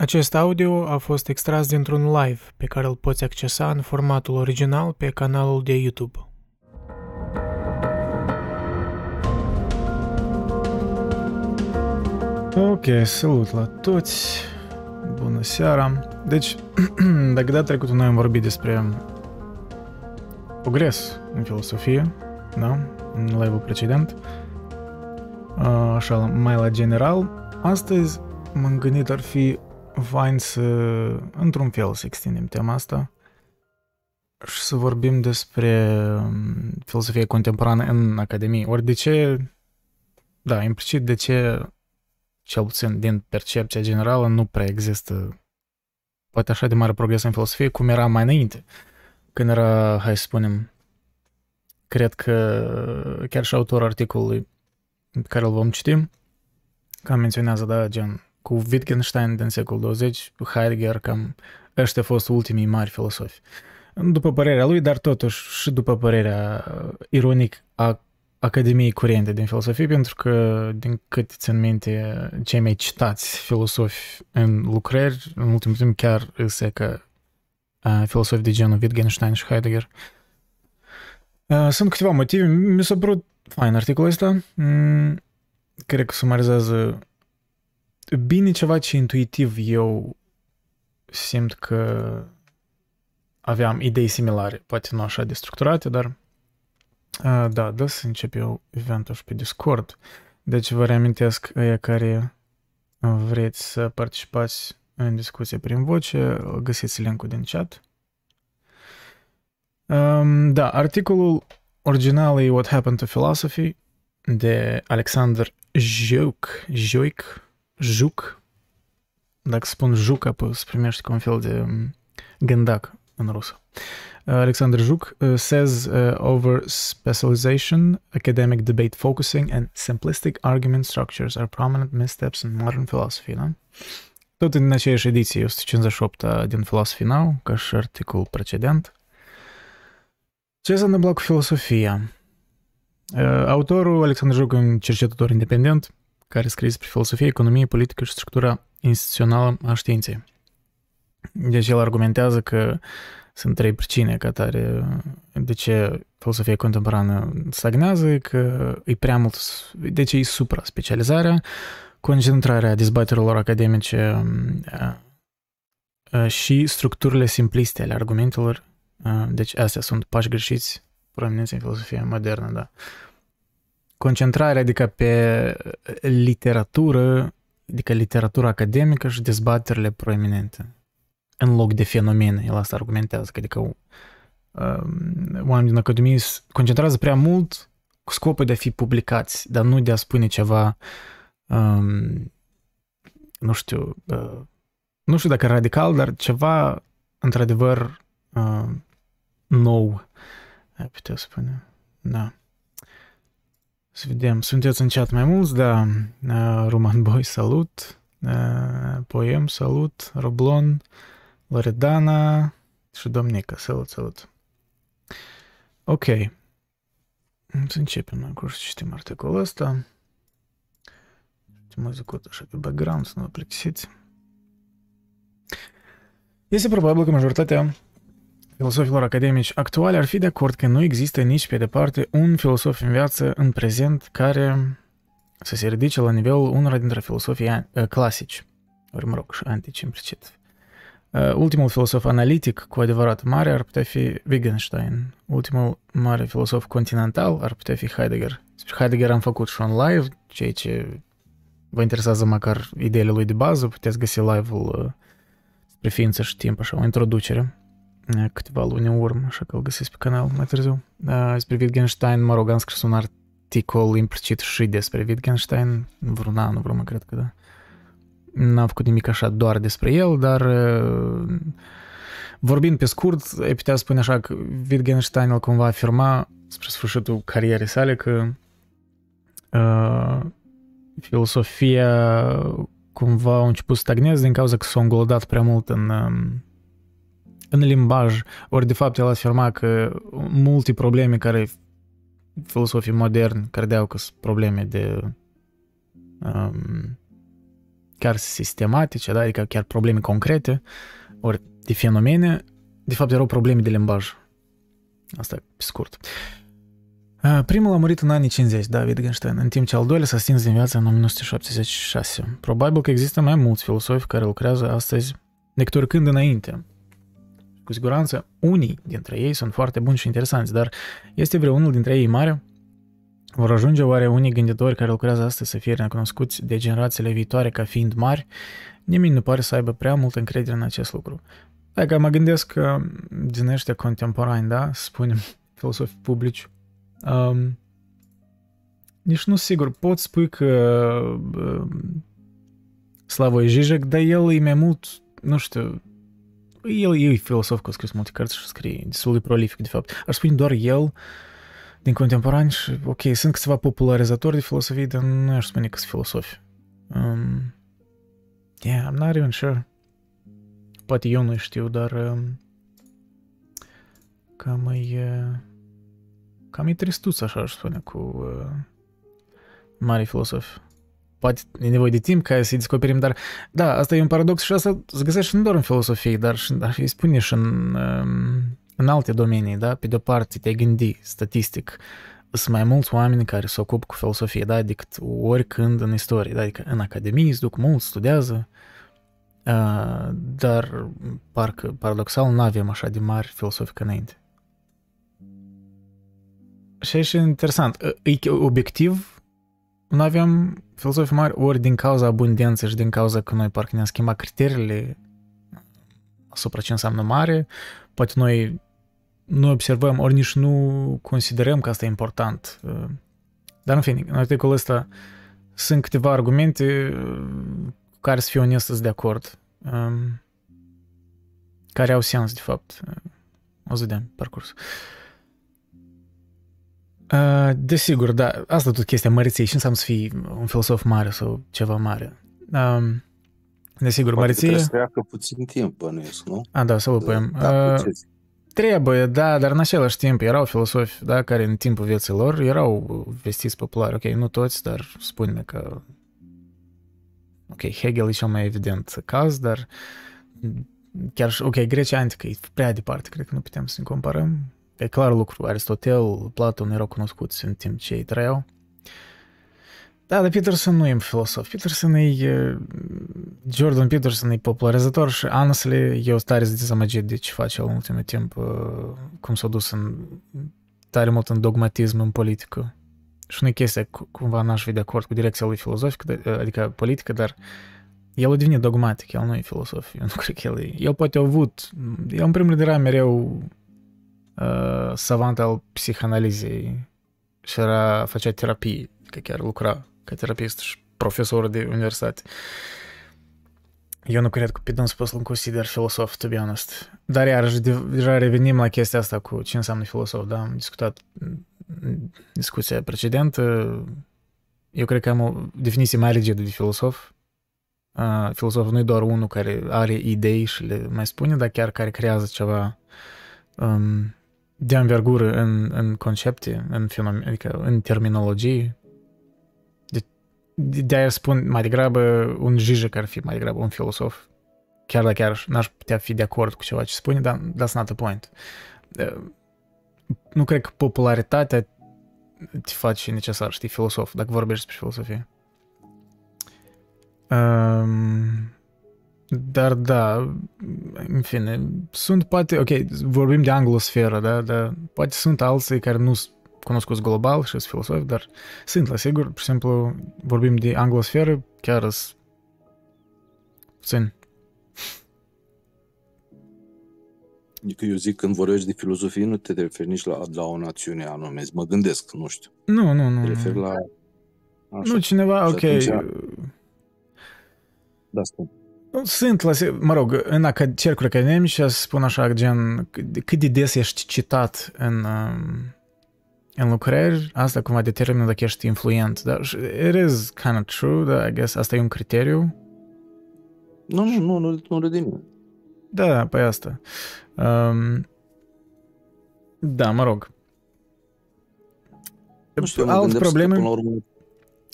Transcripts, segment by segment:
Acest audio a fost extras dintr-un live pe care îl poți accesa în formatul original pe canalul de YouTube. Ok, salut la toți! Bună seara! Deci, dacă data trecută noi am vorbit despre progres în filosofie, da? În live-ul precedent, așa, mai la general, astăzi m-am gândit ar fi fain să, într-un fel, să extindem tema asta și să vorbim despre um, filosofie contemporană în Academie. Ori de ce, da, implicit de ce, cel puțin din percepția generală, nu prea există poate așa de mare progres în filosofie cum era mai înainte. Când era, hai să spunem, cred că chiar și autorul articolului pe care îl vom citi, cam menționează, da, gen, cu Wittgenstein din secolul 20, Heidegger, cam ăștia au fost ultimii mari filosofi. După părerea lui, dar totuși și după părerea ironic a Academiei Curente din filosofie, pentru că, din cât țin minte, cei mai citați filosofi în lucrări, în ultimul timp chiar îse că filosofi de genul Wittgenstein și Heidegger. Sunt câteva motive. Mi s-a părut fain articolul ăsta. Mm, cred că sumarizează bine ceva ce intuitiv eu simt că aveam idei similare, poate nu așa de structurate, dar uh, da, da să încep eu eventul și pe Discord. Deci vă reamintesc aia care vreți să participați în discuție prin voce, găsiți linkul din chat. Um, da, articolul original e What Happened to Philosophy de Alexander Joik, Joik, Juc. Dacă spun Juc, apoi se primește ca un fel de gândac în rusă. Alexander Zhuk uh, says uh, over specialization, academic debate focusing, and simplistic argument structures are prominent missteps in modern philosophy. Da? Tot în aceeași ediție, 158 din Philosophy Now, ca și articol precedent. Ce s-a întâmplat cu filosofia? Autorul Alexandru Juc, un cercetător independent, care scrie despre filosofie, economie, politică și structura instituțională a științei. Deci el argumentează că sunt trei pricine ca tare de ce filosofia contemporană stagnează, că e prea mult, de ce e supra-specializarea, concentrarea dezbaterilor academice și structurile simpliste ale argumentelor. Deci astea sunt pași greșiți proeminenți în filosofia modernă, da concentrarea adică pe literatură, adică literatura academică și dezbaterile proeminente în loc de fenomene. El asta argumentează, că adică um, oamenii din Academie se concentrează prea mult cu scopul de a fi publicați, dar nu de a spune ceva, um, nu știu, uh, nu știu dacă radical, dar ceva într-adevăr uh, nou, ai putea spune. Da. Să vedem, sunteți în chat mai mulți, da, Roman Boy, salut, Poem, salut, Roblon, Loredana și Domnica, salut, salut. Ok, să începem acum să citim articolul ăsta. Muzicut așa pe background, să nu vă plictisiți. Este probabil că majoritatea filosofilor academici actuali ar fi de acord că nu există nici pe departe un filosof în viață în prezent care să se ridice la nivelul unora dintre filosofii clasici, ori mă rog, și antici implicit. Ultimul filosof analitic cu adevărat mare ar putea fi Wittgenstein. Ultimul mare filosof continental ar putea fi Heidegger. Despre Heidegger am făcut și un live, ceea ce vă interesează măcar ideile lui de bază, puteți găsi live-ul spre ființă și timp, așa, o introducere câteva luni în urmă, așa că îl găsesc pe canal mai târziu. Despre Wittgenstein, mă rog, am scris un articol implicit și despre Wittgenstein, vreun an, nu vreau, cred că da. N-am făcut nimic așa doar despre el, dar vorbind pe scurt, ai putea spune așa că Wittgenstein îl cumva afirma spre sfârșitul carierei sale că uh, filosofia cumva a început să stagneze din cauza că s-a îngoldat prea mult în uh, în limbaj, ori de fapt el afirma că multe probleme care filosofii moderni credeau că sunt probleme de um, chiar sistematice, da? adică chiar probleme concrete, ori de fenomene, de fapt erau probleme de limbaj. Asta pe scurt. Primul a murit în anii 50, da, Wittgenstein, în timp ce al doilea s-a stins din viață în 1976. Probabil că există mai mulți filosofi care lucrează astăzi decât oricând înainte. Cu siguranță, unii dintre ei sunt foarte buni și interesanți, dar este vreunul dintre ei mare? Vor ajunge oare unii gânditori care lucrează astăzi să fie recunoscuți de generațiile viitoare ca fiind mari? Nimeni nu pare să aibă prea multă încredere în acest lucru. Dacă mă gândesc că din ăștia contemporani, da, spunem, filosofi publici, um, nici nu sigur, pot spui că um, Slavoj Žižek, dar el e mai mult, nu știu, el e filosof, că a scris multe cărți și scrie destul de prolific, de fapt. Aș spune doar el, din contemporani și, ok, sunt câțiva popularizatori de filosofie, dar nu aș spune că sunt filosofi. Um, yeah, I'm not even sure. Poate eu nu știu, dar um, cam e... Cam e tristuț, așa aș spune, cu uh, mari filosofi. Poate e nevoie de timp ca să-i descoperim, dar da, asta e un paradox și asta se găsește nu doar în filosofie, dar și, dar îi spune și în, um, în alte domenii, da? Pe de-o parte, te gândi statistic, sunt mai mulți oameni care se ocupă cu filosofie, da? Decât oricând în istorie, da? Adică în academie se duc mulți, studiază, uh, dar parcă paradoxal nu avem așa de mari filosofi ca înainte. Și e și interesant, e obiectiv, nu avem filosofi mari ori din cauza abundenței și din cauza că noi parcă ne-am schimbat criteriile asupra ce înseamnă mare, poate noi nu observăm, ori nici nu considerăm că asta e important. Dar în fine, în articolul ăsta sunt câteva argumente cu care să fiu onest de acord, care au sens, de fapt. O să vedem, parcurs. Desigur, da, asta tot chestia măreției. Ce înseamnă să fii un filosof mare sau ceva mare? Desigur, Poate măreție... Trebuie să treacă puțin timp, bănuiesc, nu? A, da, să lupăm. Da, puțin. Trebuie, da, dar în același timp erau filosofi, da, care în timpul vieții lor erau vestiți populari. Ok, nu toți, dar spune că... Ok, Hegel e cel mai evident caz, dar chiar și, ok, Grecia antică e prea departe, cred că nu putem să ne comparăm. E clar lucru, Aristotel, Platon erau cunoscuți în timp ce ei trăiau. Da, dar Peterson nu e filosof. Peterson e... Jordan Peterson e popularizator și honestly, eu tare dezamăgit de ce face el în ultimul timp, cum s-a dus în tare mult în dogmatism în politică. Și nu e chestia, cumva n-aș fi de acord cu direcția lui filozofică, adică politică, dar el a devenit dogmatic, el nu e filosof. Eu nu cred că el e. El poate a avut... El în primul rând era mereu uh, savant al psihanalizei și era, făcea terapie, că chiar lucra ca terapist și profesor de universitate. Eu nu cred că pe dânsul pot să-l consider filosof, to be honest. Dar iarăși, deja revenim la chestia asta cu ce înseamnă filosof, da? Am discutat discuția precedentă. Eu cred că am o definiție mai rigidă de filosof. Uh, filosof nu e doar unul care are idei și le mai spune, dar chiar care creează ceva um, de învergură în, în concepte, în fenomen, adică în terminologie, de-aia spun mai degrabă un Zizek ar fi mai degrabă un filosof. Chiar dacă chiar n-aș putea fi de acord cu ceva ce spune, dar that's not the point. Nu cred că popularitatea te face necesar, știi, filosof, dacă vorbești despre filosofie. Um, dar da, în fine, sunt poate, ok, vorbim de anglosferă, da, dar poate sunt alții care nu sunt cunoscuți global și sunt filosofi, dar sunt, la sigur, pur și simplu, vorbim de anglosferă, chiar sunt puțin. Adică eu zic, când vorbești de filozofie, nu te referi nici la, la o națiune anume. Mă gândesc, nu știu. Nu, nu, nu. Te referi la... Așa. Nu, cineva, ok. Atunci... Da, spun. Sunt, la, mă rog, în acad- cercuri academice spun așa, gen, cât de des ești citat în, um, în lucrări, asta cumva determină dacă ești influent. Dar it is kind of true, dar I guess asta e un criteriu. Nu, nu, nu, nu, nu râde nimeni. Da, pe asta. Um, da, mă rog. Nu știu, Alt probleme... Că, urmă,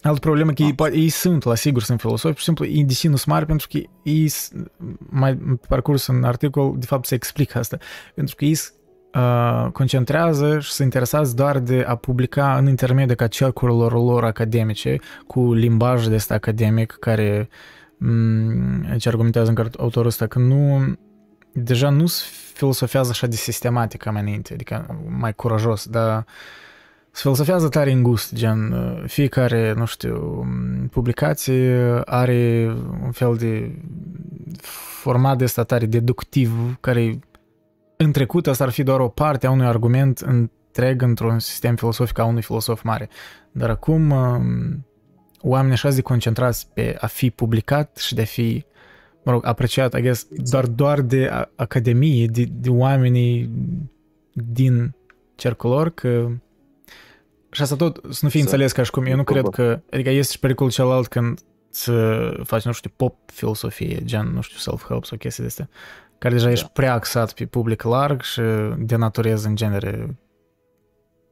Altă problemă că ei, poate, ei sunt, la sigur, sunt filosofi, pur și simplu, ei deși nu sunt mari pentru că ei, mai parcurs în articol, de fapt se explică asta, pentru că ei uh, concentrează și se interesează doar de a publica în intermediul ca cercurilor lor academice, cu limbaj de asta academic, care um, aici argumentează în autorul ăsta că nu, deja nu filosofează așa de sistematic ca înainte, adică mai curajos, dar se filosofează tare îngust, gen fiecare, nu știu, publicație are un fel de format de asta tare deductiv, care în trecut asta ar fi doar o parte a unui argument întreg într-un sistem filosofic a unui filosof mare. Dar acum oamenii așa de concentrați pe a fi publicat și de a fi, mă rog, apreciat, I guess, doar, doar de academie, de, de oamenii din cercul lor, că și asta tot să nu fie înțeles ca și cum eu nu cred că, adică este și pericolul celălalt când să faci, nu știu, pop filosofie, gen, nu știu, self-help sau chestii de astea, care deja da. ești prea axat pe public larg și denaturezi în genere.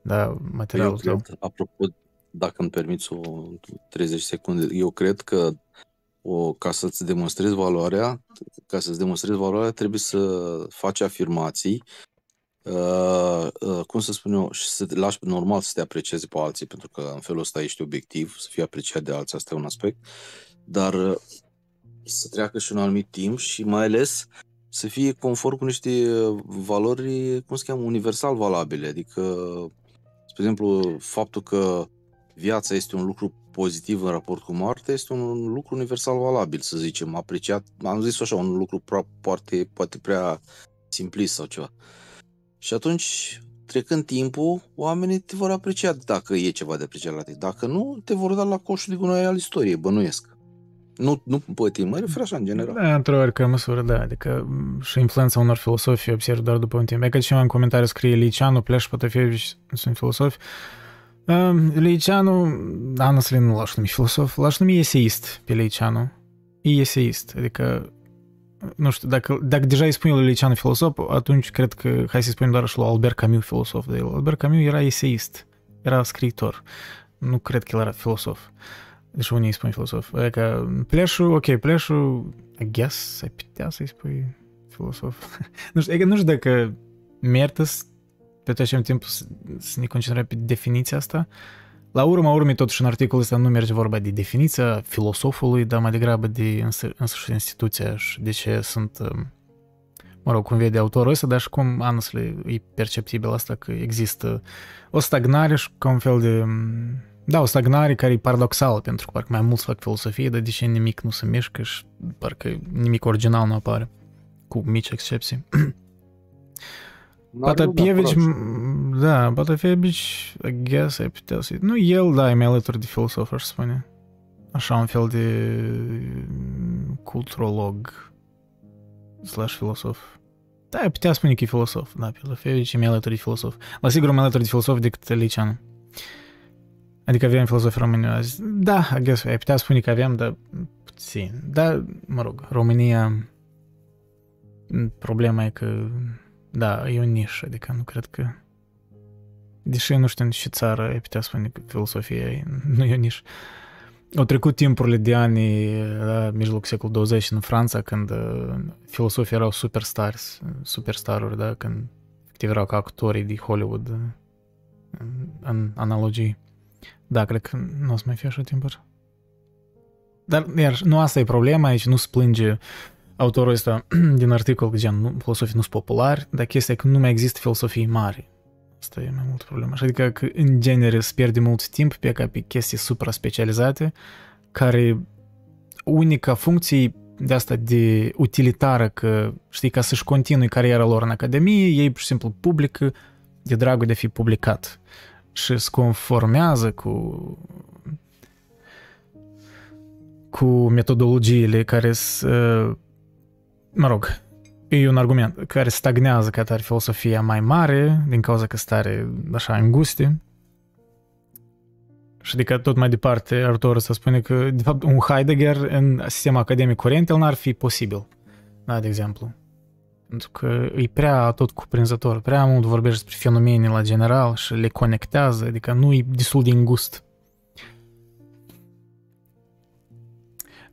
Da, materialul eu cred, Apropo, dacă îmi permiți o 30 secunde, eu cred că o, ca să-ți demonstrezi valoarea, ca să-ți demonstrezi valoarea, trebuie să faci afirmații Uh, uh, cum să spun eu, și să te lași normal să te aprecieze pe alții, pentru că în felul ăsta ești obiectiv, să fii apreciat de alții, asta e un aspect, dar uh, să treacă și un anumit timp și mai ales să fie conform cu niște valori, cum se cheamă, universal valabile, adică, spre exemplu, faptul că viața este un lucru pozitiv în raport cu moartea este un lucru universal valabil, să zicem, apreciat, am zis așa, un lucru poate, poate prea simplist sau ceva. Și atunci, trecând timpul, oamenii te vor aprecia dacă e ceva de apreciat la tine. Dacă nu, te vor da la coșul de gunoi al istoriei, bănuiesc. Nu, nu pe tine, mă refer așa în general. Da, într-o oarecare măsură, da. Adică și influența unor filosofi observ doar după un timp. E ca cineva în comentariu scrie Liceanu, Pleș, Potofievici, sunt filosofi. Uh, Liceanu, honestly, nu l-aș numi filosof, l-aș numi eseist pe Liceanu. E eseist, adică nu știu, dacă, dacă deja îi spui lui Liceanu filosof, atunci cred că, hai să spunem doar și lui Albert Camus filosof de el. Albert Camus era eseist, era scriitor. Nu cred că el era filosof. Deci unii îi spun filosof. Adică pleșul, ok, pleșul, I guess, ai putea să-i spui filosof. nu știu, adică nu știu dacă merită pe tot timpul să, să ne concentrăm pe definiția asta, la urma urmei, totuși, în articolul ăsta nu merge vorba de definiția filosofului, dar mai degrabă de însăși instituția și de ce sunt, um, mă rog, cum vede autorul ăsta, dar și cum, honestly, e perceptibil asta că există o stagnare și ca un fel de... Um, da, o stagnare care e paradoxală, pentru că parcă mai mulți fac filosofie, dar de ce nimic nu se mișcă și parcă nimic original nu apare, cu mici excepții. Potapievici, da, Potapievici, I guess, ai putea să Nu, el, da, e mai alături de filosof, aș spune. Așa, un fel de culturolog slash filosof. Da, ai putea spune că e filosof, da, Potapievici e mai alături de filosof. La sigur, mai alături de filosof decât Liceanu. Adică avem filosofi români azi. Da, I guess, ai putea spune că avem, dar puțin. Da, mă rog, România, problema e că da, e o nișă, adică nu cred că... Deși nu știu în ce țară ai putea spune că filosofia nu e o nișă. Au trecut timpurile de ani, la mijlocul secolul 20 în Franța, când uh, filosofii erau superstari, superstaruri, da, când efectiv erau ca actorii de Hollywood uh, în analogii. Da, cred că nu o să mai fie așa timpuri. Dar, iar, nu asta e problema, aici nu se plânge autorul ăsta din articol, gen, nu, filosofii nu sunt populari, dar chestia e că nu mai există filosofii mari. Asta e mai mult problema. Adică că în genere se pierde mult timp pe ca pe chestii supra-specializate, care unica funcție de asta de utilitară, că, știi, ca să-și continui cariera lor în academie, ei pur și simplu publică de dragul de a fi publicat și se conformează cu cu metodologiile care sunt mă rog, e un argument care stagnează ca tare filosofia mai mare din cauza că stare așa înguste. Și adică tot mai departe autorul să spune că de fapt un Heidegger în sistemul academic curent el n-ar fi posibil. Da, de exemplu. Pentru că e prea tot cuprinzător, prea mult vorbește despre fenomene la general și le conectează, adică nu e destul de îngust.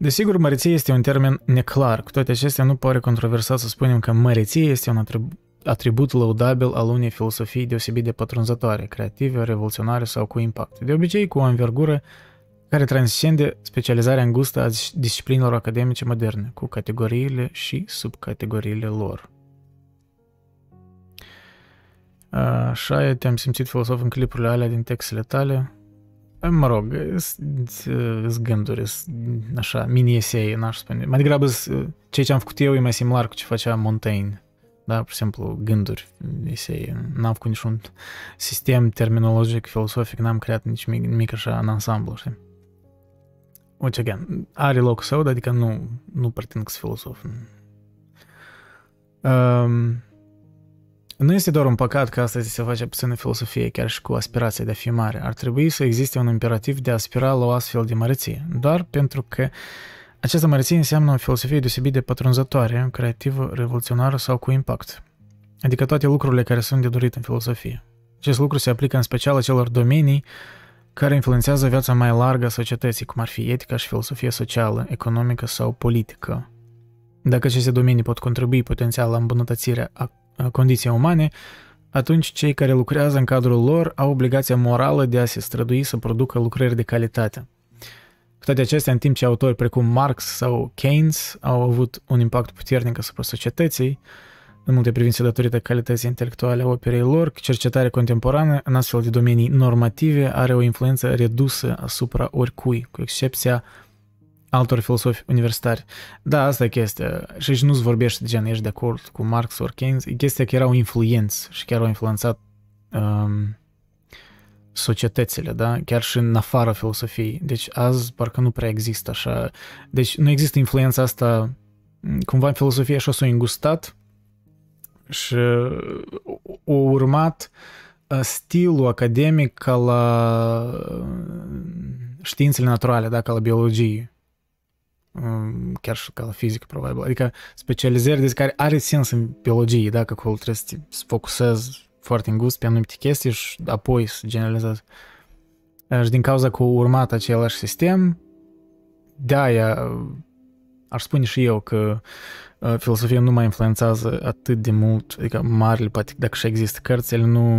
Desigur, măreție este un termen neclar. Cu toate acestea, nu pare controversat să spunem că măreție este un atribut atribut laudabil al unei filosofii deosebit de pătrunzătoare, creative, revoluționare sau cu impact. De obicei, cu o învergură care transcende specializarea îngustă a disciplinelor academice moderne, cu categoriile și subcategoriile lor. Așa te-am simțit filosof în clipurile alea din textele tale. Mă rog, sunt gânduri, așa, mini-esei, n-aș spune. Mai degrabă, ceea ce am făcut eu e mai similar cu ce facea Montaigne. Da, pur și simplu, gânduri, esei. N-am făcut niciun sistem terminologic, filosofic, n-am creat nici mic, mic așa în ansamblu, știi? Which, again, are loc său, adică nu, nu pretind că sunt filosof. Um, nu este doar un păcat că astăzi se face puțină filosofie, chiar și cu aspirația de a fi mare. Ar trebui să existe un imperativ de a aspira la o astfel de măreție, doar pentru că această măreție înseamnă o filosofie deosebit de pătrunzătoare, creativă, revoluționară sau cu impact. Adică toate lucrurile care sunt de dorit în filosofie. Acest lucru se aplică în special acelor domenii care influențează viața mai largă a societății, cum ar fi etica și filosofia socială, economică sau politică. Dacă aceste domenii pot contribui potențial la îmbunătățirea a condiții umane, atunci cei care lucrează în cadrul lor au obligația morală de a se strădui să producă lucrări de calitate. Cu toate acestea, în timp ce autori precum Marx sau Keynes au avut un impact puternic asupra societății, în multe privințe datorită calității intelectuale a operei lor, cercetarea contemporană în astfel de domenii normative are o influență redusă asupra oricui, cu excepția altor filosofi universitari. Da, asta e chestia. Și aici nu-ți vorbește de gen, ești de acord cu Marx sau Keynes. E chestia că erau influenți și chiar au influențat um, societățile, da? Chiar și în afara filosofiei. Deci azi parcă nu prea există așa. Deci nu există influența asta cumva în filosofie așa s-a îngustat și o urmat uh, stilul academic ca la uh, științele naturale, da, ca la biologie chiar și ca la fizică, probabil. Adică specializări de care are sens în biologie, dacă acolo trebuie să te focusezi foarte îngust pe anumite chestii și apoi să generalizezi. Și din cauza că urmat același sistem, de-aia aș spune și eu că filosofia nu mai influențează atât de mult, adică marile, poate dacă și există cărți, ele nu,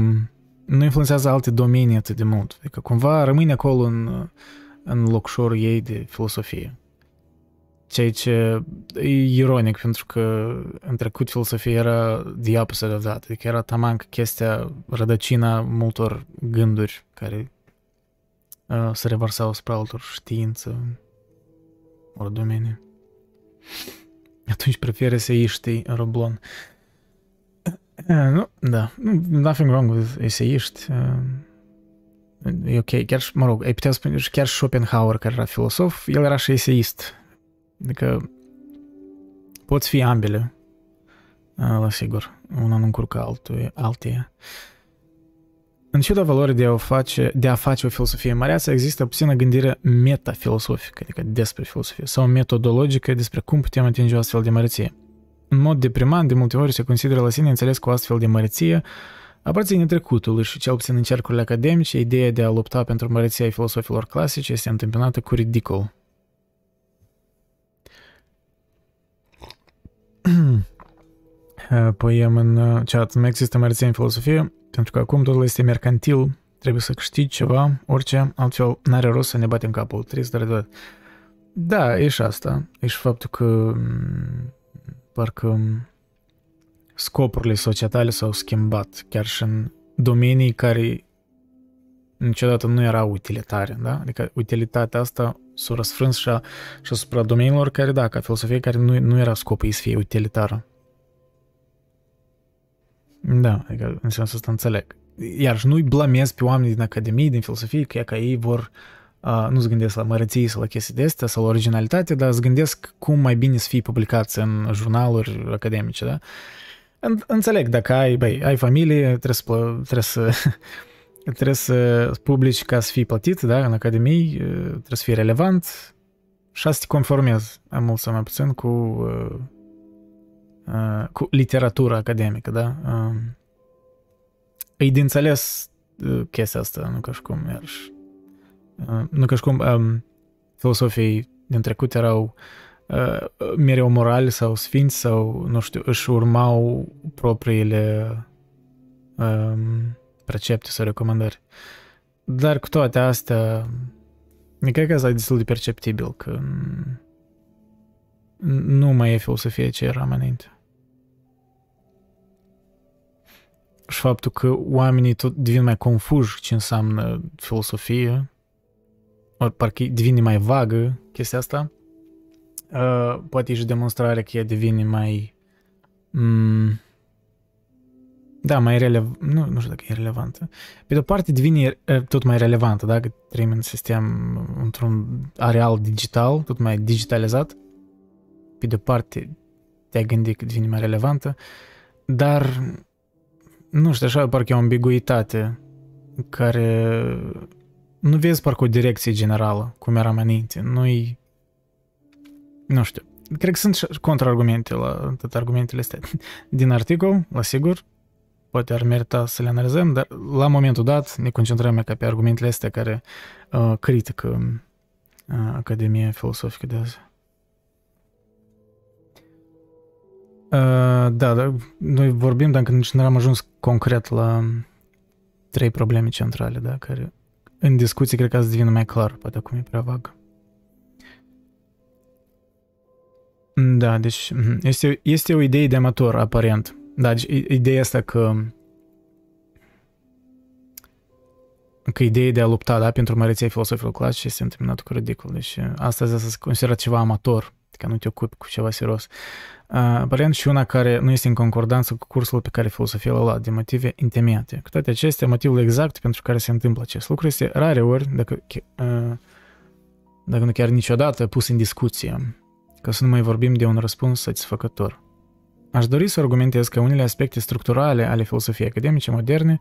nu influențează alte domenii atât de mult. Adică cumva rămâne acolo în, în locșorul ei de filosofie. Ceea ce e ironic, pentru că în trecut filosofia era the opposite of that. Adică era taman chestia, rădăcina multor gânduri care uh, se revarsau spre altor știință ori domenii. Atunci preferă să ieși roblon. Uh, nu, da, nothing wrong with eseiști. Uh, e ok, chiar și, mă rog, ai putea spune, chiar și Schopenhauer, care era filosof, el era și eseist Adică poți fi ambele, la sigur, una nu încurcă altul, alteia. În ciuda valorii de a, face, de a face o filosofie măreață, există puțină gândire metafilosofică, adică despre filosofie, sau metodologică despre cum putem atinge o astfel de măreție. În mod deprimant, de multe ori se consideră la sine înțeles cu o astfel de măreție aparține trecutului și cel puțin în cercurile academice, ideea de a lupta pentru măreția filosofilor clasice este întâmpinată cu ridicol. poem în chat. Nu există măreție în filosofie, pentru că acum totul este mercantil, trebuie să câștigi ceva, orice, altfel n-are rost să ne batem capul, trist, dar de Da, e și asta. E și faptul că parcă scopurile societale s-au schimbat, chiar și în domenii care niciodată nu erau utilitare, da? Adică utilitatea asta s-a răsfrâns și, și asupra domeniilor care, da, ca filosofie care nu, nu era scopul ei să fie utilitară. Da, adică în sensul ăsta înțeleg. Iar și nu-i blamez pe oamenii din academie, din filosofie, că, că ei vor uh, nu se gândesc la mărății sau la chestii de astea sau la originalitate, dar se gândesc cum mai bine să fie publicați în jurnaluri academice, da? Înțeleg, dacă ai, băi, ai familie, trebuie să, trebuie să trebuie să publici ca să fii plătit, da, în academii, trebuie să fii relevant și să te conformezi, am mult sau mai puțin, cu, cu literatura academică, da. E de înțeles chestia asta, nu ca și cum, iarăși, nu ca și cum um, filosofii din trecut erau uh, mereu morali sau sfinți sau, nu știu, își urmau propriile um, precepte sau recomandări. Dar cu toate astea, cred că asta e destul de perceptibil, că nu mai e filosofia ce era mai înainte. Și faptul că oamenii tot devin mai confuși ce înseamnă filosofie, ori parcă devine mai vagă chestia asta, uh, poate e și demonstrarea că ea devine mai... Mm, da, mai relevant, nu, nu știu dacă e relevantă. Pe de o parte devine tot mai relevantă, dacă trăim în sistem, într-un areal digital, tot mai digitalizat. Pe de o parte te-ai gândit că devine mai relevantă, dar nu știu, așa parcă e o ambiguitate care nu vezi parcă o direcție generală, cum era mai înainte. Nu-i... Nu știu. Cred că sunt contraargumente la toate argumentele astea din articol, la sigur, poate ar merita să le analizăm, dar la momentul dat ne concentrăm ca pe argumentele astea care uh, critică uh, Academia Filosofică de azi. Uh, da, da, noi vorbim, dar nici nu am ajuns concret la trei probleme centrale, da, care în discuții cred că azi devină mai clar, poate acum e prea vag. Da, deci mhm, este, este o idee de amator, aparent. Da, deci ideea asta că că ideea de a lupta, da, pentru măreția filosofilor clasice este întâmpinat cu ridicol. Deci asta se considerat ceva amator, că nu te ocupi cu ceva serios. Aparent și una care nu este în concordanță cu cursul pe care filosofia l-a luat, de motive întemeiate. Cu toate acestea, motivul exact pentru care se întâmplă acest lucru este rare ori, dacă, dacă nu chiar niciodată, pus în discuție, ca să nu mai vorbim de un răspuns satisfăcător. Aș dori să argumentez că unele aspecte structurale ale filosofiei academice moderne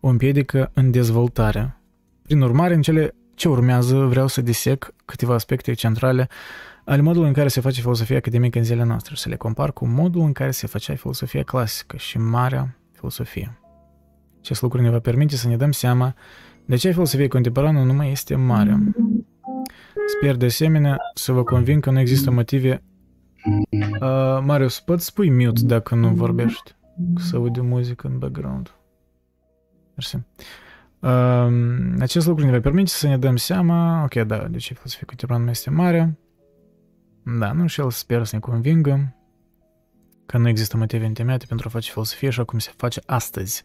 o împiedică în dezvoltare. Prin urmare, în cele ce urmează vreau să disec câteva aspecte centrale ale modului în care se face filosofia academică în zilele noastre, să le compar cu modul în care se făcea filosofia clasică și marea filosofie. Acest lucru ne va permite să ne dăm seama de ce filosofia contemporană nu mai este mare. Sper de asemenea să vă convin că nu există motive Uh, Marius, poți spui mute dacă nu vorbești? Să aude muzică în background. Mersi. Uh, acest lucru ne va permite să ne dăm seama, ok, da, de ce filosofia contemporană este mare. Da, nu și el sper să ne convingă că nu există motive întemeiate pentru a face filosofie așa cum se face astăzi,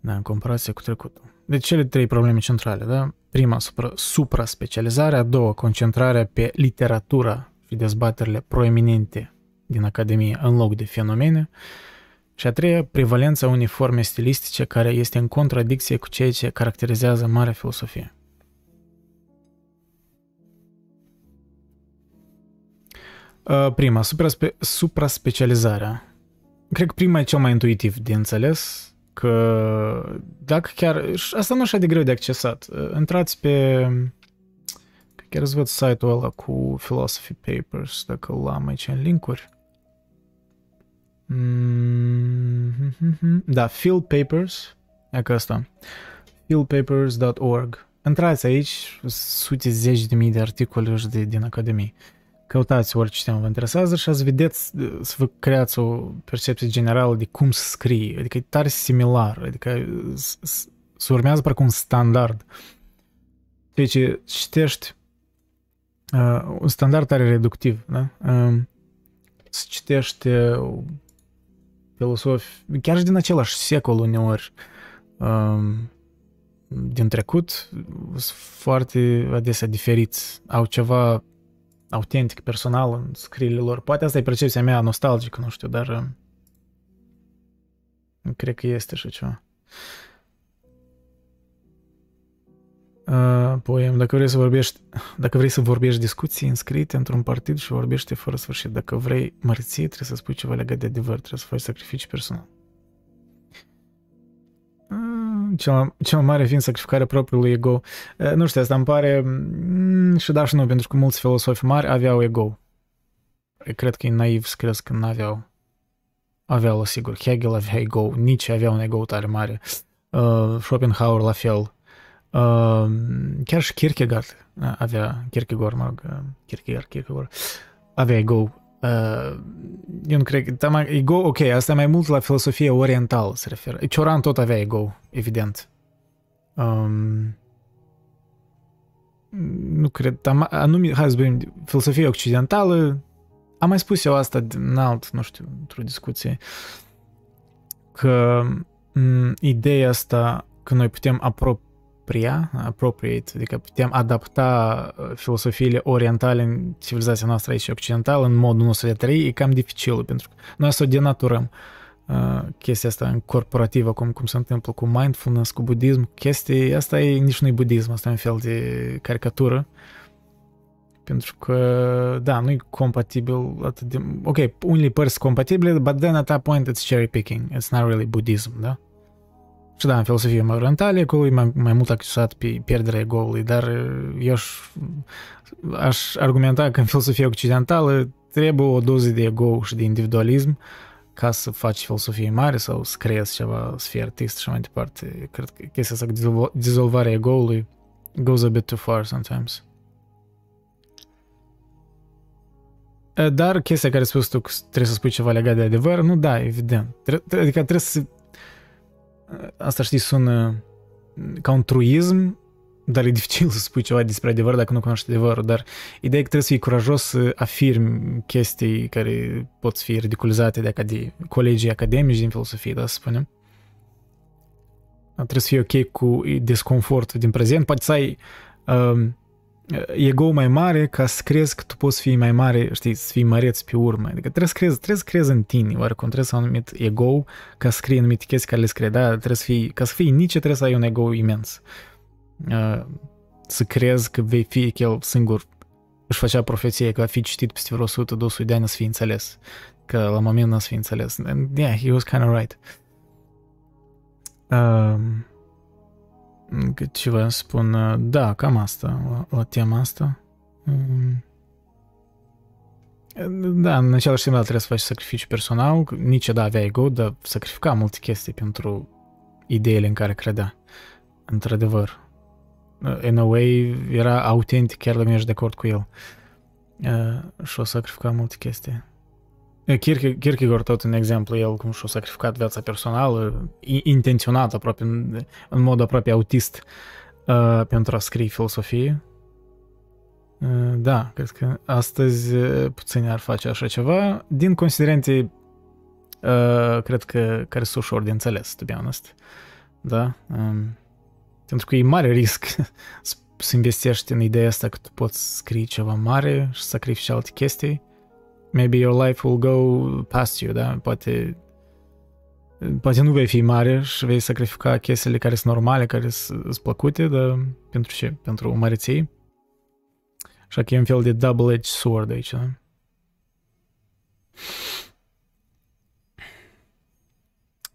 da, în comparație cu trecutul. Deci cele trei probleme centrale, da? Prima, supra, supra-specializarea, a doua, concentrarea pe literatura și dezbaterile proeminente din Academie în loc de fenomene, și a treia, prevalența unei forme stilistice care este în contradicție cu ceea ce caracterizează marea filosofie. Prima, supra-spe- supra-specializarea. Cred că prima e cel mai intuitiv de înțeles, că dacă chiar, asta nu așa de greu de accesat, intrați pe Chiar îți văd site-ul ăla cu Philosophy Papers, dacă îl am aici în linkuri. Mm-hmm. Da, Phil Papers, e că asta. philpapers.org. Intrați aici, sute zeci de mii de articole de, din Academie. Căutați orice temă vă interesează și ați vedeți, să vă creați o percepție generală de cum să scrie. Adică e tare similar, adică se urmează parcă un standard. Deci citești uh, un standard tare reductiv, da? Uh, să citești uh, filosofi, chiar și din același secol uneori, uh, din trecut, sunt foarte adesea diferiți, au ceva autentic, personal în scrierile lor. Poate asta e percepția mea nostalgică, nu știu, dar uh, cred că este așa ceva. Poem, dacă vrei să vorbești, dacă vrei să vorbești discuții înscrite într-un partid și vorbește fără sfârșit. Dacă vrei mărție, trebuie să spui ceva legat de adevăr, trebuie să faci sacrificii personal. Uh, cel, cel mai mare fiind sacrificarea propriului ego. Uh, nu știu, asta îmi pare mm, și da și nu, pentru că mulți filosofi mari aveau ego. Cred că e naiv să crezi că nu aveau. Aveau, sigur. Hegel avea ego, Nietzsche avea un ego tare mare. Uh, Schopenhauer la fel. Uh, chiar și Kierkegaard avea, Kierkegaard, mă rog, Kierkegaard, Kierkegaard, avea ego. Uh, eu nu cred că, ego, ok, asta e mai mult la filosofie orientală se referă. Cioran tot avea ego, evident. Um, nu cred, tam, anume, hai să vorbim, filosofia occidentală, am mai spus eu asta în alt, nu știu, într-o discuție, că m, ideea asta că noi putem apropria, appropriate, adică putem adapta uh, filosofiile orientale în civilizația noastră aici occidentală, în modul nostru de a trăi, e cam dificil, pentru că noi să o denaturăm. Uh, chestia asta în corporativă, cum, cum se întâmplă cu mindfulness, cu budism, chestii, asta e nici nu e budism, asta e un fel de caricatură. Pentru că, da, nu e compatibil atât de... Ok, unele părți compatibile, but then at that point it's cherry picking. It's not really Buddhism, da? Și da, în filosofie mai orientală, acolo e mai, mai mult accesat pe pierderea ego-ului, dar eu aș, aș argumenta că în filosofia occidentală trebuie o doză de ego și de individualism ca să faci filosofie mare sau să creezi ceva, să fii artist și mai departe. Cred că chestia asta cu dizolvarea ego-ului goes a bit too far sometimes. Dar chestia care spus tu, trebuie să spui ceva legat de adevăr, nu, da, evident. Adică trebuie să... Asta, știi, sună ca un truism, dar e dificil să spui ceva despre adevăr dacă nu cunoști adevărul, dar ideea că trebuie să fii curajos să afirmi chestii care pot fi ridiculizate de acad- colegii academici din filosofie, da, să spunem. Trebuie să fii ok cu disconfortul din prezent, poate să ai um, ego mai mare ca să crezi că tu poți fi mai mare, știi, să fii măreț pe urmă. Adică trebuie să crezi, trebuie să crezi în tine, oarecum trebuie să ai un anumit ego ca să scrii anumite chestii care le scrie, da, trebuie să fii, ca să fii nici trebuie să ai un ego imens. Uh, să crezi că vei fi el singur își făcea profeție că va fi citit peste vreo 100-200 de ani să fie înțeles. Că la moment nu să fie înțeles. And yeah, he was kind of right. Um, ce vă spun, da, cam asta, la, la tema asta. Um, da, în același timp, da, trebuie să faci sacrificiu personal, nici da avea ego, dar sacrifica multe chestii pentru ideile în care credea. Într-adevăr. In a way, era autentic, chiar dacă nu ești de acord cu el. Uh, și o sacrifica multe chestii. Kierkegaard tot un exemplu, el cum și-a sacrificat viața personală, intenționat aproape, în, în mod aproape autist, uh, pentru a scrie filosofie. Uh, da, cred că astăzi puțini ar face așa ceva, din considerente, uh, cred că, care sunt ușor de înțeles, to be honest. Da? Um, pentru că e mare risc să investești în ideea asta că tu poți scrie ceva mare și să sacrifici alte chestii maybe your life will go past you, da? Poate, poate nu vei fi mare și vei sacrifica chestiile care sunt normale, care sunt plăcute, dar pentru ce? Pentru măreții. Așa că e un fel de double-edged sword aici, da?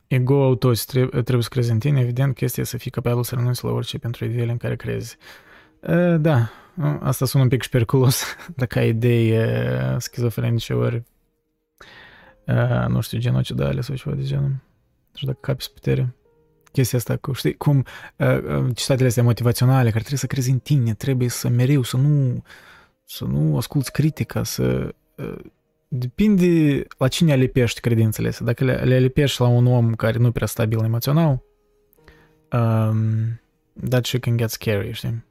Ego toți trebuie, trebuie să crezi în tine, evident, chestia să fii capabil să renunți la orice pentru ideile în care crezi. Uh, da, Asta sună un pic și periculos, dacă ai idei schizofrenice ori nu știu, genocidale sau ceva de genul. Nu știu dacă capi putere. Chestia asta cu, știi, cum citatele astea motivaționale, care trebuie să crezi în tine, trebuie să mereu, să nu, să nu asculți critica, să... Depinde la cine alipești credințele astea. Dacă le, le alipești la un om care nu prea stabil emoțional, um, that shit can get scary, știi?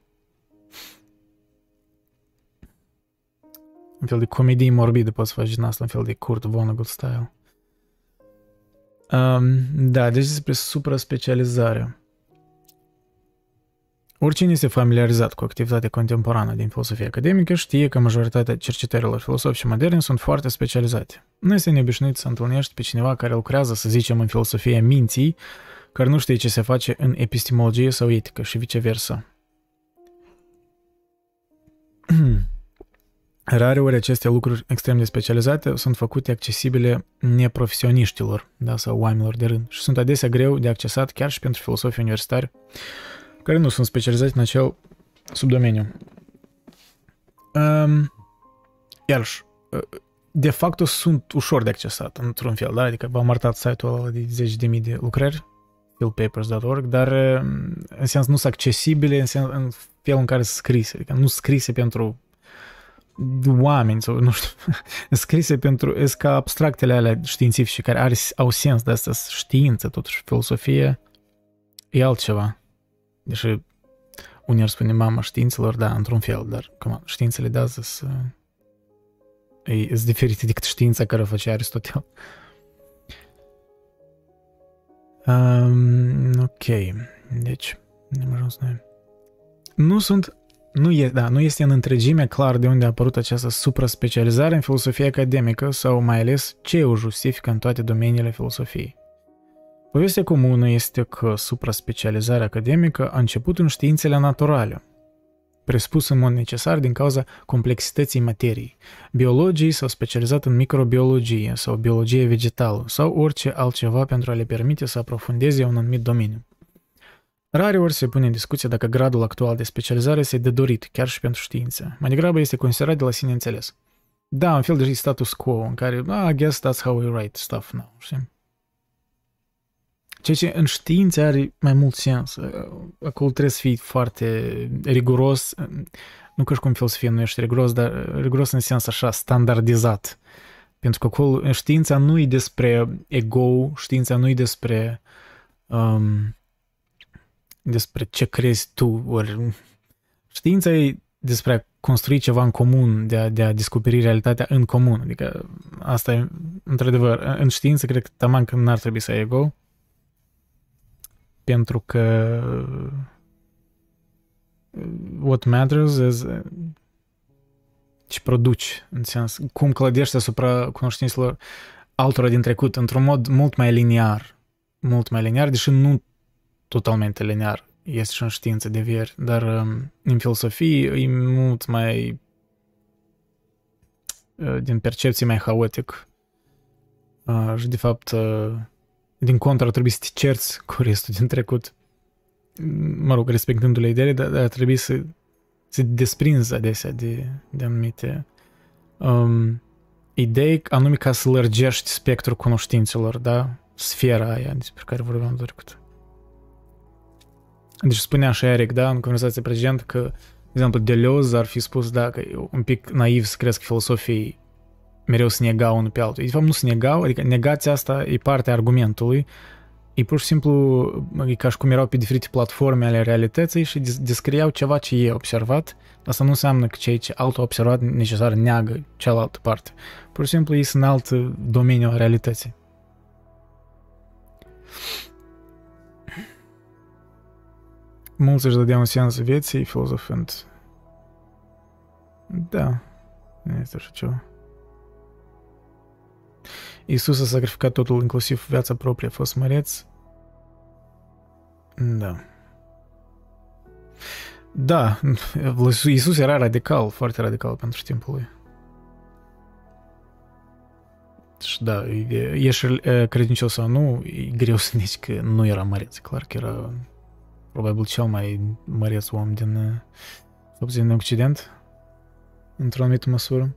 Un fel de comedie morbidă poți face din asta, un fel de Kurt Vonnegut style. Um, da, deci despre supra-specializare. Oricine este familiarizat cu activitatea contemporană din filosofia academică știe că majoritatea cercetărilor filosofice moderne sunt foarte specializate. Nu este neobișnuit să întâlnești pe cineva care lucrează, să zicem, în filosofia minții, care nu știe ce se face în epistemologie sau etică și viceversa. Rare ori aceste lucruri extrem de specializate sunt făcute accesibile neprofesioniștilor da, sau oamenilor de rând și sunt adesea greu de accesat chiar și pentru filosofii universitari care nu sunt specializați în acel subdomeniu. Um, iarăși, de fapt sunt ușor de accesat într-un fel, da? adică v-am arătat site-ul ăla de zeci de mii de lucrări fieldpapers.org, dar în sens nu sunt accesibile în, sens, în felul în care sunt scrise, adică nu scrise pentru oameni sau nu știu, scrise pentru, sunt ca abstractele alea științifice care are, au sens de asta, știință totuși, filosofie e altceva. Deși unii ar spune mama științelor, da, într-un fel, dar cum, științele de azi sunt, sunt diferite decât știința care o făcea Aristotel. Um, ok, deci, am ajuns noi. Nu sunt nu, e, da, nu este în întregime clar de unde a apărut această supra-specializare în filosofie academică sau mai ales ce o justifică în toate domeniile filosofiei. Povestea comună este că supra-specializarea academică a început în științele naturale, presupus în mod necesar din cauza complexității materiei. Biologii s-au specializat în microbiologie sau biologie vegetală sau orice altceva pentru a le permite să aprofundeze un anumit domeniu. Rare ori se pune în discuție dacă gradul actual de specializare este de dorit, chiar și pentru știință. Mai degrabă este considerat de la sine înțeles. Da, un fel de status quo în care, ah, I guess that's how we write stuff now, știi? Ceea ce în știință are mai mult sens. Acolo trebuie să fii foarte riguros, nu că și cum filosofie nu ești riguros, dar riguros în sens așa standardizat. Pentru că acolo știința nu e despre ego, știința nu e despre um, despre ce crezi tu, ori știința e despre a construi ceva în comun, de a, de a descoperi realitatea în comun. Adică asta e, într-adevăr, în știință cred că taman că n-ar trebui să ai ego, pentru că what matters is ce produci, în sens, cum clădești asupra cunoștințelor altora din trecut, într-un mod mult mai liniar, mult mai liniar, deși nu totalmente linear, este și în știință de vieri, dar um, în filosofie e mult mai uh, din percepție mai haotic uh, și de fapt uh, din contră ar trebui să te cerți cu restul din trecut mă rog, respectându-le ideile, dar ar trebui să se desprinzi adesea de, de anumite um, idei, anume ca să lărgești spectrul cunoștințelor, da? Sfera aia despre care vorbeam de trecut. Deci spunea și Eric, da, în conversația precedentă că, de exemplu, Deleuze ar fi spus, da, că e un pic naiv să crezi că filosofii mereu se negau unul pe altul. De fapt, nu se negau, adică negația asta e partea argumentului, e pur și simplu e ca și cum erau pe diferite platforme ale realității și descriau ceva ce ei observat. Asta nu înseamnă că cei ce altul observat necesar neagă cealaltă parte. Pur și simplu ei sunt în alt domeniu a realității. Mulți își dădeau un sens vieții filozofând. Da, este așa ceva. Iisus a sacrificat totul, inclusiv viața proprie, a fost măreț. Da. Da, Iisus era radical, foarte radical pentru timpul lui. Și da, ești credincios sau nu, e greu să zici că nu era măreț. Clar că era probabil cel mai măreț om din, din Occident, într-o anumită măsură.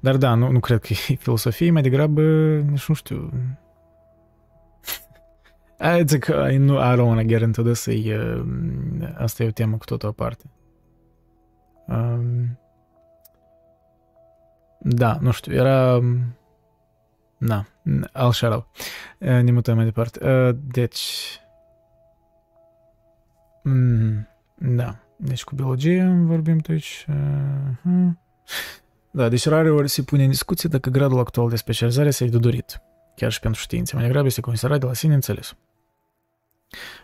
Dar da, nu, nu cred că e filosofie, mai degrabă, nici nu știu. Zic că nu, I don't wanna get into this, e, asta e o temă cu totul aparte. Um, da, nu știu, era... Da, al shadow. Ne mutăm mai departe. Deci... Mm, da, deci cu biologie vorbim aici. Uh-huh. Da, deci rare ori se pune în discuție dacă gradul actual de specializare se de dorit, chiar și pentru științe. Mai degrabă este considerat de la sine înțeles.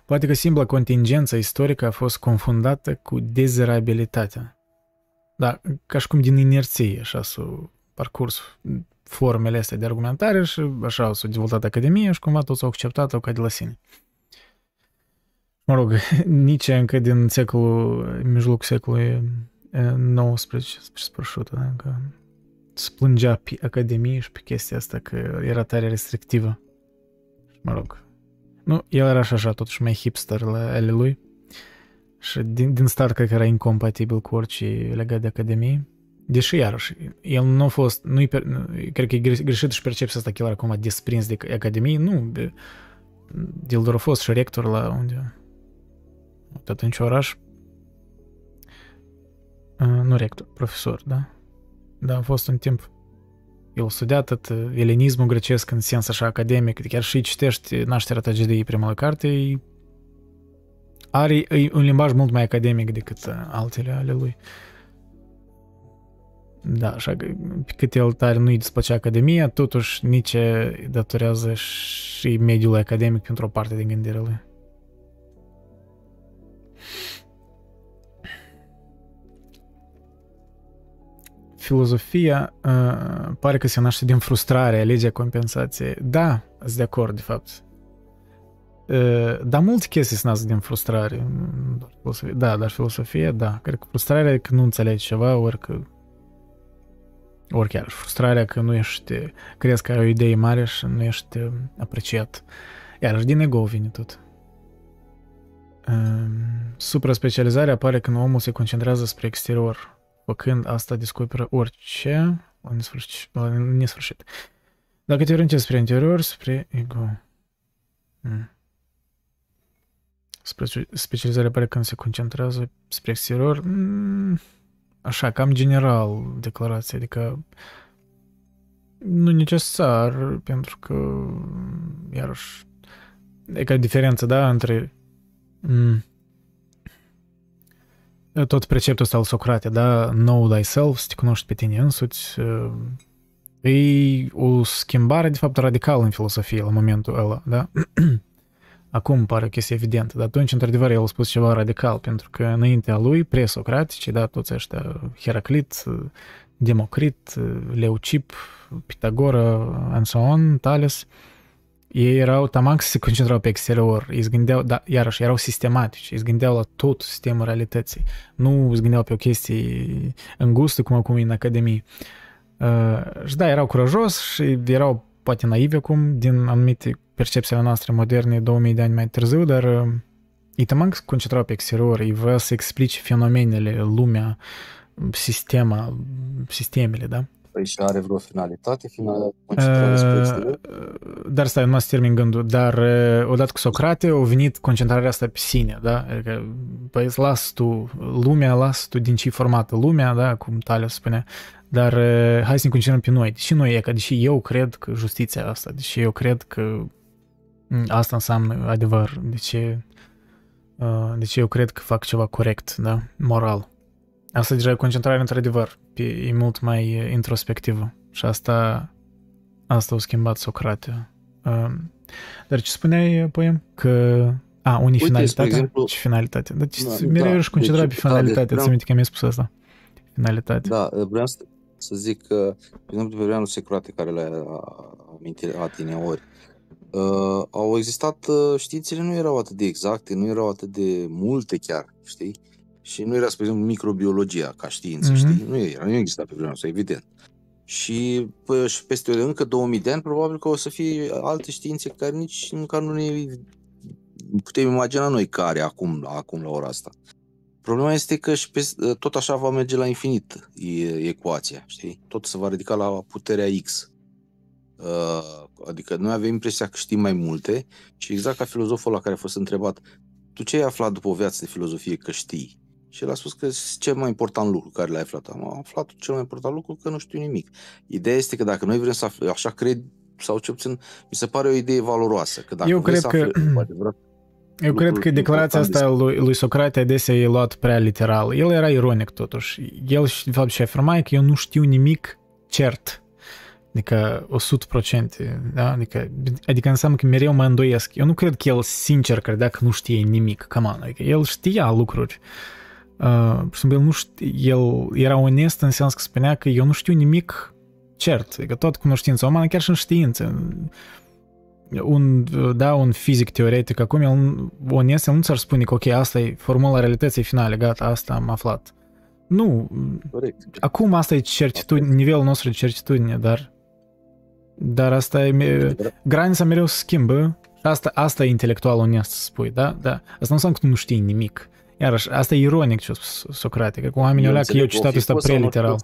Poate că simpla contingență istorică a fost confundată cu dezerabilitatea. Da, ca și cum din inerție, așa, s-o parcurs formele astea de argumentare și așa s-a dezvoltat Academia și cumva toți au acceptat-o ca de la sine. Mă rog, nici încă din secolul, mijlocul secolului 19 spre sfârșit, da? că se plângea pe Academie și pe chestia asta că era tare restrictivă. Mă rog. Nu, el era și așa totuși mai hipster la ale lui. Și din, din start cred că era incompatibil cu orice legat de Academie. Deși, iarăși, el nu a fost, nu cred că e greșit și percepția asta că el acum a desprins de Academie, nu, el doar a fost și rector la unde, tot în ce oraș, nu rector, profesor, da? Da, a fost un timp el studia tot elenismul grecesc în sens așa academic, chiar și citești Nașterea tragediei prima carte, are un limbaj mult mai academic decât altele ale lui. Da, așa că pe cât el tare nu-i desplăcea Academia, totuși nici datorează și mediul academic pentru o parte din gândirea lui. filozofia uh, pare că se naște din frustrare, legea compensației. Da, sunt de acord, de fapt. Uh, dar multe chestii se nasc din frustrare. Da, dar filosofia, da. Cred că frustrarea e că nu înțelegi ceva, ori că ori chiar frustrarea că nu ești, crezi că ai o idee mare și nu ești apreciat. Iarăși din ego vine tot. Uh, supra-specializarea apare când omul se concentrează spre exterior, făcând asta descoperă orice la nesfârșit. La nesfârșit. Dacă te orientezi spre interior, spre ego. Hmm. Spre specializarea pare când se concentrează spre exterior. Hmm. Așa, cam general declarația, adică nu necesar, pentru că, iarăși, e ca diferență, da, între mm, tot preceptul ăsta al Socrate, da, know thyself, să te cunoști pe tine însuți, e o schimbare, de fapt, radicală în filosofie la momentul ăla, da? Acum pare că este evident, dar atunci, într-adevăr, el a spus ceva radical, pentru că înaintea lui, presocratici, da, toți ăștia, Heraclit, Democrit, Leucip, Pitagora, and so on, Tales, ei erau, tamax se concentrau pe exterior, ei gândeau, da, iarăși, erau sistematici, ei gândeau la tot sistemul realității, nu se gândeau pe o chestie îngustă, cum acum e în academie. Uh, și da, erau curajos și erau poate naivi acum, din anumite percepțiile noastre moderne, 2000 de ani mai târziu, dar uh, ei tamax se concentrau pe exterior, ei vreau să explice fenomenele, lumea, sistema, sistemele, da? Păi și are vreo finalitate? Final... Uh, dar stai, nu să termin gândul. Dar uh, odată cu Socrate a venit concentrarea asta pe sine, da? Adică, păi las tu lumea, las tu din ce formată lumea, da? Cum Talia spune. Dar uh, hai să ne concentrăm pe noi. Deși noi e ca, deși eu cred că justiția asta, deși eu cred că mm, asta înseamnă adevăr, de ce, uh, de ce eu cred că fac ceva corect, da? Moral. Asta deja e concentrare într-adevăr, e mult mai introspectivă și asta, asta a schimbat Socrate. Um, dar ce spuneai, poem? Că a, unii Uite, finalitatea exemplu, și finalitatea. Dar da, mereu da, ești concentrat deci, pe finalitate, da, ți aminte că mi-ai spus asta. Finalitate. Da, vreau să, să zic că, de exemplu, pe vreau Socrate, care le-a amintit la tine ori, uh, au existat, uh, științele nu erau atât de exacte, nu erau atât de multe chiar, știi? Și nu era, spre exemplu, microbiologia ca știință, mm-hmm. știi? Nu era, nu exista pe vremea asta, evident. Și, pă, și peste încă 2000 de ani, probabil că o să fie alte științe care nici măcar nu ne putem imagina noi care acum, acum la ora asta. Problema este că și pe, tot așa va merge la infinit e, ecuația, știi? Tot se va ridica la puterea X. Uh, adică noi avem impresia că știm mai multe și exact ca filozoful la care a fost întrebat tu ce ai aflat după o viață de filozofie că știi? Și el a spus că este cel mai important lucru care l-ai aflat. Am aflat cel mai important lucru că nu știu nimic. Ideea este că dacă noi vrem să aflăm, așa cred, sau ce puțin, mi se pare o idee valoroasă. Că dacă Eu cred că... Aflăm, eu cred că declarația asta lui, lui Socrate adesea e luat prea literal. El era ironic totuși. El, de fapt, și afirma că eu nu știu nimic cert. Adică 100%. Da? Adică, adică înseamnă că mereu mă îndoiesc. Eu nu cred că el sincer credea că nu știe nimic. Come on. Adică el știa lucruri. Uh, pur și simplu, el, nu știu, el era onest în sens că spunea că eu nu știu nimic cert, adică tot cunoștința umană, chiar și în știință. Un, da, un fizic teoretic acum, el onest, el nu ți-ar spune că ok, asta e formula realității finale, gata, asta am aflat. Nu, Corect. acum asta e certitudine, nivelul nostru de certitudine, dar dar asta e, granița mereu se schimbă asta, asta e intelectual onest să spui, da? da? Asta nu înseamnă că tu nu știi nimic. Iarăși, asta e ironic ce a spus Socrate, că cu oamenii ălea că eu citat ăsta preliteral.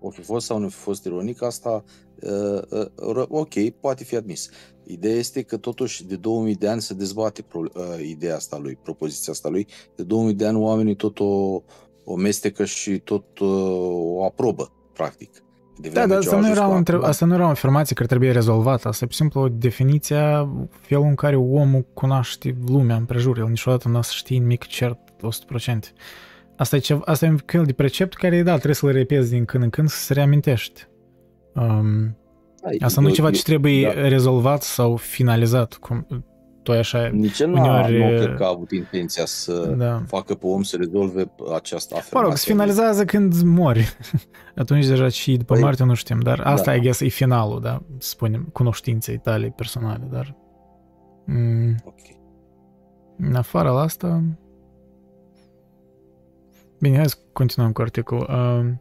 o fi fost sau nu fi fost ironic, asta uh, uh, ok, poate fi admis. Ideea este că totuși de 2000 de ani se dezbate pro, uh, ideea asta lui, propoziția asta lui. De 2000 de ani oamenii tot o, o mestecă și tot uh, o aprobă, practic. De da, dar asta nu, era o între... asta nu era o afirmație care trebuie rezolvată, asta e pur și simplu o definiție felul în care omul cunoaște lumea împrejur, el niciodată nu o să știe nimic cert 100%. Asta e, ceva, asta e un fel de precept care, da, trebuie să-l repezi din când în când să se reamintești. Um, asta nu e ceva ce trebuie da. rezolvat sau finalizat, cum tu așa... Nici el uneori... nu cred că a avut intenția să da. facă pe om să rezolve această afirmație. Mă rog, se finalizează când mori. Atunci deja și după păi, moarte nu știm, dar asta, da. I guess, e finalul, da, spunem, cunoștinței tale personale, dar... Mm, ok. În afară la asta... Bine, hai să continuăm cu articolul. Uh, uh,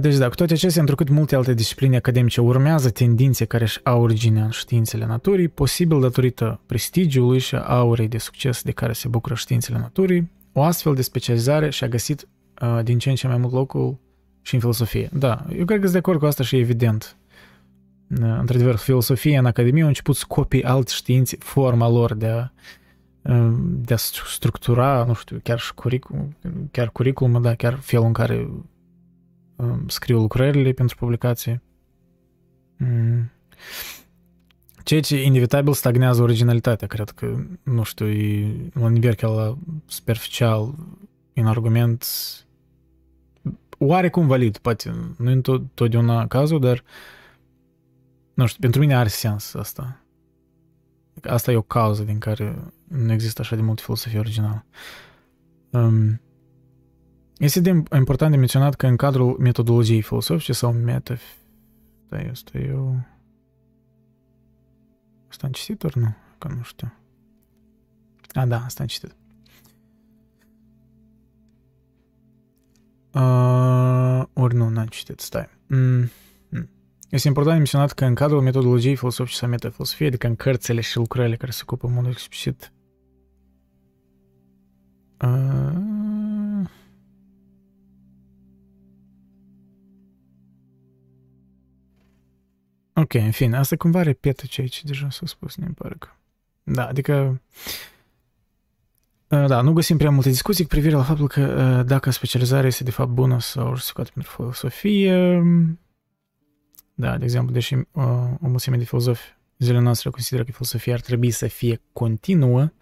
deci da, cu toate acestea, întrucât multe alte discipline academice urmează tendințe care își au originea în științele naturii, posibil datorită prestigiului și aurei de succes de care se bucură științele naturii, o astfel de specializare și-a găsit uh, din ce în ce mai mult locul și în filosofie. Da, eu cred că sunt de acord cu asta și e evident. Uh, într-adevăr, filosofia în Academie a început să copii alte științe, forma lor de a de a structura, nu știu, chiar și curicul, chiar curriculum, da, chiar felul în care um, scriu lucrările pentru publicații. Mm. Ceea ce inevitabil stagnează originalitatea, cred că, nu știu, e un nivel la superficial, în argument oarecum valid, poate nu e totdeauna cazul, dar nu știu, pentru mine are sens asta. Asta e o cauză din care nu există așa de mult filosofie originală. Um, este de important de menționat că în cadrul metodologiei filosofice sau meta... Da, asta eu... Asta am citit ori nu? Că nu știu. A, da, asta am citit. Uh, ori nu, n-am citit, stai. Mm. Este important menționat că în cadrul metodologiei filosofice sau metafilosofiei, adică în cărțile și lucrările care se ocupă în mod explicit uh... Ok, în fine, asta cumva repetă ceea ce deja s-a spus, mi pare că... Da, adică... Da, nu găsim prea multe discuții cu privire la faptul că dacă specializarea este de fapt bună sau justificată pentru filosofie, da, de exemplu, deși uh, o mulțime de filozofi zilele noastre consideră că filosofia ar trebui să fie continuă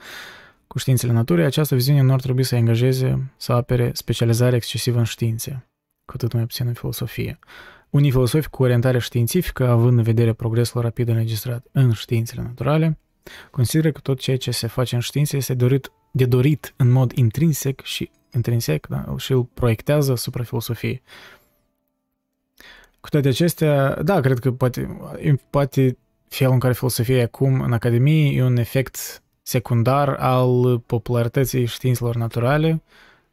cu științele naturii, această viziune nu ar trebui să angajeze să apere specializarea excesivă în științe, cu atât mai puțin în filosofie. Unii filosofi cu orientare științifică, având în vedere progresul rapid înregistrat în științele naturale, consideră că tot ceea ce se face în științe este dorit, de dorit în mod intrinsec și intrinsec da, și îl proiectează asupra filosofiei. Cu toate acestea, da, cred că poate, poate felul în care filosofia e acum în Academie e un efect secundar al popularității științelor naturale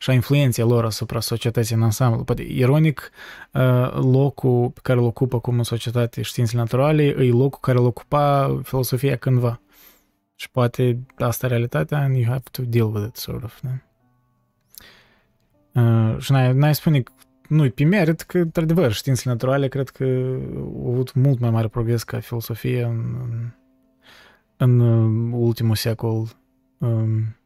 și a influenței lor asupra societății în ansamblu. Poate, ironic, uh, locul pe care îl ocupă acum în societate științele naturale e locul care îl ocupa filosofia cândva. Și poate asta e realitatea and you have to deal with it, sort of. Da? Uh, și n-ai, n-ai spune nu pe merit, că, într-adevăr, științele naturale cred că au avut mult mai mare progres ca filosofie în, în, în uh, ultimul secol. Um,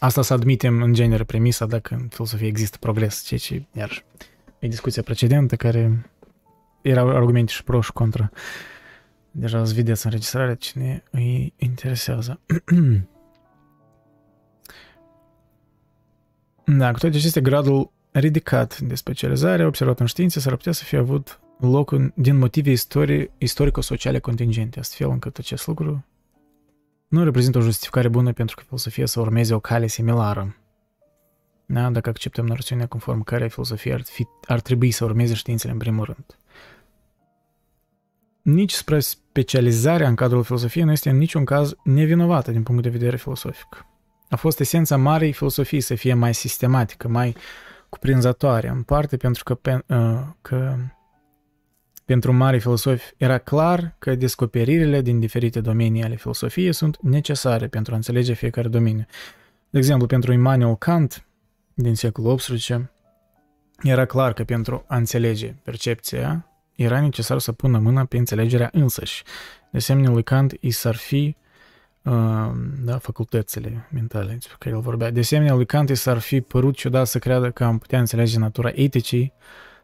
asta să admitem în genere premisa dacă în filosofie există progres, ceea ce, iar e discuția precedentă care erau argumente și pro și contra. Deja îți vedeți înregistrarea cine îi interesează. da, cu toate acestea, gradul ridicat de specializare observat în științe s-ar putea să fie avut loc din motive istorii, istorico-sociale contingente, astfel încât acest lucru nu reprezintă o justificare bună pentru că filosofia să urmeze o cale similară. Da? Dacă acceptăm noțiunea conform care filosofia ar, fi, ar trebui să urmeze științele în primul rând. Nici spre specializarea în cadrul filosofiei nu este în niciun caz nevinovată din punct de vedere filosofic. A fost esența marei filosofii să fie mai sistematică, mai uh, cuprinzătoare, în parte pentru că, pe, uh, că pentru mari filosofi era clar că descoperirile din diferite domenii ale filosofiei sunt necesare pentru a înțelege fiecare domeniu. De exemplu, pentru Immanuel Kant din secolul XVIII, era clar că pentru a înțelege percepția, era necesar să pună mâna pe înțelegerea însăși. De asemenea, lui Kant i s-ar fi uh, da, facultățile mentale despre care el vorbea. De asemenea, lui Kant i s-ar fi părut ciudat să creadă că am putea înțelege natura eticii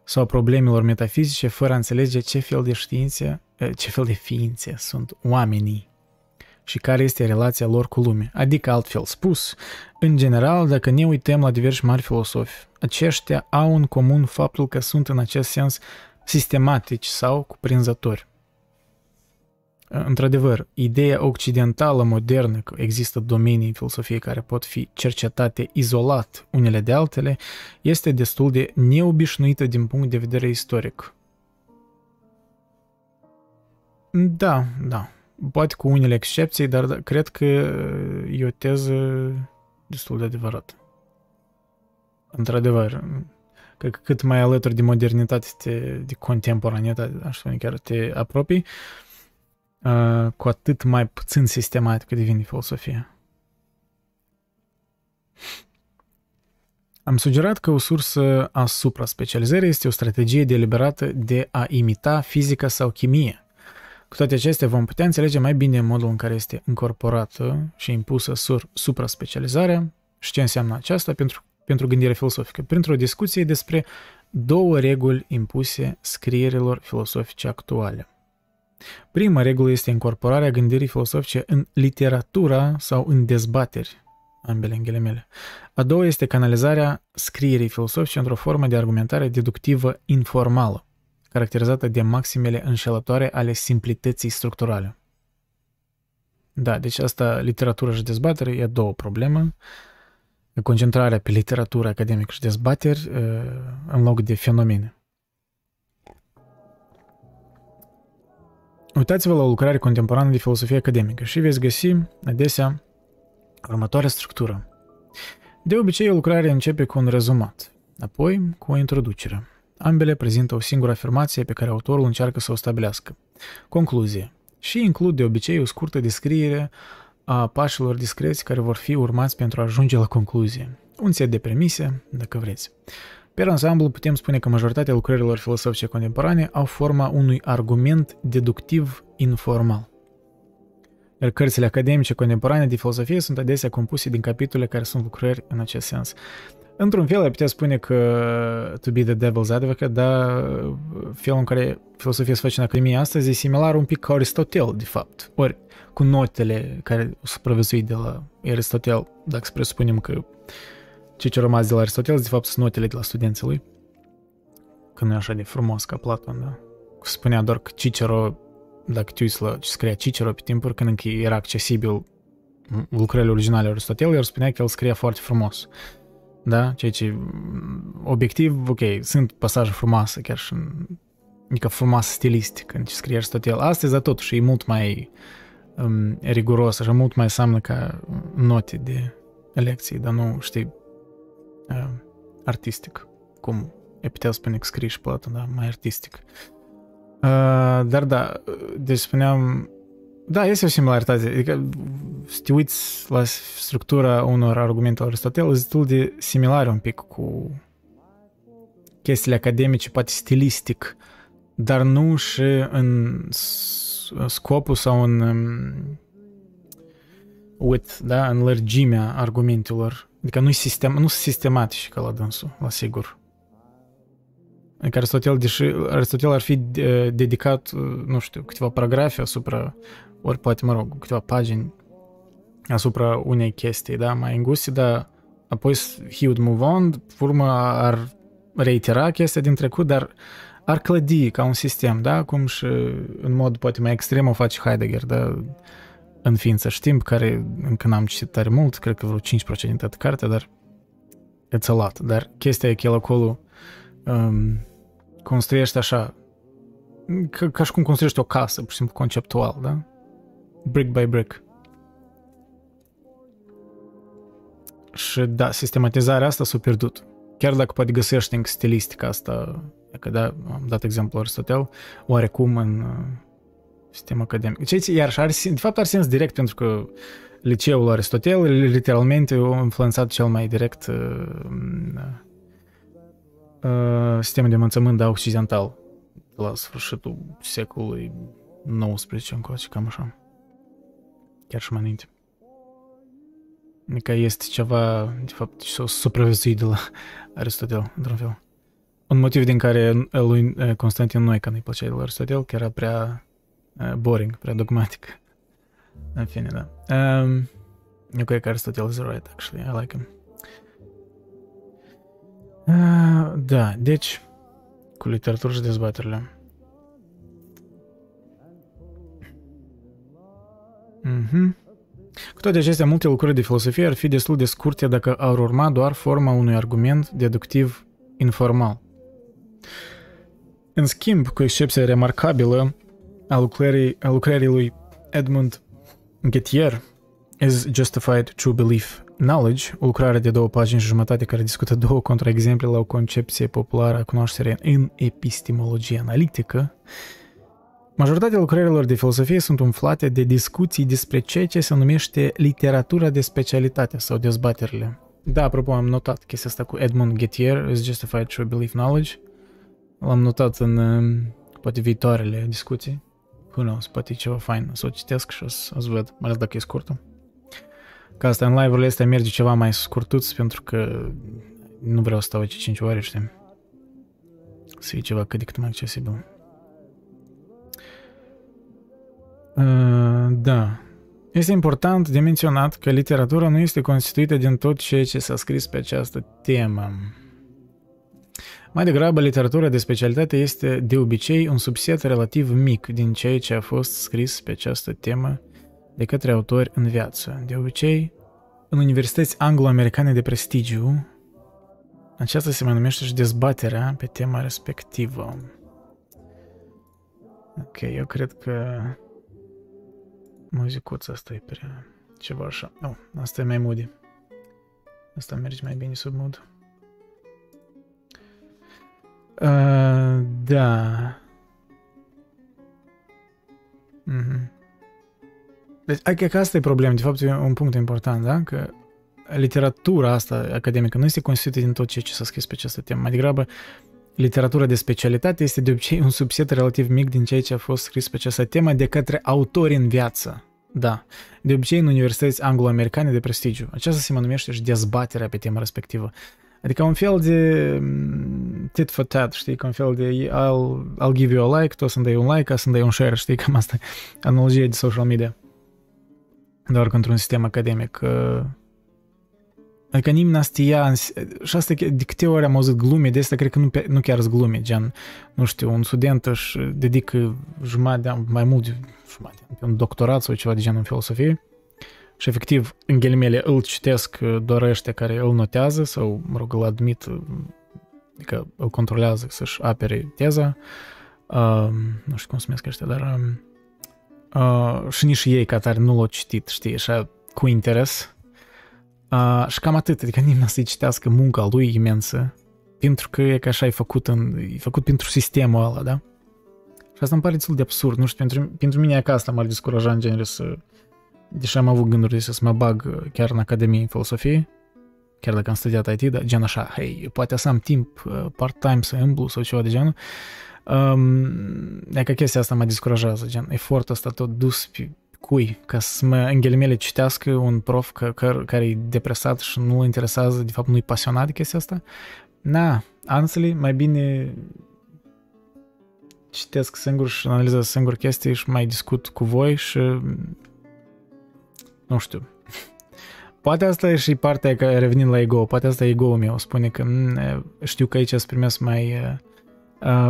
sau problemelor metafizice fără a înțelege ce fel de științe, ce fel de ființe sunt oamenii și care este relația lor cu lumea. Adică, altfel spus, în general, dacă ne uităm la diversi mari filosofi, aceștia au în comun faptul că sunt în acest sens sistematici sau cuprinzători. Într-adevăr, ideea occidentală modernă că există domenii în filosofie care pot fi cercetate izolat unele de altele este destul de neobișnuită din punct de vedere istoric. Da, da, poate cu unele excepții, dar da, cred că e o teză destul de adevărată. Într-adevăr, că cât mai alături de modernitate, te, de contemporaneitate, aș spune chiar te apropii, uh, cu atât mai puțin sistematică devine filosofia. Am sugerat că o sursă asupra specializării este o strategie deliberată de a imita fizica sau chimie. Cu toate acestea vom putea înțelege mai bine modul în care este incorporată și impusă sur, supra-specializarea și ce înseamnă aceasta pentru, pentru gândire filosofică, printr-o discuție despre două reguli impuse scrierilor filosofice actuale. Prima regulă este incorporarea gândirii filosofice în literatura sau în dezbateri, ambele în ghilimele. A doua este canalizarea scrierii filosofice într-o formă de argumentare deductivă informală, caracterizată de maximele înșelătoare ale simplității structurale. Da, deci asta, literatură și dezbatere, e două probleme. Concentrarea pe literatură academică și dezbateri în loc de fenomene. Uitați-vă la o lucrare contemporană de filosofie academică și veți găsi adesea următoarea structură. De obicei, o lucrare începe cu un rezumat, apoi cu o introducere. Ambele prezintă o singură afirmație pe care autorul încearcă să o stabilească. Concluzie. Și includ de obicei o scurtă descriere a pașilor discreți care vor fi urmați pentru a ajunge la concluzie. Un set de premise, dacă vreți. Pe ansamblu putem spune că majoritatea lucrărilor filosofice contemporane au forma unui argument deductiv informal. Iar cărțile academice contemporane de filosofie sunt adesea compuse din capitole care sunt lucrări în acest sens. Într-un fel, ai putea spune că to be the devil's advocate, dar felul în care filosofia se face în Academie astăzi e similar un pic ca Aristotel, de fapt. Ori cu notele care au supraviețuit de la Aristotel, dacă să presupunem că ce ce rămas de la Aristotel, de fapt, sunt notele de la studenții lui. Că nu e așa de frumos ca Platon, da? Spunea doar că Cicero, dacă te uiți la ce scria Cicero pe timpuri, când încă era accesibil lucrările originale Aristotel, el spunea că el scria foarte frumos. Da? Ceea ce, obiectiv, ok, sunt pasaje frumoase, chiar și adică frumoasă stilistic în ce scrie Aristotel. Astăzi, dar totuși, e mult mai um, riguros, așa, mult mai seamnă ca note de lecții, dar nu, știi, uh, artistic, cum Epitel spune că scrie și Platon, da, mai artistic. Uh, dar da, deci spuneam, da, este o similaritate. Adică, să te uiți la structura unor argumente al Aristotel, e destul de similare un pic cu chestiile academice, poate stilistic, dar nu și în scopul sau în um, width, da, în lărgimea argumentelor Adică nu sistem, nu sunt sistematici ca la dânsul, la sigur. Adică Aristotel, deși Aristotel ar fi dedicat, nu știu, câteva paragrafe asupra, ori poate, mă rog, câteva pagini asupra unei chestii, da, mai înguste, dar apoi he would move on, urmă ar reitera chestia din trecut, dar ar clădi ca un sistem, da, cum și în mod poate mai extrem o face Heidegger, da, în ființă și timp, care încă n-am citit tare mult, cred că vreo 5% din toată cartea, dar it's a lot. Dar chestia e că el acolo um, construiește așa, ca, ca și cum construiește o casă, pur și simplu conceptual, da? Brick by brick. Și da, sistematizarea asta s-a pierdut. Chiar dacă poate găsești încă stilistica asta, că da, am dat exemplu Aristotel, oarecum în sistem academic. Ce iar are, de fapt are sens direct pentru că liceul Aristotel literalmente a influențat cel mai direct uh, uh, sistemul de învățământ da, occidental de la sfârșitul secolului 19 încoace, cam așa. Chiar și mai înainte. Adică este ceva, de fapt, supraviețuit de la Aristotel, într-un fel. Un motiv din care lui Constantin Noica nu-i plăcea de la Aristotel, că era prea boring, prea dogmatic. În fine, da. Um, eu cred că Aristotel is right, actually. I like him. Uh, da, deci, cu literatură și dezbaterile. Mhm. Cu toate acestea, multe lucruri de filosofie ar fi destul de scurte dacă ar urma doar forma unui argument deductiv informal. În schimb, cu excepția remarcabilă a lucrării, a lucrării lui Edmund Gettier, Is Justified True Belief Knowledge, o lucrare de două pagini și jumătate care discută două contraexemple la o concepție populară a cunoașterii în epistemologie analitică, Majoritatea lucrărilor de filosofie sunt umflate de discuții despre ceea ce se numește literatura de specialitate sau dezbaterile. Da, apropo, am notat chestia asta cu Edmund Gettier, Is Justified True Belief Knowledge. L-am notat în um, poate viitoarele discuții. Who knows, poate e ceva fain. Să o citesc și o să, o să văd, mai ales dacă e scurtă. Ca asta în live-urile astea merge ceva mai scurtuț pentru că nu vreau să stau aici 5 ore, știi? Să fie ceva cât de cât mai accesibil. Uh, da. Este important de menționat că literatura nu este constituită din tot ceea ce s-a scris pe această temă. Mai degrabă, literatura de specialitate este de obicei un subset relativ mic din ceea ce a fost scris pe această temă de către autori în viață. De obicei, în universități anglo-americane de prestigiu, aceasta se mai numește și dezbaterea pe tema respectivă. Ok, eu cred că muzicuța asta e prea ceva așa. Oh, asta e mai moody. Asta merge mai bine sub mood. Uh, da. Mm-hmm. Deci, cred că asta e problema, de fapt e un punct important, da? Că literatura asta academică nu este constituită din tot ceea ce s-a scris pe această temă. Mai degrabă, literatura de specialitate este de obicei un subset relativ mic din ceea ce a fost scris pe această temă de către autori în viață. Da. De obicei în universități anglo-americane de prestigiu. Aceasta se numește și dezbaterea pe tema respectivă. Adică un fel de mm, tit for tat, știi, ca un fel de I'll, I'll give you a like, tu să-mi dai un like, ca să-mi dai un share, știi, cam asta analogie de social media. Doar că într-un sistem academic. Uh, adică nimeni n-a și asta de câte ori am auzit glume, de asta cred că nu, nu chiar sunt glume, gen, nu știu, un student își dedică jumătate de mai mult de jumătate, un doctorat sau ceva de genul în filosofie și efectiv, în ghilimele, îl citesc doar ăștia care îl notează sau, mă rog, îl admit, adică îl controlează să-și apere teza, uh, nu știu cum se numesc ăștia, dar uh, și nici ei ca tare nu l-au citit, știi, așa, cu interes. Uh, și cam atât, adică nimeni să-i citească munca lui imensă, pentru că e că așa e făcut, în, e făcut pentru sistemul ăla, da? Și asta îmi pare destul de absurd, nu știu, pentru, pentru mine acasă m-ar descuraja în genere să... Deși am avut gânduri să mă bag chiar în Academie în filosofie, chiar dacă am studiat IT, dar gen așa, hei, poate să am timp part-time să îmblu sau ceva de genul, um, e că chestia asta mă descurajează, gen, efortul ăsta tot dus pe cui, ca să mă, în ghilimele, citească un prof că, că, care e depresat și nu-l interesează, de fapt nu-i pasionat de chestia asta, na, honestly, mai bine citesc singur și analizez singur chestii și mai discut cu voi și nu știu. Poate asta e și partea că revenind la ego, poate asta e ego-ul meu, spune că știu că aici îți primesc mai,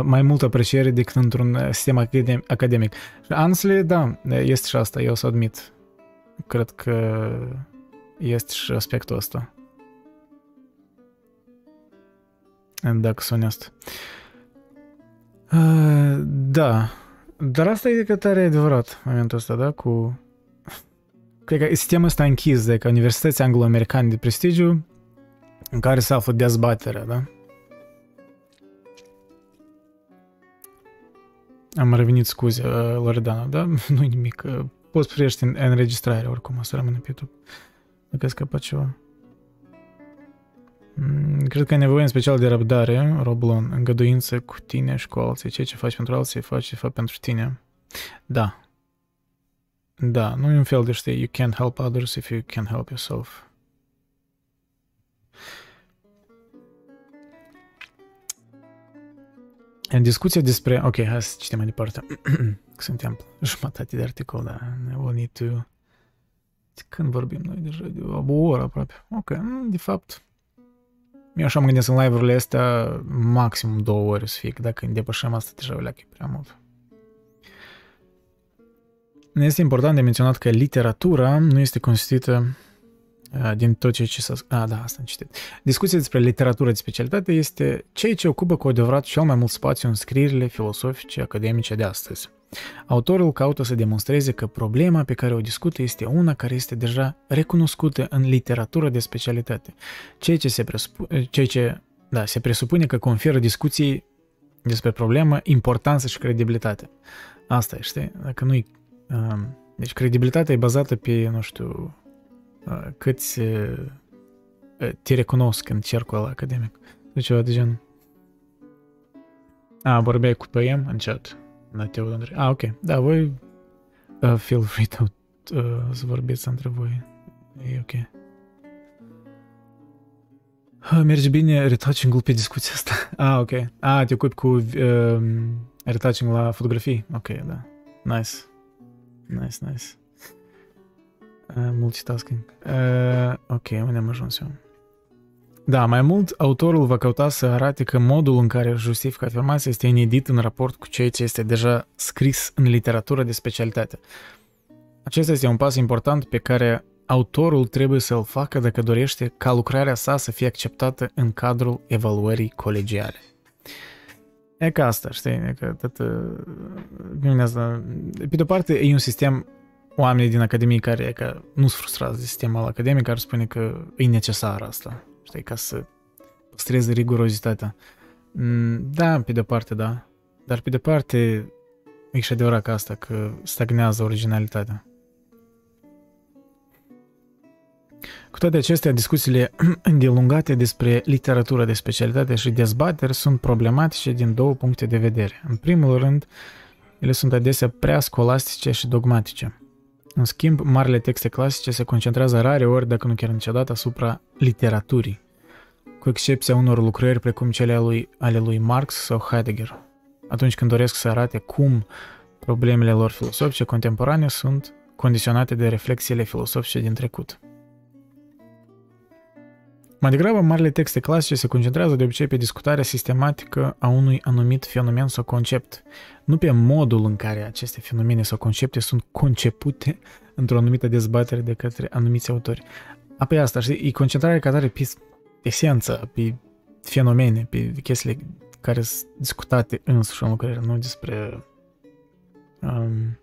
mai multă apreciere decât într-un sistem academic. Și honestly, da, este și asta, eu o să admit. Cred că este și aspectul ăsta. Dacă sunt onest. Uh, da. Dar asta e că tare adevărat momentul ăsta, da? Cu... Cred că sistemul ăsta închis de că universități anglo-americane de prestigiu în care se află dezbaterea, da? Am revenit, scuze, Loredana, da? Nu-i nimic. Poți privești în înregistrare, oricum, o să rămână pe YouTube. Dacă scăpat ceva. Mm, cred că ai nevoie în special de răbdare, Roblon, îngăduință cu tine și cu alții. Ceea ce faci pentru alții, faci ce faci pentru tine. Da. Da, nu e un fel de știi, you can't help others if you can't help yourself. În discuția despre... Ok, hai să citim mai departe. Suntem jumătate de articol, da. We'll need to... Când vorbim noi deja? De o oră aproape. Ok, mm, de fapt... Eu așa mă gândesc în live-urile astea maximum două ore să fie, că dacă depășim asta deja o leacă prea mult. Este important de menționat că literatura nu este constituită din tot ceea ce s-a... A, da, asta am citit. Discuția despre literatură de specialitate este ceea ce ocupă cu adevărat cel mai mult spațiu în scrierile filosofice academice de astăzi. Autorul caută să demonstreze că problema pe care o discută este una care este deja recunoscută în literatură de specialitate, ceea ce se, presupu- ceea ce, da, se presupune că conferă discuției despre problemă importanță și credibilitate. Asta e, știi? Dacă nu-i... Um, deci credibilitatea e bazată pe, nu știu, uh, câți uh, te recunosc în cercul academic. Sau ceva de gen. A, vorbeai cu PM în chat. Nateu Andrei. Ah, ok. Da, voi uh, feel free to, uh, să vorbiți între voi. E ok. Uh, merge bine retouching-ul pe discuția asta. Ah, ok. Ah, te ocupi cu uh, retouching la fotografii. Ok, da. Nice. Nice, nice. Uh, multitasking. Uh, ok, unde am ajuns eu? Da, mai mult, autorul va căuta să arate că modul în care justifică afirmația este inedit în raport cu ceea ce este deja scris în literatură de specialitate. Acesta este un pas important pe care autorul trebuie să-l facă dacă dorește ca lucrarea sa să fie acceptată în cadrul evaluării colegiale. E ca asta, știi? E că tot, uh, pe de-o parte, e un sistem oamenii din Academie care e că nu sunt frustrați de sistemul academic, care spune că e necesar asta știi, ca să păstreze rigurozitatea. Mm, da, pe de parte, da. Dar pe de parte, e și adevărat ca asta, că stagnează originalitatea. Cu toate acestea, discuțiile îndelungate despre literatură de specialitate și dezbateri sunt problematice din două puncte de vedere. În primul rând, ele sunt adesea prea scolastice și dogmatice. În schimb, marile texte clasice se concentrează rare ori, dacă nu chiar niciodată, asupra literaturii, cu excepția unor lucrări precum cele ale lui, ale lui Marx sau Heidegger, atunci când doresc să arate cum problemele lor filosofice contemporane sunt condiționate de reflexiile filosofice din trecut. Mai degrabă, marile texte clasice se concentrează de obicei pe discutarea sistematică a unui anumit fenomen sau concept, nu pe modul în care aceste fenomene sau concepte sunt concepute într-o anumită dezbatere de către anumiți autori. Apoi asta, știi, e concentrarea ca tare pe esența, pe fenomene, pe chestiile care sunt discutate însuși în lucrare, nu despre um,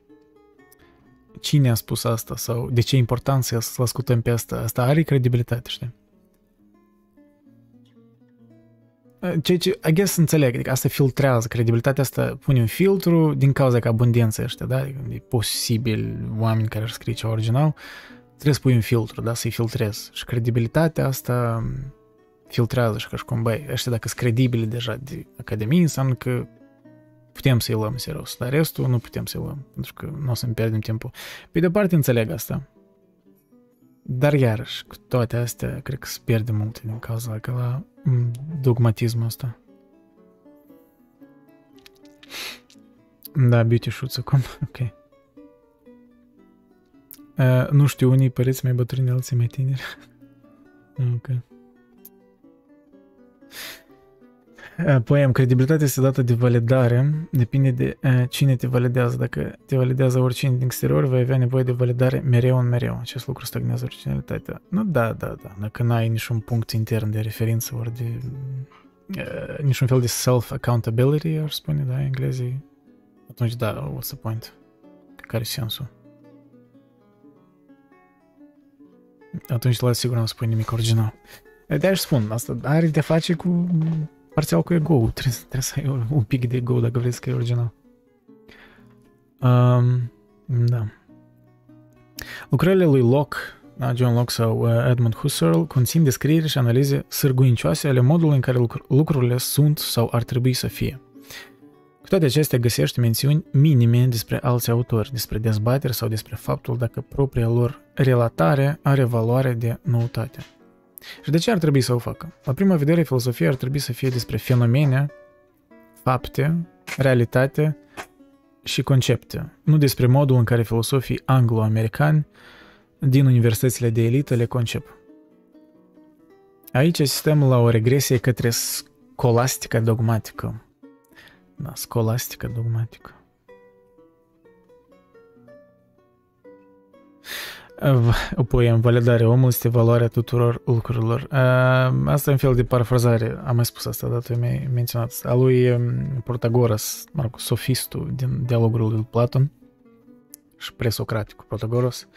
cine a spus asta sau de ce e important să ascultăm pe asta. Asta are credibilitate, știi? Ceea ce, I guess, înțeleg, adică asta filtrează, credibilitatea asta pune un filtru din cauza că abundența ăștia, da? Adică e posibil oameni care ar scrie ceva original, trebuie să pui un filtru, da? Să-i filtrezi. Și credibilitatea asta filtrează și ca și cum, băi, ăștia dacă sunt credibili deja de academie, înseamnă că putem să-i luăm serios, dar restul nu putem să-i luăm, pentru că nu o să-mi pierdem timpul. Pe de parte înțeleg asta, dar iarăși, cu toate astea, cred că se pierde multe din cauza că la dogmatismul ăsta. Da, beauty shoots acum, ok. Uh, nu știu, unii păreți mai bătrâni, alții mai tineri. ok. Poem, credibilitatea este dată de validare, depinde de uh, cine te validează. Dacă te validează oricine din exterior, vei avea nevoie de validare mereu în mereu. Acest lucru stagnează originalitatea. Nu, da, da, da. Dacă n-ai niciun punct intern de referință ori de uh, niciun fel de self-accountability, aș spune, da, englezii, atunci da, what's the point? Care e sensul? Atunci la sigur nu spui nimic original. De-aia spun, asta are de face cu parțial cu ego trebuie, trebuie să ai un pic de ego dacă vrei să scrii original. Um, da. Lucrările lui Locke da, John Locke sau uh, Edmund Husserl, conțin descrieri și analize sârguincioase ale modului în care lucrurile sunt sau ar trebui să fie. Cu toate acestea găsești mențiuni minime despre alți autori, despre dezbateri sau despre faptul dacă propria lor relatare are valoare de noutate. Și de ce ar trebui să o facă? La prima vedere, filosofia ar trebui să fie despre fenomene, fapte, realitate și concepte, nu despre modul în care filosofii anglo-americani din universitățile de elită le concep. Aici asistăm la o regresie către scolastica dogmatică. Da, scolastica dogmatică. Apoi, în validarea omului este valoarea tuturor lucrurilor. Asta e un fel de parafrazare, am mai spus asta, dar tu mi-ai menționat. A lui Protagoras, mă rog, sofistul din dialogul lui Platon și presocraticul Protagoras,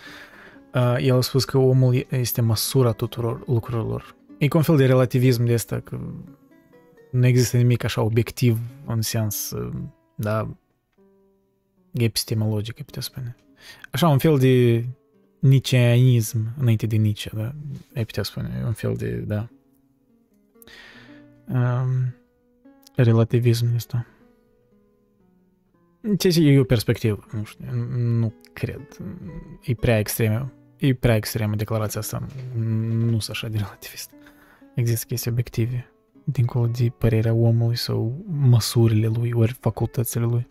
el a spus că omul este măsura tuturor lucrurilor. E ca un fel de relativism de asta, că nu există nimic așa obiectiv în sens, da, epistemologic, putea spune. Așa, un fel de niceanism înainte de Nietzsche, da? Ai putea spune, un fel de, da. Um, relativism ăsta. Ce e o perspectivă, nu știu, nu cred. E prea extremă. E prea extremă declarația asta. Nu sunt așa de relativist. Există chestii obiective, dincolo de părerea omului sau măsurile lui, ori facultățile lui.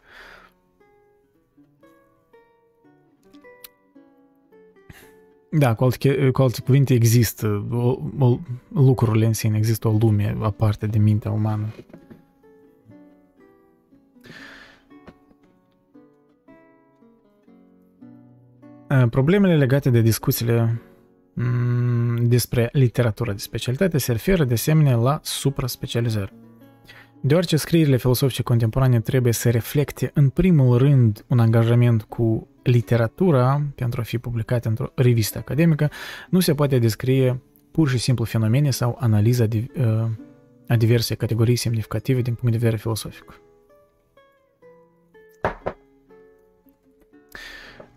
Da, cu alte, cu alte cuvinte, există o, o, lucrurile în sine, există o lume aparte de mintea umană. Problemele legate de discuțiile mm, despre literatura de specialitate se referă de asemenea la supra-specializare. Deoarece scrierile filosofice contemporane trebuie să reflecte în primul rând un angajament cu literatura pentru a fi publicată într-o revistă academică, nu se poate descrie pur și simplu fenomene sau analiza de, uh, a diverse categorii semnificative din punct de vedere filosofic.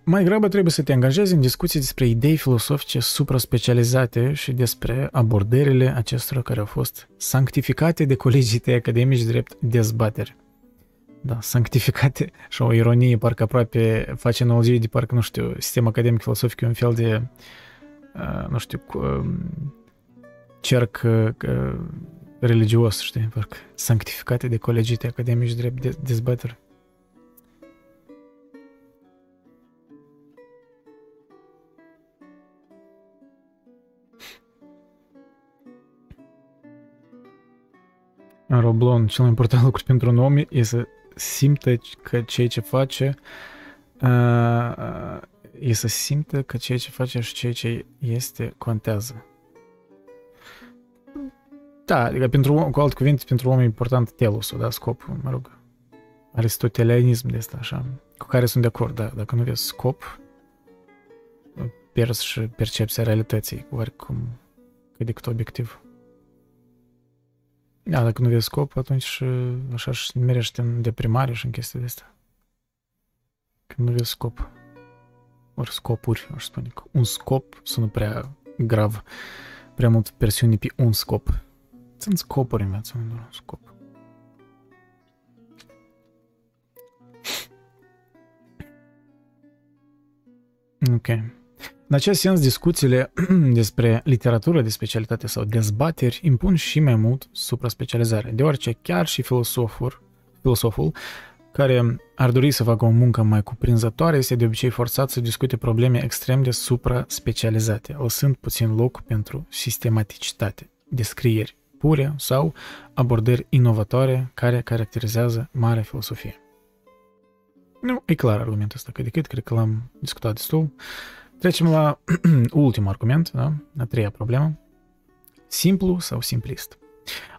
Mai grabă trebuie să te angajezi în discuții despre idei filosofice supra-specializate și despre abordările acestora care au fost sanctificate de colegii tăi academici drept dezbateri. Da, sanctificate și o ironie, parcă aproape face analogie de parcă, nu știu, sistem academic filosofic e un fel de, uh, nu știu, cerc uh, religios, știi, parcă sanctificate de colegii tăi academici drept dezbateri. Roblon, cel mai important lucru pentru un om e să simtă că ceea ce face uh, e să simtă că ceea ce face și ceea ce este contează. Da, adică pentru, cu alte cuvinte, pentru om e important telosul, da, scopul, mă rog. Aristotelianism de asta, așa, cu care sunt de acord, da, dacă nu vezi scop, pierzi și percepția realității, oricum, cât de cât obiectiv. Da, dacă nu vezi scop, atunci și așa și merește în deprimare și în chestii de astea. Când nu vezi scop. Ori scopuri, aș spune. Un scop sună prea grav. Prea mult presiune pe un scop. Sunt scopuri în viață, nu doar un scop. Ok. În acest sens, discuțiile despre literatură de specialitate sau dezbateri impun și mai mult supra-specializare, deoarece chiar și filosoful, filosoful care ar dori să facă o muncă mai cuprinzătoare este de obicei forțat să discute probleme extrem de supra-specializate, lăsând puțin loc pentru sistematicitate, descrieri pure sau abordări inovatoare care caracterizează marea filosofie. Nu, e clar argumentul ăsta, că de cât cred că l-am discutat destul. Trecem la ultimul argument, da? a treia problemă. Simplu sau simplist.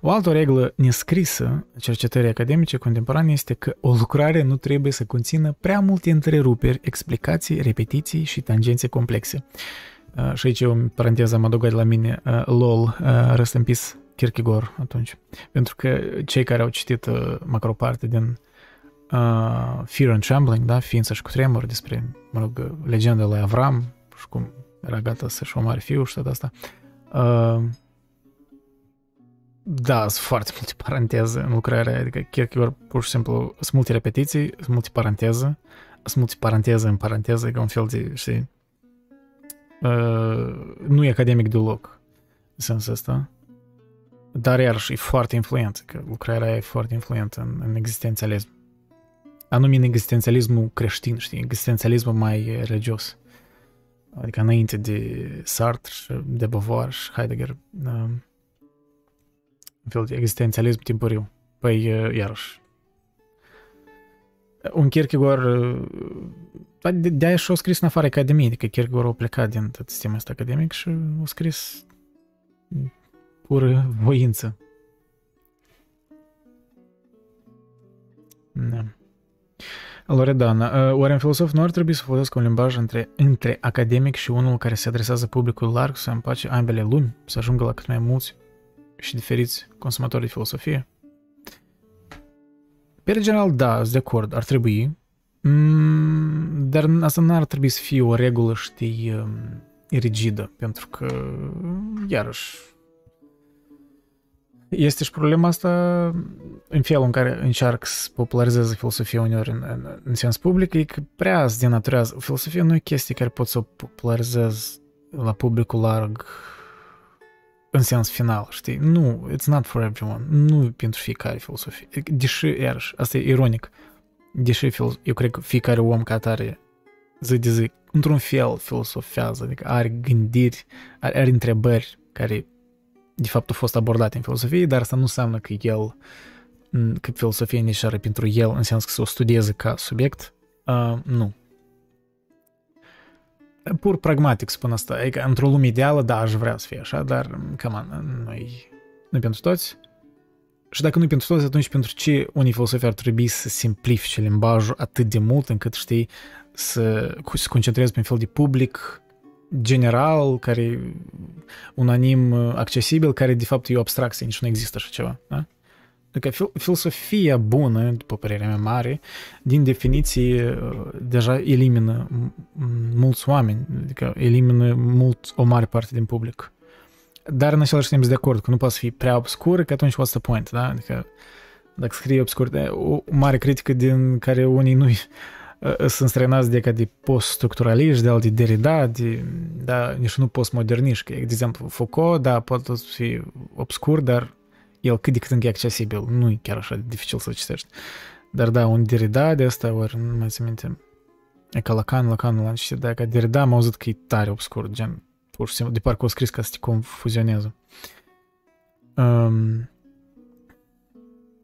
O altă reglă nescrisă a cercetării academice contemporane este că o lucrare nu trebuie să conțină prea multe întreruperi, explicații, repetiții și tangențe complexe. Uh, și aici o paranteză am adăugat la mine uh, LOL, uh, răstâmpis Kierkegaard atunci. Pentru că cei care au citit uh, macroparte din uh, Fear and Trembling, da, ființa și cu tremur, despre, mă rog, legenda lui Avram și cum era gata să-și omoare fiul și tot asta. Uh, da, sunt foarte multe paranteze în lucrarea aia, adică Kierkegaard pur și simplu sunt multe repetiții, sunt multe paranteze, sunt multe paranteze în paranteze, e ca un fel de, știi, uh, nu e academic deloc, în sensul ăsta, dar iarăși e foarte influent, că lucrarea aia e foarte influentă în, în existențialism. Anume în existențialismul creștin, știi, existențialismul mai religios. Adică înainte de Sartre, de Beauvoir și Heidegger, uh, un fel de existențialism timpuriu. Păi, iarăși, un Kierkegaard, de-aia și-a scris în afară academiei, adică Kierkegaard a plecat din tot sistemul ăsta academic și a scris pură voință. Da. Loredana, oare un filosof nu ar trebui să folosească un limbaj între, între academic și unul care se adresează publicul larg să împace ambele lumi, să ajungă la cât mai mulți și diferiți consumatori de filosofie? Pe general, da, sunt de acord, ar trebui, mm, dar asta nu ar trebui să fie o regulă, știi, um, rigidă, pentru că, iarăși, este și problema asta în felul în care încearcă să popularizeze filosofia uneori în, în, în sens public, e că prea se denaturează. Filosofia nu e chestie care pot să o popularizeze la publicul larg în sens final, știi? Nu, it's not for everyone. Nu pentru fiecare filosofie. Deși, iarăși, asta e ironic. Deși eu cred că fiecare om ca atare zi de zi, într-un fel filosofează, adică are gândiri, are, are întrebări care de fapt au fost abordate în filosofie, dar asta nu înseamnă că el, că filosofia e necesară pentru el, în sens că să o studieze ca subiect. Uh, nu pur pragmatic spun asta. Adică, într-o lume ideală, da, aș vrea să fie așa, dar, come on, nu nu pentru toți. Și dacă nu pentru toți, atunci pentru ce unii filosofi ar trebui să simplifice limbajul atât de mult încât, știi, să se concentreze pe un fel de public general, care unanim accesibil, care de fapt e o abstracție, nici nu există așa ceva. Da? Adică filosofia bună, după părerea mea mare, din definiție deja elimină mulți oameni, adică elimină mult o mare parte din public. Dar în același timp de acord că nu poate să fie prea obscur, că atunci what's the point, da? Adică dacă scrie obscur, o mare critică din care unii nu sunt străinați de ca de post-structuraliști, de alții de Derrida, de, da, nici nu postmoderniști. De exemplu, Foucault, da, poate fi obscur, dar el cât de cât încă e accesibil, nu e chiar așa de dificil să citești. Dar da, un Derrida de asta, ori nu mai țin minte, e ca Lacan, Lacan l-am citit, dar ca Derrida am auzit că e tare obscur, gen, pur și simplu, de parcă o scris ca să te confuzioneze. Um,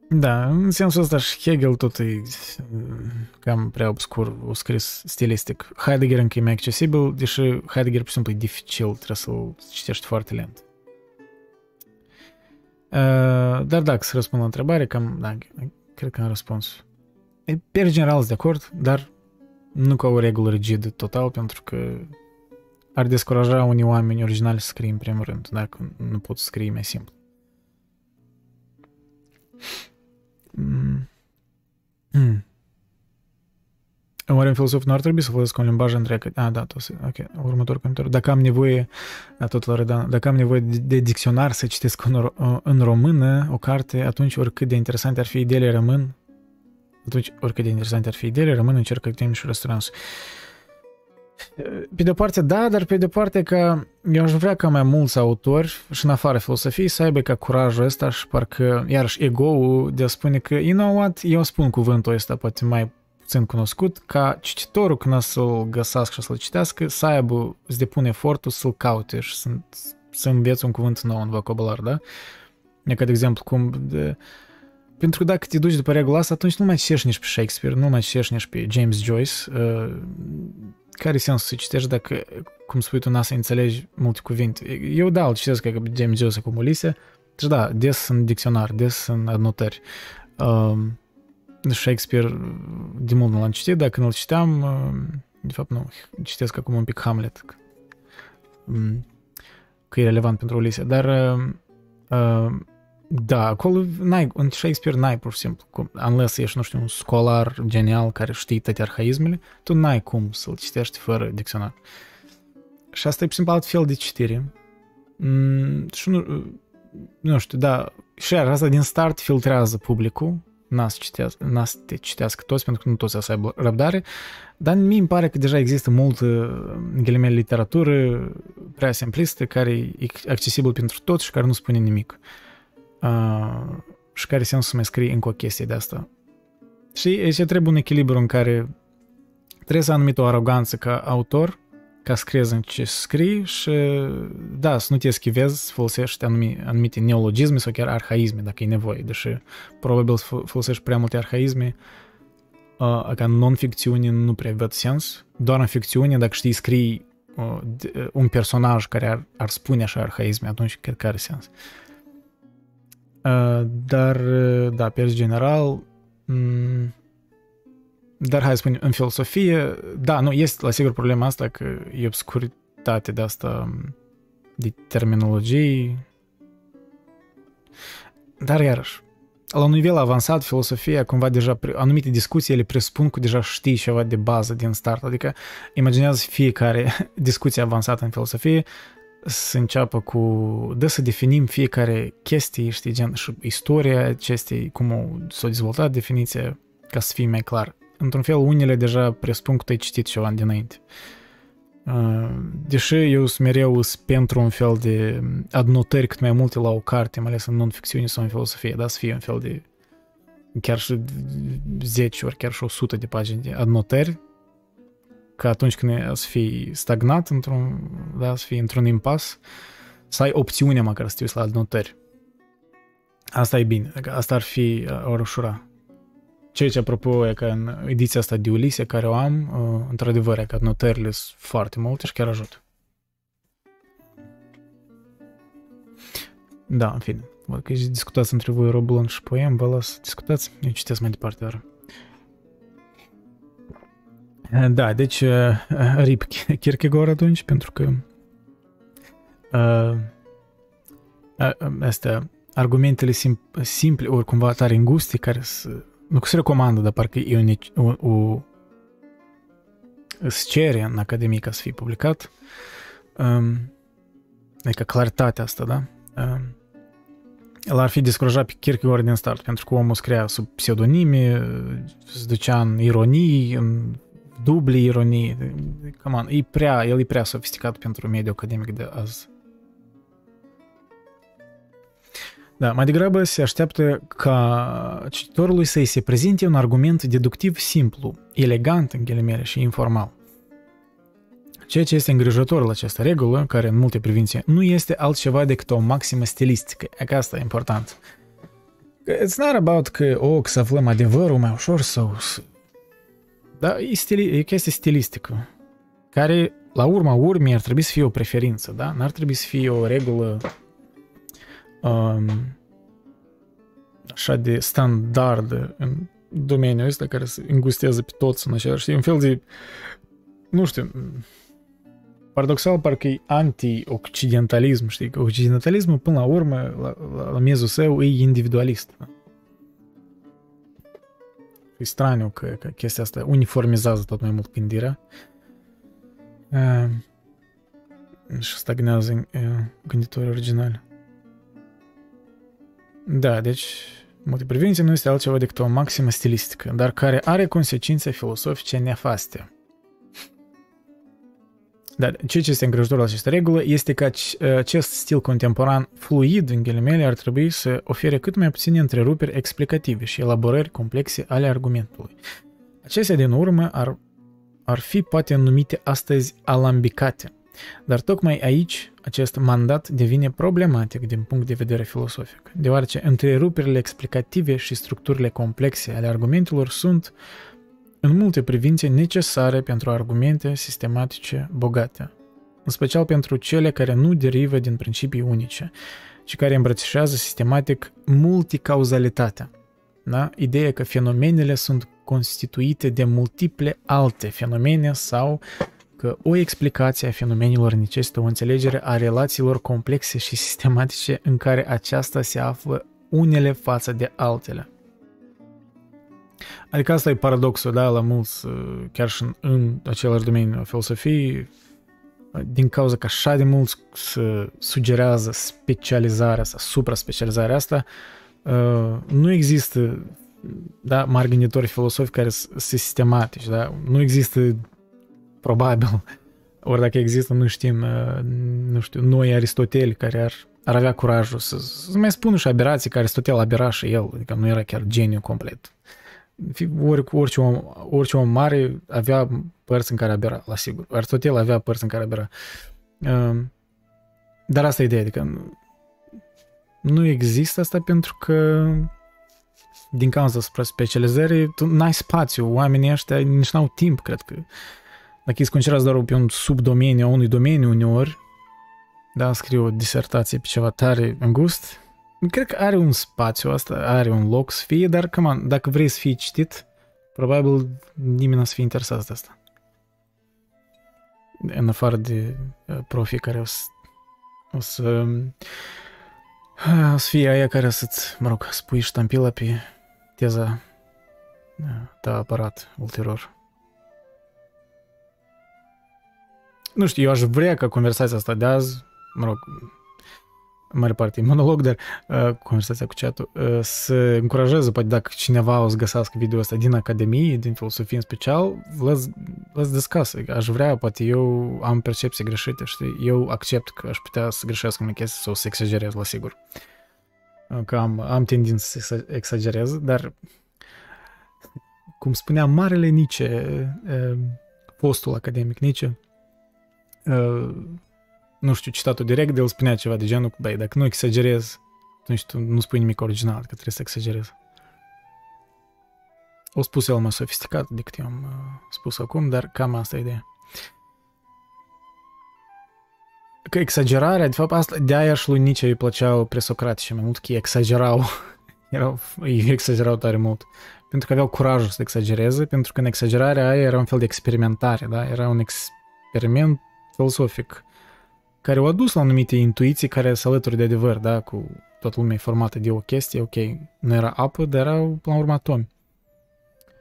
da, în sensul ăsta și Hegel tot e cam prea obscur, o scris stilistic. Heidegger încă e mai accesibil, deși Heidegger, pur și simplu, e dificil, trebuie să-l citești foarte lent. Uh, dar dacă să răspund la întrebare, cam, da, cred că am răspuns. Pe general sunt de acord, dar nu ca o regulă rigidă total, pentru că ar descuraja unii oameni originali să scrie în primul rând, dacă nu pot scrie mai simplu. Mm. Mm. Oare un filosof nu ar trebui să folosească un limbaj întreg? Ah, da, tot, ok, următor comentariu. Dacă am nevoie, da, tot la Redan, dacă am nevoie de, de dicționar să citesc în, în română o carte, atunci oricât de interesante ar fi ideile rămân, atunci oricât de interesante ar fi ideile rămân, încerc timp și răstrâns. Pe de-o parte, da, dar pe de-o parte că eu aș vrea ca mai mulți autori și în afară filosofiei să aibă ca curajul ăsta și parcă, iarăși, ego-ul de a spune că, you know what, eu spun cuvântul ăsta poate mai puțin cunoscut, ca cititorul când să-l găsească și să-l citească, să aibă, să depune efortul să-l caute și să, să înveți un cuvânt nou în vocabular, da? E ca de exemplu cum de, pentru că dacă te duci după regula asta, atunci nu mai citești nici pe Shakespeare, nu mai citești nici pe James Joyce. Uh, care sens să citești dacă, cum spui tu, n să înțelegi multe cuvinte? Eu da, îl citesc ca James Joyce cu Ulise, deci da, des în dicționar, des în anotări. Uh, Shakespeare de mult nu l-am citit, dar când îl citeam, de fapt nu, citesc acum un pic Hamlet, că, că e relevant pentru Ulise, dar da, acolo n-ai, în Shakespeare n-ai pur și simplu, unless ești, nu știu, un scolar genial care știe toate arhaismele, tu n-ai cum să-l citești fără dicționar. Și asta e, pur și simplu, alt fel de citire. Mm, și nu, nu știu, da, și iar asta din start filtrează publicul, n-a să, citească, n-a să te citească toți, pentru că nu toți să aibă răbdare, dar mie îmi pare că deja există multă, în ghilimele, literatură prea simplistă, care e accesibil pentru toți și care nu spune nimic. Uh, și care se să mai scrie încă o chestie de asta. Și aici trebuie un echilibru în care trebuie să anumit o aroganță ca autor, ca să crezi în ce scrii și da, să nu te eschivezi să folosești anumite, anumite neologisme sau chiar arhaisme dacă e nevoie, deși probabil să folosești prea multe arhaisme uh, ca non-ficțiune nu prea văd sens. Doar în ficțiune, dacă știi scrii uh, un personaj care ar, ar spune așa arhaisme, atunci cred că are sens. Uh, dar, da, pe general, mm, dar hai să spunem, în filosofie, da, nu, este la sigur problema asta că e obscuritate de asta de terminologii. Dar iarăși, la un nivel avansat, filosofia, cumva deja, anumite discuții, ele presupun că deja știi ceva de bază din start. Adică, imaginează fiecare discuție avansată în filosofie să înceapă cu, de să definim fiecare chestie, știi, gen, și istoria acestei, cum s-a dezvoltat definiția, ca să fie mai clar într-un fel, unele deja presupun că tu ai citit ceva dinainte. Uh, deși eu sunt mereu pentru un fel de adnotări cât mai multe la o carte, mai ales în non-ficțiune sau în filosofie, da, să fie un fel de chiar și 10 ori, chiar și 100 de pagini de adnotări, că atunci când să fii stagnat într-un, da, să fii într-un impas, să ai opțiunea măcar să te uiți la adnotări. Asta e bine, asta ar fi uh, o ușura. Ceea ce, apropo, e că în ediția asta de Ulise care o am, uh, într-adevăr, e că notările sunt foarte multe și chiar ajută. Da, în fine. Văd că discutați între voi Roblon și Poem, vă las discutați, eu citesc mai departe doar. Da, deci uh, RIP Kierkegaard atunci, pentru că uh, astea, argumentele simple, ori cumva tare înguste, care sunt nu că se recomandă, dar parcă e o, o, o îți cere în Academie ca să fie publicat. Um, adică claritatea asta, da? Um, l-ar fi descurajat pe Kierkegaard din start, pentru că omul scria sub pseudonime, se ducea în ironii, în dubli ironii. Come on, e prea, el e prea sofisticat pentru mediul academic de azi. Da, mai degrabă se așteaptă ca cititorului să-i se prezinte un argument deductiv simplu, elegant în ghilimele și informal. Ceea ce este îngrijorător la această regulă, care în multe privințe nu este altceva decât o maximă stilistică, e că asta e important. It's not about că, o, că să aflăm adevărul mai ușor sau... Da, e, stili, e chestie stilistică, care, la urma urmei, ar trebui să fie o preferință, da? N-ar trebui să fie o regulă um, așa de standard în domeniul ăsta care se îngustează pe toți în același timp. Un fel de, nu știu, paradoxal parcă e anti-occidentalism, știi? Că occidentalismul până la urmă, la, la, la miezul său, e individualist. Da? E straniu că, că chestia asta uniformizează tot mai mult gândirea uh, și stagnează uh, gânditorii originali. Da, deci multiprevenție nu este altceva decât o maximă stilistică, dar care are consecințe filosofice nefaste. Dar ceea ce este îngrijorător la această regulă este că acest stil contemporan fluid, în ghilimele, ar trebui să ofere cât mai puține întreruperi explicative și elaborări complexe ale argumentului. Acestea din urmă ar, ar fi poate numite astăzi alambicate, dar tocmai aici acest mandat devine problematic din punct de vedere filosofic, deoarece întreruperile explicative și structurile complexe ale argumentelor sunt, în multe privințe, necesare pentru argumente sistematice bogate, în special pentru cele care nu derivă din principii unice, ci care îmbrățișează sistematic multicauzalitatea. Da? Ideea că fenomenele sunt constituite de multiple alte fenomene sau că o explicație a fenomenilor necesită o înțelegere a relațiilor complexe și sistematice în care aceasta se află unele față de altele. Adică asta e paradoxul, da, la mulți, uh, chiar și în, în același domeniu filosofiei, din cauza că așa de mult se sugerează specializarea sau supra-specializarea asta, uh, nu există da, mari gânditori filosofi care sunt sistematici, da? Nu există, probabil, ori dacă există, nu știm, uh, nu știu, noi Aristotel care ar, ar avea curajul să, să mai spună și aberații că Aristotel abera și el, adică nu era chiar geniu complet. Ori, orice, om, orice om mare avea părți în care abera, la sigur. Aristotel avea părți în care abera. Uh, dar asta e ideea, adică nu există asta pentru că din cauza specializării, tu n-ai spațiu, oamenii ăștia nici n-au timp, cred că. Dacă îți concentrați doar pe un subdomeniu a unui domeniu uneori, da, scriu o disertație pe ceva tare îngust, cred că are un spațiu asta, are un loc să fie, dar, come on, dacă vrei să fii citit, probabil nimeni nu o să fie interesat de asta. În afară de uh, profii care o să, o să, uh, o să fie aia care să-ți, mă rog, spui ștampila pe teza ta aparat ulterior. Nu știu, eu aș vrea ca conversația asta de azi, mă rog, în mare parte e monolog, dar uh, conversația cu chat uh, să încurajeze, poate dacă cineva o să găsească video ăsta din Academie, din filosofie în special, let's, let's discuss. Aș vrea, poate eu am percepții greșite, știi? Eu accept că aș putea să greșesc în chestii sau să exagerez, la sigur. Că am, am tendință să exagerez, dar cum spunea marele Nietzsche, uh, postul academic Nietzsche, uh, nu știu, citatul direct, de el spunea ceva de genul, băi, dacă nu exagerez, nu știu, nu spui nimic original, că trebuie să exagerez. O spus el mai sofisticat decât eu am uh, spus acum, dar cam asta e ideea. Că exagerarea, de fapt, asta, de aia și lui Nietzsche îi plăceau presocratici mai mult, că ei exagerau, erau, ei exagerau tare mult, pentru că aveau curajul să exagereze, pentru că în exagerarea aia era un fel de experimentare, da? Era un experiment filosofic care au adus la anumite intuiții care se alături de adevăr, da, cu toată lumea formată de o chestie, ok, nu era apă, dar erau până la urmă atomi.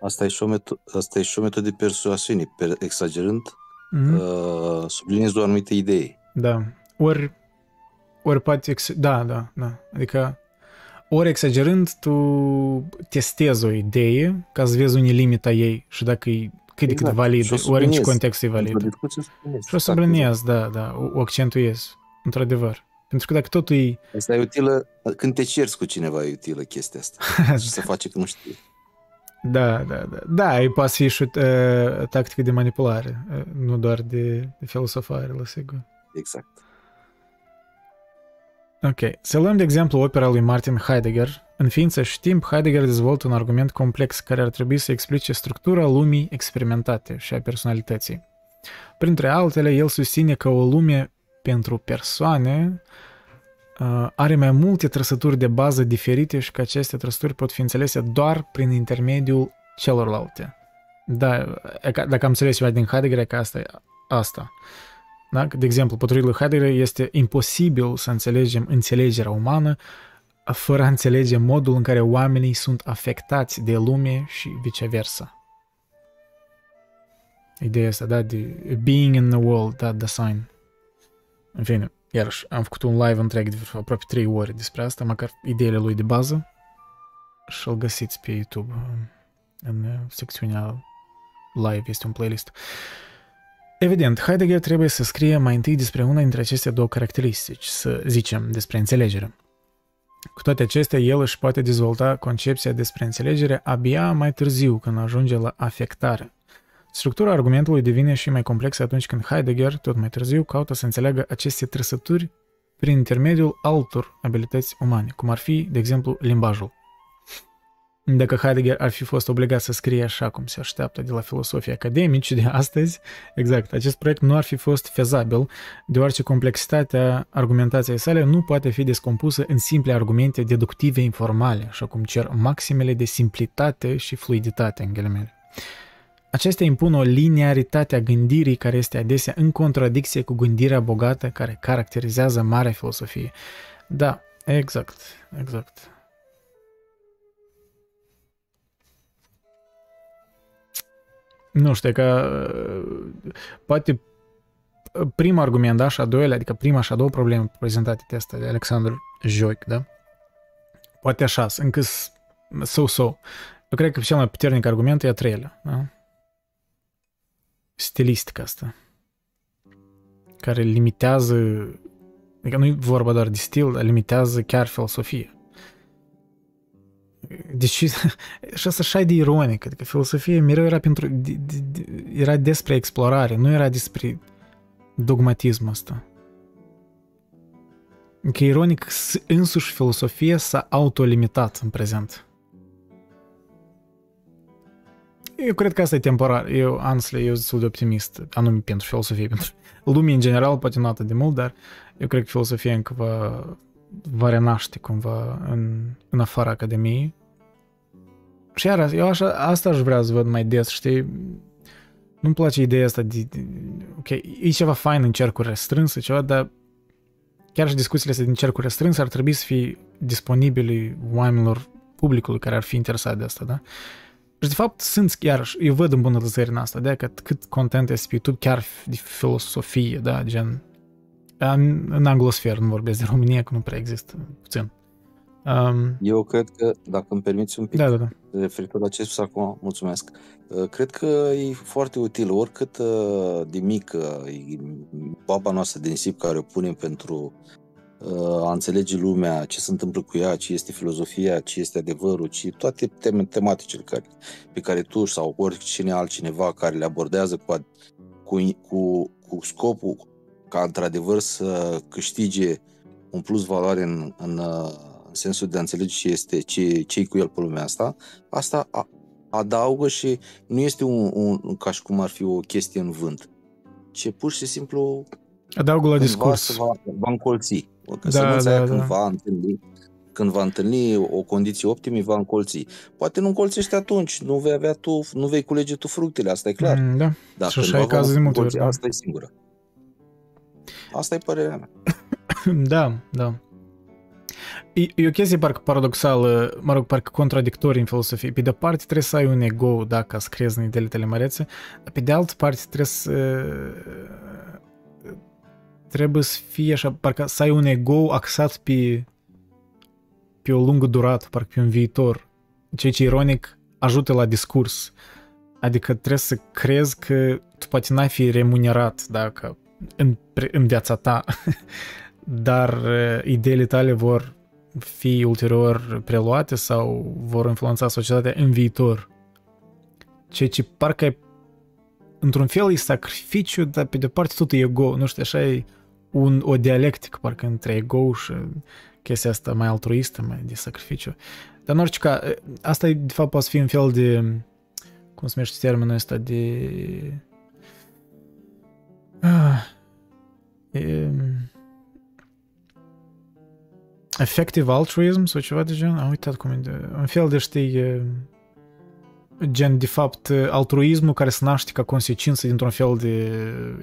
Asta e și o, metodă, asta e și o metodă de persoasiune, per, exagerând, mm-hmm. uh, subliniezi o anumită idee. Da, ori, ori poate, ex- da, da, da, adică ori exagerând, tu testezi o idee ca să vezi unii limita ei și dacă e cât de cât exact. valid, ori în ce context e valid. Și o subliniez, da, da, o, o accentuez, într-adevăr. Pentru că dacă totul e... Asta e utilă, când te cerți cu cineva e utilă chestia asta. și să face că nu știi. Da, da, da. Da, e poate fi și uh, tactică de manipulare, uh, nu doar de, de filosofare, la sigur. Exact. Ok. Să luăm de exemplu opera lui Martin Heidegger, în ființă și timp, Heidegger dezvoltă un argument complex care ar trebui să explice structura lumii experimentate și a personalității. Printre altele, el susține că o lume pentru persoane uh, are mai multe trăsături de bază diferite și că aceste trăsături pot fi înțelese doar prin intermediul celorlalte. Da, dacă am înțeles ceva din Heidegger, e că asta e asta. Da? De exemplu, potrivit lui Heidegger, este imposibil să înțelegem înțelegerea umană fără a înțelege modul în care oamenii sunt afectați de lume și viceversa. Ideea asta, da, de being in the world, da, the sign. În fine, iarăși, am făcut un live întreg de aproape 3 ore despre asta, măcar ideile lui de bază și îl găsiți pe YouTube în secțiunea live, este un playlist. Evident, Heidegger trebuie să scrie mai întâi despre una dintre aceste două caracteristici, să zicem, despre înțelegere. Cu toate acestea, el își poate dezvolta concepția despre înțelegere abia mai târziu, când ajunge la afectare. Structura argumentului devine și mai complexă atunci când Heidegger, tot mai târziu, caută să înțeleagă aceste trăsături prin intermediul altor abilități umane, cum ar fi, de exemplu, limbajul. Dacă Heidegger ar fi fost obligat să scrie așa cum se așteaptă de la filosofii academici de astăzi, exact, acest proiect nu ar fi fost fezabil, deoarece complexitatea argumentației sale nu poate fi descompusă în simple argumente deductive informale, așa cum cer maximele de simplitate și fluiditate în ghilimele. Acestea impun o linearitate a gândirii care este adesea în contradicție cu gândirea bogată care caracterizează marea filosofie. Da, exact, exact. Nu știu, că poate primul argument, da, și a doilea, adică prima și a doua probleme prezentate de asta de Alexandru Joic, da? Poate așa, încă so-so. Eu cred că cel mai puternic argument e a treilea, da? Stilistica asta. Care limitează, adică nu e vorba doar de stil, dar limitează chiar filosofia. Deci, și asta așa de ironic, adică filosofia mereu era pentru, de, de, de, era despre explorare, nu era despre dogmatism ăsta. Că ironic, însuși filosofia s-a autolimitat în prezent. Eu cred că asta e temporar. Eu, honestly, eu sunt de optimist, anume pentru filosofie, pentru lumii în general, poate nu atât de mult, dar eu cred că filosofia încă va, va renaște cumva în, în afara academiei și iar, eu așa, asta aș vrea să văd mai des, știi? Nu-mi place ideea asta de, de... Ok, e ceva fain în cercuri restrânse, ceva, dar chiar și discuțiile astea din cercuri restrânse ar trebui să fie disponibile oamenilor, publicului care ar fi interesat de asta, da? Și de fapt sunt chiar, eu văd îmbunătățiri în asta, de că cât content este pe YouTube chiar de filosofie, da, gen în, în anglosfer, nu vorbesc de România, că nu prea există, puțin. Um, Eu cred că, dacă îmi permiți un pic, da, da, da. referitor la ce spus acum, mulțumesc. Uh, cred că e foarte util, oricât uh, de mică e baba noastră din SIP care o punem pentru uh, a înțelege lumea, ce se întâmplă cu ea, ce este filozofia, ce este adevărul, ce toate teme, tematicile care, pe care tu sau oricine altcineva care le abordează cu, cu, cu, cu scopul ca într-adevăr să câștige un plus valoare în, în în sensul de a înțelege ce este, ce, ce cu el pe lumea asta, asta a, adaugă și nu este un, un, ca și cum ar fi o chestie în vânt, ce pur și simplu adaugă la discurs. Va, va încolți. Da, da, da. când va întâlni când va întâlni o condiție optimă, va încolți. Poate nu încolțește atunci, nu vei avea tu, nu vei culege tu fructele, asta e clar. Mm, da. Dar și așa e cazul de multe ori. Da. Asta e singură. Asta e părerea mea. da, da. E, e o chestie parcă paradoxală, mă rog, parcă contradictorie în filosofie. Pe de-o parte trebuie să ai un ego, da, ca să crezi în ideile tale mărețe, dar pe de altă parte trebuie să trebuie să fie așa, parcă să ai un ego axat pe pe o lungă durată, parcă pe un viitor. Ceea ce ironic ajută la discurs. Adică trebuie să crezi că tu poate n-ai fi remunerat dacă în, în viața ta, dar ideile tale vor fi ulterior preluate sau vor influența societatea în viitor. Ceea ce parcă într-un fel e sacrificiu, dar pe de parte tot e ego, nu știu, așa e un, o dialectică parcă între ego și chestia asta mai altruistă, mai de sacrificiu. Dar în orice caz, asta de fapt poate fi un fel de, cum se numește termenul ăsta, de... Ah, e, effective altruism sau ceva de gen, am uitat cum e, de, un fel de, știi, gen, de fapt, altruismul care se naște ca consecință dintr-un fel de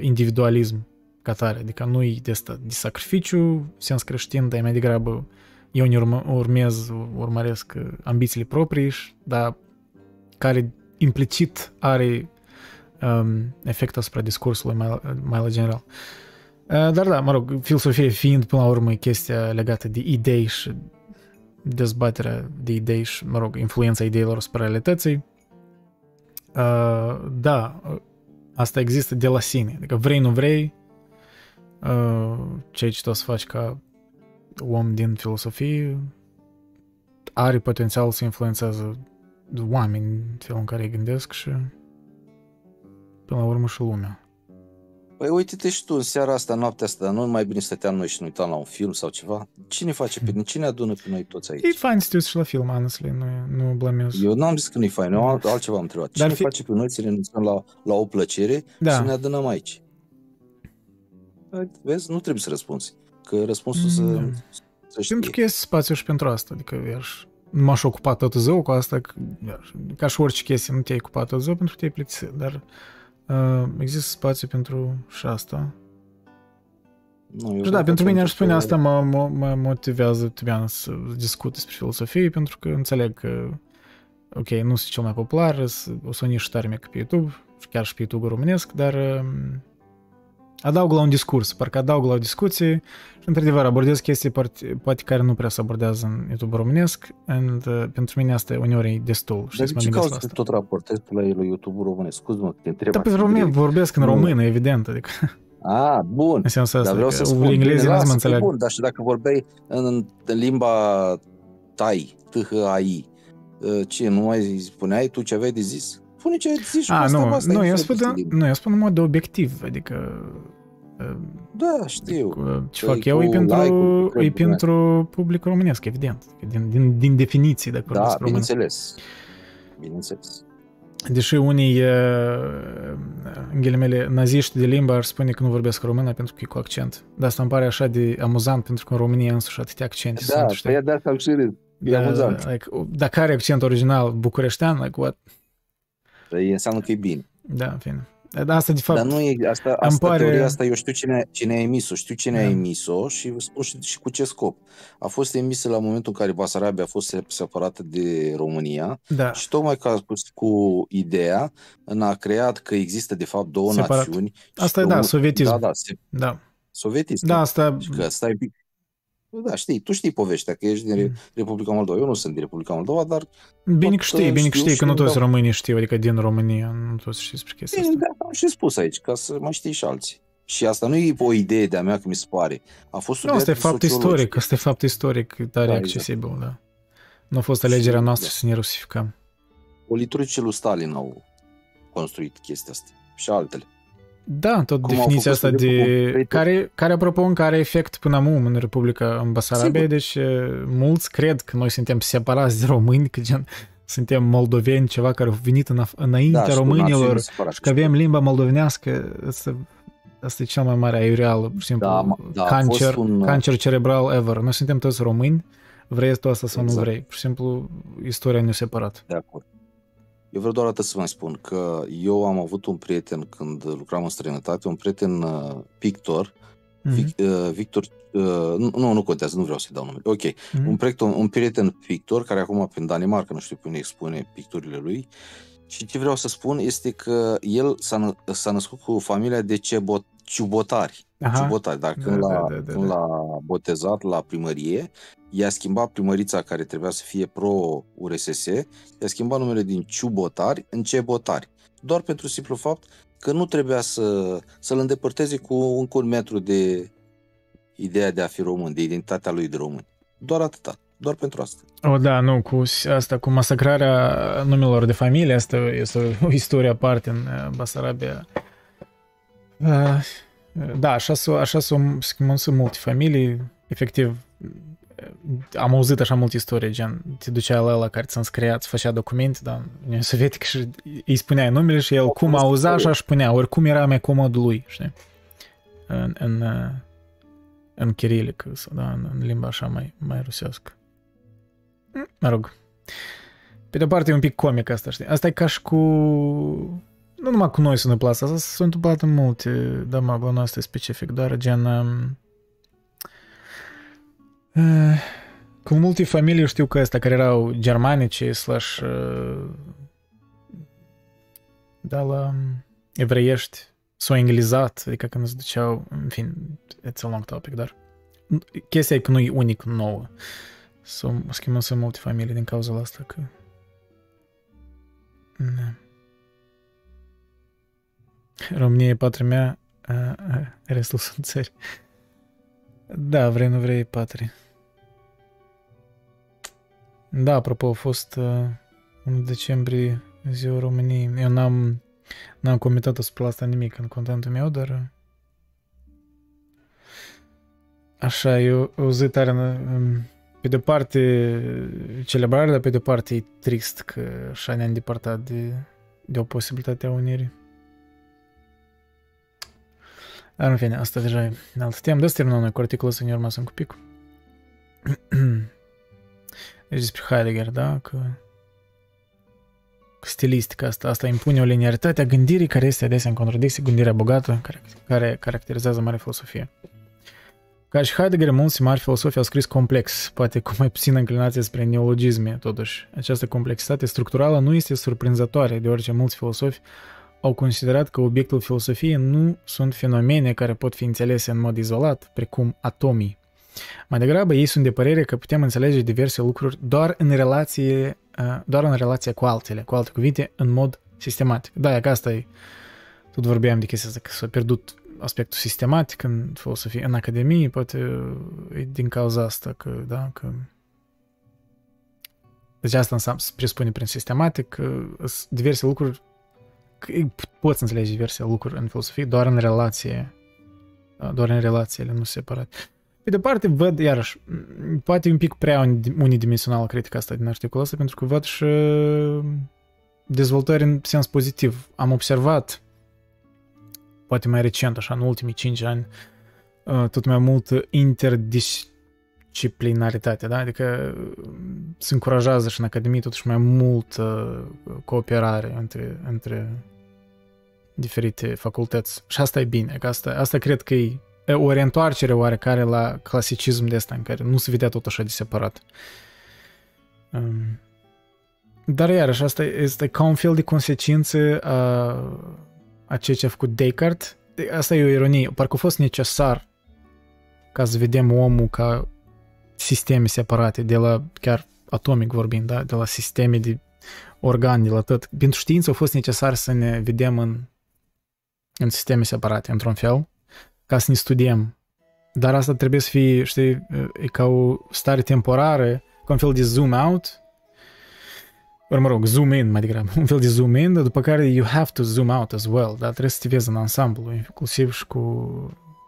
individualism ca tare, adică nu e de asta de sacrificiu, sens creștin, dar e mai degrabă eu ne urmă, urmez, urmăresc ambițiile proprii, dar care implicit are um, efect asupra discursului mai, mai la general. Uh, dar da, mă rog, filosofia fiind până la urmă chestia legată de idei și dezbaterea de idei și, mă rog, influența ideilor asupra realității, da, asta există de la sine. Adică vrei, nu vrei, ceea ce tu o să faci ca om din filosofie are potențial să influențează oameni în felul în care îi gândesc și până la urmă și lumea. Păi uite-te și tu în seara asta, noaptea asta, dar nu mai bine stăteam noi și ne uitam la un film sau ceva. Cine face pe noi? Cine adună pe noi toți aici? E fain să te uiți și la film, honestly, nu, nu blamez. Eu n-am zis că nu e fain, eu altceva am întrebat. Cine fi... face pe noi să ne uităm la, la o plăcere da. și să ne adunăm aici? Vezi, nu trebuie să răspunzi. Că răspunsul mm. să, da. să știe. Pentru că este spațiu și pentru asta. Adică, iarăși, nu m-aș ocupa tot zău cu asta, iarăși, ca și orice chestie, nu te-ai ocupat tot zău pentru că te-ai plictisit, dar Uh, există spațiu pentru și asta. Nu, și da, pentru mine aș spune că... asta mă, mă, mă motivează Tibian să discut despre filosofie, pentru că înțeleg că ok, nu sunt cel mai popular, o să nici tare mică pe YouTube, chiar și pe YouTube românesc, dar adaug la un discurs, parcă adaug la o discuție și, într-adevăr, abordez chestii poate, poate care nu prea se abordează în YouTube românesc and, uh, pentru mine asta uneori e destul. Dar de ce cauți tot raportezi pe la YouTube românesc? Scuze-mă, te întreb. Da, pe român vorbesc în română, evident, adică... Ah, bun. În sensul ăsta, dar vreau să spun, englezii bine, nu mă înțeleg. Bun, dar și dacă vorbeai în, în limba tai, T-H-A-I, uh, ce, nu mai spuneai tu ce aveai de zis? Spune ce ai de zis și A, nu, asta nu, eu spun, nu, eu spun în mod de obiectiv, adică da, știu. Ce fac eu e pentru, like e pentru publicul românesc, evident. Din, din, din definiții, dacă Da, vorbesc bineînțeles. Bineînțeles. Deși unii, în ghilimele, naziști de limba ar spune că nu vorbesc română pentru că e cu accent. Dar asta îmi pare așa de amuzant pentru că în România însuși atâtea accente da, sunt, știi? Da, de asta am și râd. E da, amuzant. Like, dacă are accent original bucureștean, like what? E înseamnă că e bine. Da, în fine. Dar asta, de fapt, Dar nu e, asta, asta pare... teoria asta, eu știu cine, cine a emis-o, știu cine Da. a emis-o și vă spun și, și cu ce scop. A fost emisă la momentul în care Basarabia a fost separată de România da. și tocmai ca cu, cu ideea în a creat că există de fapt două Separat. națiuni. Asta și e, că da, un- sovietism. Da, da, se, Da, sovietism. da asta... Și că stai pic. Da, știi, tu știi povestea, că ești din Mm. Re- Republica Moldova. Eu nu sunt din Republica Moldova, dar Bine tot, că știi, uh, bine că știu știi că și nu toți dau- românii știu, adică din România, nu toți știți despre chestia Bine, asta. da, am și spus aici, ca să mai știi și alții. Și asta nu e o idee de-a mea că mi se pare. A fost Nu, asta e studiat fapt sociologic. istoric, asta e fapt istoric tare Da, exact. accesibil, da. Nu a fost alegerea Și- noastră da. să ne rusificăm. Politricii lui Stalin au construit chestia asta. Și altele. Da, tot Cum au definiția făcut asta să de... depună- Care, care, apropo, încă are efect până acum în Republica, în Basarabia, Sigur. deci eh, mulți cred că noi suntem separați de români, că gen, suntem moldoveni, ceva care au venit în, înaintea Da, și cu românilor națiuni separate. și că avem limba moldovenească, asta, asta e cel mai mare aiureală, pur și simplu, Da, ma- da, a cancer, fost un- cancer cerebral ever. Noi suntem toți români, vrei tu asta sau Exact. nu vrei. Pur și simplu, istoria ne-a separat. De acord. Eu vreau doar atât să vă spun că eu am avut un prieten când lucram în străinătate, un prieten uh, pictor, Mhm. Vic, uh, Victor, uh, nu, nu, nu contează, nu vreau să-i dau numele. Ok, Mhm. un, prieten, un prieten pictor care acum prin Danemarca, nu știu pe unde expune picturile lui, și ce vreau să spun este că el s-a, nă- s-a născut cu familia de cebot, ciubotari. Aha. Ciubotari, dar Da, când, da, l-a, da, da, când da. l-a botezat la primărie, i-a schimbat primărița care trebuia să fie pro-URSS, i-a schimbat numele din ciubotari în cebotari. Doar pentru simplu fapt că nu trebuia să, să-l îndepărteze cu încă un metru de ideea de a fi român, de identitatea lui de român. Doar atâta. Doar pentru asta. O, da, nu, cu s- asta, cu masacrarea numelor de familie, asta este o istorie aparte în uh, Basarabia. Uh, Da, așa s-o, așa s-o schimbăm sunt multe familii, efectiv, am auzit așa multe istorii, gen, te duceai la ăla care ți-a înscria, îți făcea documente, da, în Uniunea Sovietică și îi spuneai numele și el cum auza, așa își punea, oricum era mai comodul lui, știi? În, în, uh, în chirilic, sau, da, în, în limba așa mai, mai rusească. Mă rog. Pe de-o parte e un pic comic asta, știi? Asta e ca și cu... Nu numai cu noi se întâmplă asta, asta s-a întâmplat în multe, da, mă, la noastră e specific, dar gen... Um, uh, cu multe familii știu că ăsta care erau germanice slash uh, da, la um, evreiești s-au englizat, adică când se duceau, în fin, it's a long topic, dar chestia e că nu e unic nouă. Să schimbăm să multe familii din cauza asta că... Ne. România e patria mea, a, a, restul sunt țări. Da, vrei, nu vrei, patrie. Da, apropo, a fost uh, 1 decembrie ziua României. Eu n-am, n-am comentat asupra asta nimic în contentul meu, dar uh, așa, eu o zi tare um, pe de parte celebrare, dar pe de parte e trist că așa ne-am depărtat de, de o posibilitate a unirii. Dar în fine, asta deja e în altă temă. Dă-ți terminăm noi cu articolul să ne urmasem cu pic. deci despre Heidegger, da? Că, că stilistica asta, asta impune o linearitate a gândirii care este adesea în contradicție, gândirea bogată, care, care caracterizează mare filosofie. Ca și Heidegger, mulți mari filosofi au scris complex, poate cu mai puțină înclinație spre neologisme, totuși. Această complexitate structurală nu este surprinzătoare, deoarece mulți filosofi au considerat că obiectul filosofiei nu sunt fenomene care pot fi înțelese în mod izolat, precum atomii. Mai degrabă, ei sunt de părere că putem înțelege diverse lucruri doar în relație, uh, doar în relație cu altele, cu alte cuvinte, în mod sistematic. Da, că asta e, tot vorbeam de chestia asta, că s-a pierdut aspectul sistematic în filosofie, în academie, poate e din cauza asta că, da, că deci asta înseamnă, presupune prin sistematic că diverse lucruri poți înțelege diverse lucruri în filosofie doar în relație, doar în relațiile, nu separat. Pe de parte, văd, iarăși, poate un pic prea unidimensional critica asta din articolul ăsta, pentru că văd și dezvoltări în sens pozitiv. Am observat, poate mai recent, așa, în ultimii 5 ani, tot mai mult interdisciplinaritate, da? Adică se încurajează și în Academie totuși mai mult cooperare între, între diferite facultăți. Și asta e bine, că asta, asta cred că e o reîntoarcere oarecare la clasicism de asta în care nu se vedea tot așa de separat. Um, dar iarăși asta este ca un fel de consecință a, a ceea ce a făcut Descartes. Asta e o ironie. Parcă a fost necesar ca să vedem omul ca sisteme separate, de la chiar atomic vorbind, da? de la sisteme de organe, de la tot. Pentru știință a fost necesar să ne vedem în în sisteme separate, într-un fel, ca să ne studiem. Dar asta trebuie să fie, știi, e ca o stare temporară, ca un fel de zoom out, ori mă rog, zoom in mai degrabă, un fel de zoom in, dar după care you have to zoom out as well, dar trebuie să te vezi în ansamblu, inclusiv și cu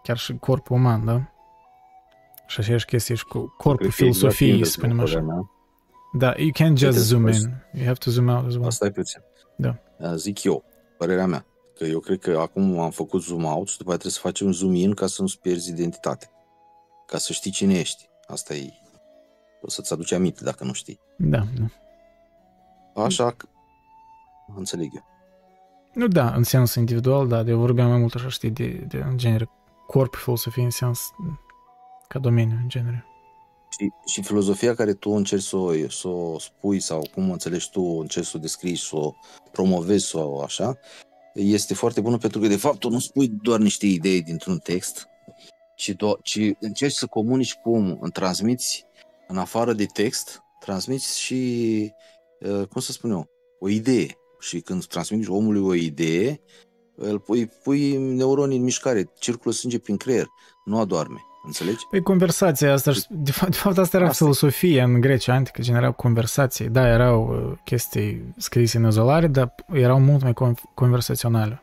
chiar și corpul uman, da? Și aceeași chestie și cu corpul filosofiei, exact să spunem așa. Da, you can't just zoom in, you have to zoom out as well. Asta e puțin. Da. Zic eu, părerea mea. Că eu cred că acum am făcut zoom out și după aceea trebuie să facem zoom in ca să nu-ți pierzi identitate. Ca să știi cine ești. Asta e... O să-ți aduci aminte dacă nu știi. Da, da. Așa că... Înțeleg eu. Nu, da, în sens individual, da, de eu vorbeam mai mult așa, știi, de, de în genere, corp, filosofie, în sens ca domeniu, în genere. Și, și filozofia care tu încerci să o, să o spui sau cum înțelegi tu, încerci să o descrii, să o promovezi sau așa, este foarte bună pentru că, de fapt, tu nu spui doar niște idei dintr-un text, ci, do- ci încerci să comunici cu omul, îmi transmiți, în afară de text, transmiți și, uh, cum să spun eu, o idee. Și când transmiți omului o idee, îl pui, pui neuronii în mișcare, circulă sânge prin creier, nu adorme. Înțelegi? Păi conversația asta, de fapt, de fapt asta era asta. filosofie în Grecia antică, generau conversații. Da, erau uh, chestii scrise în izolare, dar erau mult mai conversaționale.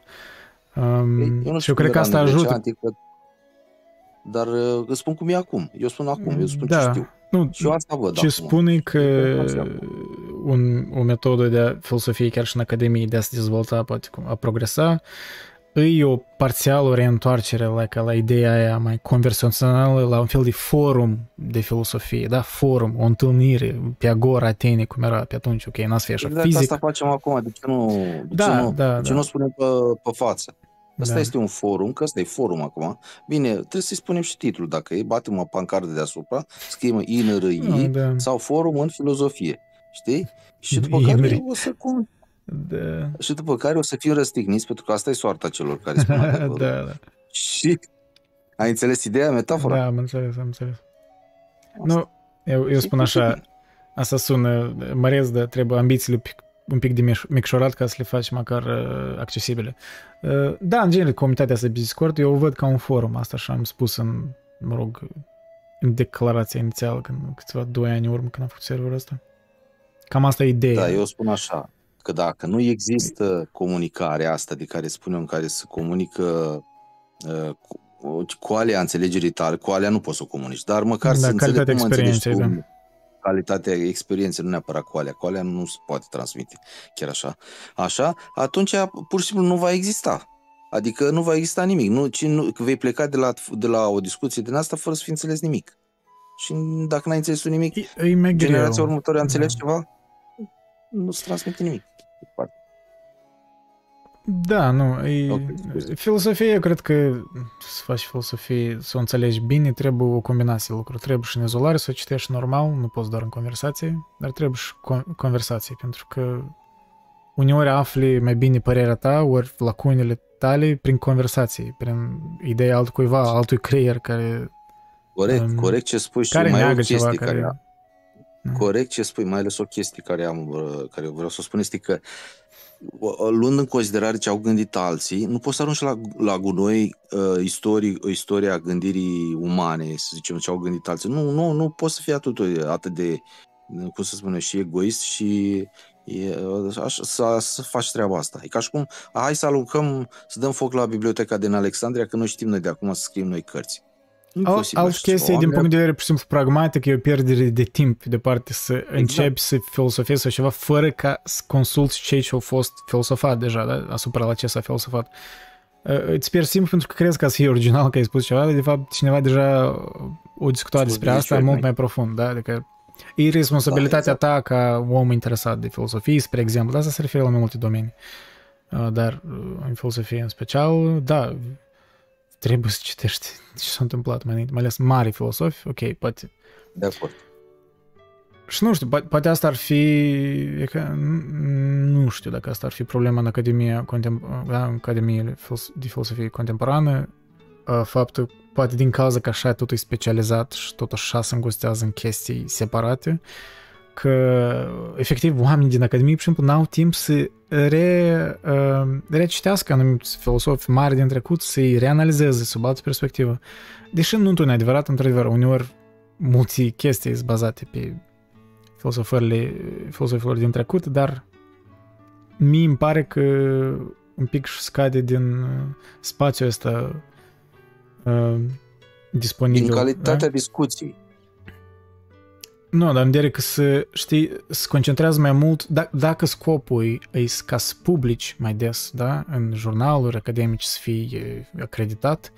Um, eu nu și eu cred că asta ajută. Antică, dar uh, îți spun cum e acum. Eu spun acum, eu spun da. ce știu. Nu, și eu asta văd Ce acum. spune că un, o metodă de filosofie chiar și în Academie de a se dezvolta, poate a progresa, e o parțial o reîntoarcere la, ca la ideea aia mai conversațională, la un fel de forum de filosofie, da? Forum, o întâlnire pe Agora, Atene, cum era pe atunci, ok, n-ați fi așa exact fizic. asta facem acum, de ce nu, de da, ce nu, da, de ce da. nu spunem pe, pe față? Asta da. este un forum, că asta e forum acum. Bine, trebuie să-i spunem și titlul, dacă e, batem o pancardă deasupra, scriem INRI da. sau forum în filozofie, știi? Și după care o să, da. Și după care o să fim răstigniți, pentru că asta e soarta celor care spun adevărul. da, da. Și ai înțeles ideea, metafora? Da, am înțeles, am înțeles. Asta. Nu, eu, eu spun așa, asta sună mărez, dar trebuie ambițiile un pic, un pic de micșorat ca să le faci măcar uh, accesibile. Uh, da, în genere, comunitatea asta de Discord, eu o văd ca un forum, asta și am spus în, mă rog, în declarația inițială, când câțiva doi ani urmă când am făcut serverul ăsta. Cam asta e ideea. Da, eu spun așa, că dacă nu există comunicarea asta de care spunem, în care se comunică uh, cu, cu alea înțelegerii tale, cu alea nu poți să o comunici, dar măcar da, să înțelegi cum înțelegi tu, da. calitatea experienței, nu neapărat cu alea, cu alea nu se poate transmite, chiar așa. Așa, atunci pur și simplu nu va exista. Adică nu va exista nimic. Nu, ci nu, vei pleca de la, de la o discuție din asta fără să fi înțeles nimic. Și dacă n-ai înțeles nimic, e, e generația următoare a înțeles da. ceva, nu se transmite nimic. Da, nu, e, okay. filosofia, eu cred că să faci filosofie, să o înțelegi bine, trebuie o combinație de lucruri. Trebuie și în izolare să o citești normal, nu poți doar în conversație, dar trebuie și conversație, pentru că uneori afli mai bine părerea ta, ori lacunele tale prin conversații, prin ideea altcuiva, altui creier care... Corect, um, corect ce spui și care mai neagă o chestie ceva, care... care... Da. Corect ce spui, mai ales o chestie care am, uh, care vreau să o spun este că uh, luând în considerare ce au gândit alții, nu poți să arunci la, la gunoi uh, istorii, istoria gândirii umane, să zicem, ce au gândit alții. Nu, nu, nu poți să fii atât, atât de, cum să spun, și egoist și e, așa, să, să faci treaba asta. E ca și cum, hai să aluncăm, să dăm foc la biblioteca din Alexandria, că noi știm noi de acum să scriem noi cărți. Al, alt chestie, din punct de vedere, pur și simplu, pragmatic, e o pierdere de timp, de parte să exact. începi să filosofezi sau ceva, fără ca să consulți cei ce au fost filosofat deja, da? asupra la ce s-a filosofat. Uh, îți pierzi timp pentru că crezi că să fie original, că ai spus ceva, dar de fapt cineva deja o discutat despre asta mult mai, mai profund, da? Adică e responsabilitatea da, exact. ta ca om interesat de filosofie, spre exemplu, asta se referă la mai multe domenii. Uh, dar uh, în filosofie în special, da, trebuie să citești ce s-a întâmplat. Mai înainte, mai ales mari filosofi, ok, poate... De acord. Și nu știu, poate asta ar fi, e că, nu știu dacă asta ar fi problema în Academia, contem, da, în Academie de Filosofie Contemporană, faptul, poate din cauza că așa totul e specializat și tot așa se îngustează în chestii separate, că efectiv oamenii din Academie, pur și simplu, n-au timp să re, uh, recitească anumiți filosofi mari din trecut, să-i reanalizeze sub altă perspectivă. Deși nu într-un adevărat, într-adevăr, uneori multe chestii sunt bazate pe filosofările, filosofilor din trecut, dar mie îmi pare că un pic scade din spațiul ăsta uh, disponibil. Din calitatea da? discuției. Nu, dar îmi că să, știi, să concentrează mai mult, da, dacă scopul e ca să publici mai des, da, în jurnaluri academice să fii acreditat,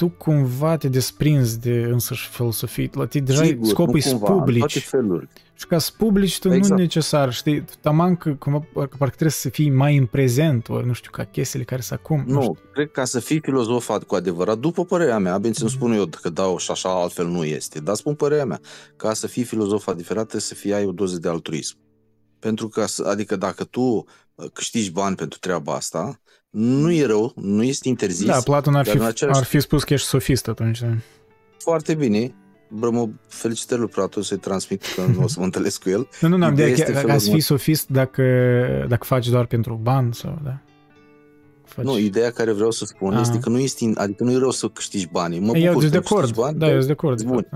tu cumva te desprinzi de însăși filosofie. La tine deja Sigur, scopul e să publici. Și ca să publici tu exact. nu necesar, știi, taman că cumva parcă trebuie să fii mai în prezent, ori nu știu, ca chestiile care sunt acum. Nu, nu cred că ca să fii filozofat cu adevărat, după părerea mea, bine să nu spun eu că dau și așa altfel nu este, dar spun părerea mea, ca să fii filozof adevărat trebuie să fii ai o doză de altruism. Pentru că, adică dacă tu uh, câștigi bani pentru treaba asta, nu e rău, nu este interzis. Da, Platon ar fi, același... ar fi spus că ești sofist atunci. Da. Foarte bine, Bă, mă felicitări lui Platon să-i transmit că nu o să mă întâlnesc cu el. Nu, nu, nu, am de că ați fi sofist dacă, dacă faci doar pentru bani sau, da? Faci... Nu, ideea care vreau să spun Aha. este că nu este, adică nu e rău să câștigi bani. Mă eu sunt de acord, bani, da, eu sunt de acord. Bun.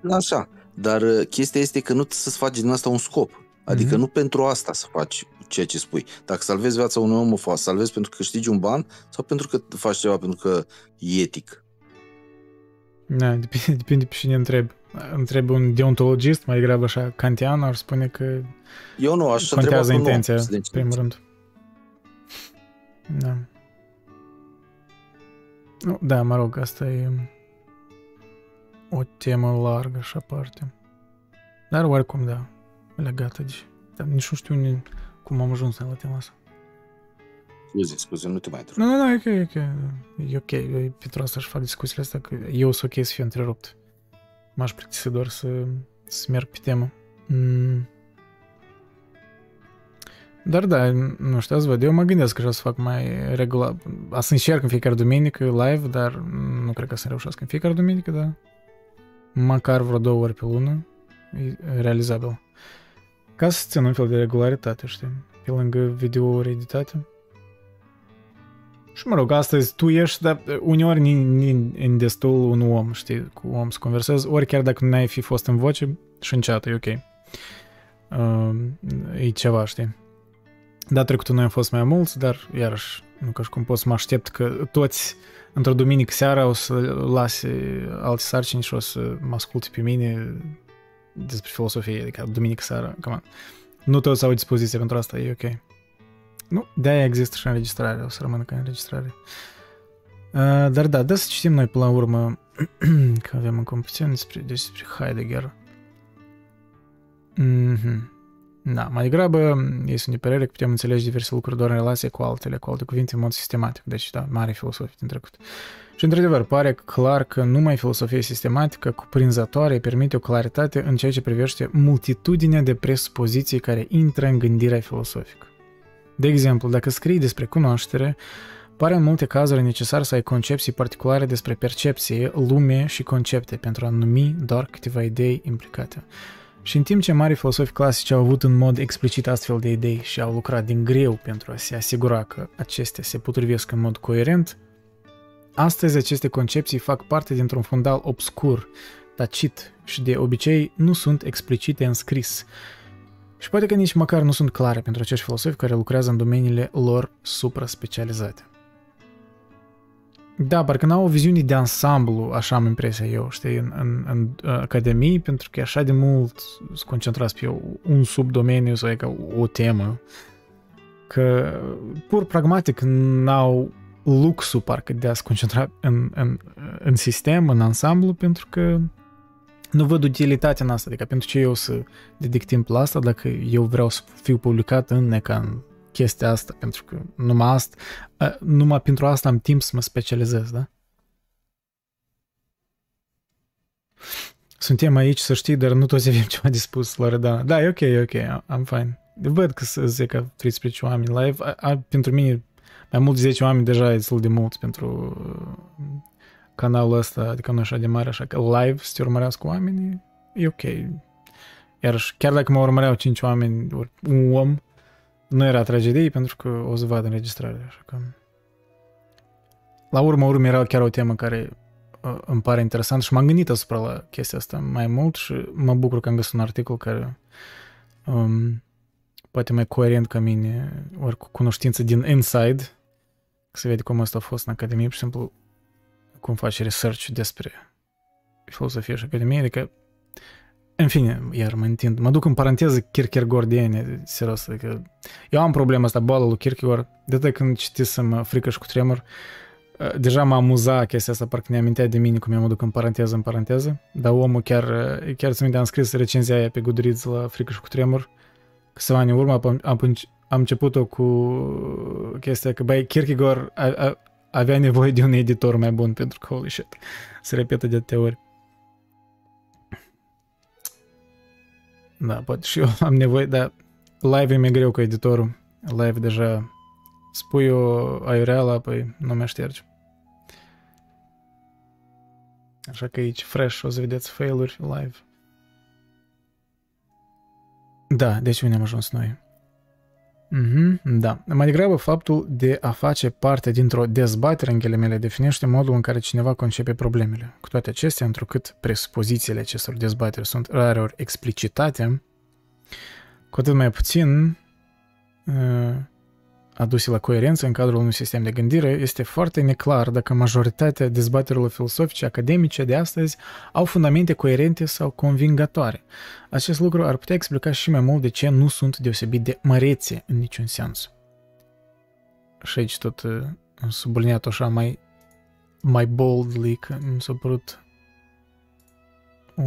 Da. Așa, dar uh, chestia este că nu să-ți faci din asta un scop. Adică mm-hmm. nu pentru asta să faci ceea ce spui. Dacă salvezi viața unui om, o faci. Salvezi pentru că câștigi un ban sau pentru că faci ceva pentru că e etic. Da, depinde, depinde pe cine întreb. Întreb un deontologist, mai degrabă așa, kantian, ar spune că Eu nu, aș contează intenția, în primul rând. Da. Nu, da, mă rog, asta e o temă largă și aparte. Dar oricum, da, legată de... Dar nici nu știu cum am ajuns la tema asta. Scuze, scuze, nu te mai întreb. Nu, nu, nu, e ok, e ok. E ok, eu, pentru asta și fac discuțiile astea, că eu sunt ok să fiu întrerupt. M-aș plictisi doar să, să merg pe temă. Mm. Dar da, nu știu, azi văd, eu mă gândesc că o să fac mai regulat. A să încerc în fiecare duminică live, dar nu cred că să reușesc în fiecare duminică, da. Măcar vreo două ori pe lună, e realizabil. Ca să țin un fel de regularitate, știi, pe lângă videouri editate. Și mă rog, astăzi tu ești, dar uneori în destul un om, știi, cu om să conversezi, ori chiar dacă nu ai fi fost în voce și în chat, e ok. Uh, e ceva, știi. Da, trecutul noi am fost mai mulți, dar iarăși, nu ca și cum pot să mă aștept că toți într-o duminică seara o să lase alte sarcini și o să mă asculte pe mine despre filosofie, adică duminică seara, come on. Nu toți au dispoziție pentru asta, e ok. Nu, de-aia există și înregistrare, o să rămână ca înregistrare. Uh, dar da, da să citim noi până la urmă că avem în competiție despre, despre Heidegger. Mm-hmm. Da, mai degrabă este de părere că putem înțelege diverse lucruri doar în relație cu altele, cu alte cuvinte, în mod sistematic. Deci, da, mare filosofie din trecut. Și, într-adevăr, pare clar că numai filosofia sistematică cuprinzătoare permite o claritate în ceea ce privește multitudinea de presupoziții care intră în gândirea filosofică. De exemplu, dacă scrii despre cunoaștere, pare în multe cazuri necesar să ai concepții particulare despre percepție, lume și concepte pentru a numi doar câteva idei implicate. Și în timp ce mari filosofi clasici au avut în mod explicit astfel de idei și au lucrat din greu pentru a se asigura că acestea se potrivesc în mod coerent, astăzi aceste concepții fac parte dintr-un fundal obscur, tacit și de obicei nu sunt explicite în scris. Și poate că nici măcar nu sunt clare pentru acești filosofi care lucrează în domeniile lor supra-specializate. Da, parcă n-au o viziune de ansamblu, așa am impresia eu, știi, în, în, în uh, academii, pentru că e așa de mult să concentrați pe un subdomeniu sau e ca o temă, că pur pragmatic n-au luxul parcă de a se concentra în, în, în sistem, în ansamblu, pentru că nu văd utilitatea în asta, adică pentru ce eu să dedic timp la asta dacă eu vreau să fiu publicat în neca în chestia asta, pentru că numai, asta, numai pentru asta am timp să mă specializez, da? Suntem aici, să știi, dar nu toți avem ceva de spus, Loredana. Da, e ok, e ok, I'm fine. Văd că să zic că 13 oameni live. A, a, pentru mine, mai mult de 10 oameni deja e destul de mult pentru uh, canalul ăsta, adică nu așa de mare, așa că live să te urmărească oamenii, e ok. Iar chiar dacă mă urmăreau 5 oameni, ori un om, nu era tragedie pentru că o să vad înregistrarea, așa că... La urmă, urmă era chiar o temă care uh, îmi pare interesant și m-am gândit asupra la chestia asta mai mult și mă bucur că am găsit un articol care um, poate mai coerent ca mine, ori cu cunoștință din inside, că se vede cum asta a fost în Academie, pur și simplu cum faci research despre filosofie și Academie, adică în fine, iar mă întind. Mă duc în paranteză Kierkegaardiene, serios. Adică eu am problema asta, boala lui Kierkegaard. De atât când citisem Frică și cu tremur, uh, deja m-a amuzat chestia asta, parcă ne amintea de mine cum eu mă duc în paranteză în paranteză, dar omul chiar, uh, chiar ți am scris recenzia aia pe Goodreads la Frică și cu tremur, câțiva ani în urmă am, am, am început-o cu chestia că, băi, Kierkegaard a, a, avea nevoie de un editor mai bun pentru că, holy shit, se repetă de teori. Da, poate și eu am nevoie, dar live e mai greu cu editorul. Live deja spui o aiureală, apoi nu mai ștergi. Așa că aici fresh o să vedeți failuri live. Da, deci unde am ajuns noi? Mm-hmm, da. Mai degrabă faptul de a face parte dintr-o dezbatere în ghilimele definește modul în care cineva concepe problemele. Cu toate acestea, întrucât presupozițiile acestor dezbateri sunt rareori explicitate, cu atât mai puțin uh, aduse la coerență în cadrul unui sistem de gândire, este foarte neclar dacă majoritatea dezbaterilor filosofice academice de astăzi au fundamente coerente sau convingătoare. Acest lucru ar putea explica și mai mult de ce nu sunt deosebit de mărețe în niciun sens. Și aici tot uh, subliniat așa mai, mai boldly, că mi s-a părut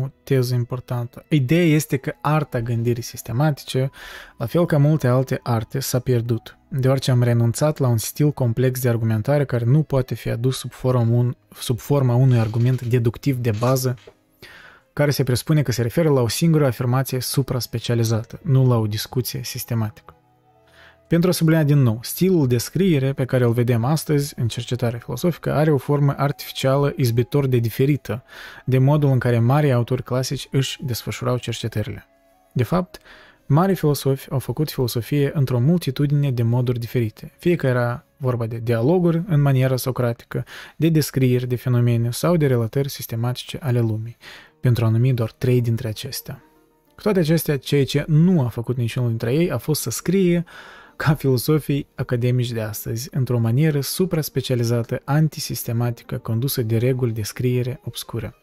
o teză importantă. Ideea este că arta gândirii sistematice, la fel ca multe alte arte, s-a pierdut, deoarece am renunțat la un stil complex de argumentare care nu poate fi adus sub forma, un, sub forma unui argument deductiv de bază care se presupune că se referă la o singură afirmație supra-specializată, nu la o discuție sistematică. Pentru a sublinia din nou, stilul de scriere pe care îl vedem astăzi în cercetarea filosofică are o formă artificială izbitor de diferită de modul în care mari autori clasici își desfășurau cercetările. De fapt, mari filosofi au făcut filosofie într-o multitudine de moduri diferite, fie că era vorba de dialoguri în manieră socratică, de descrieri de fenomene sau de relatări sistematice ale lumii, pentru a numi doar trei dintre acestea. Cu toate acestea, ceea ce nu a făcut niciunul dintre ei a fost să scrie ca filosofii academici de astăzi, într-o manieră supra-specializată, antisistematică, condusă de reguli de scriere obscure.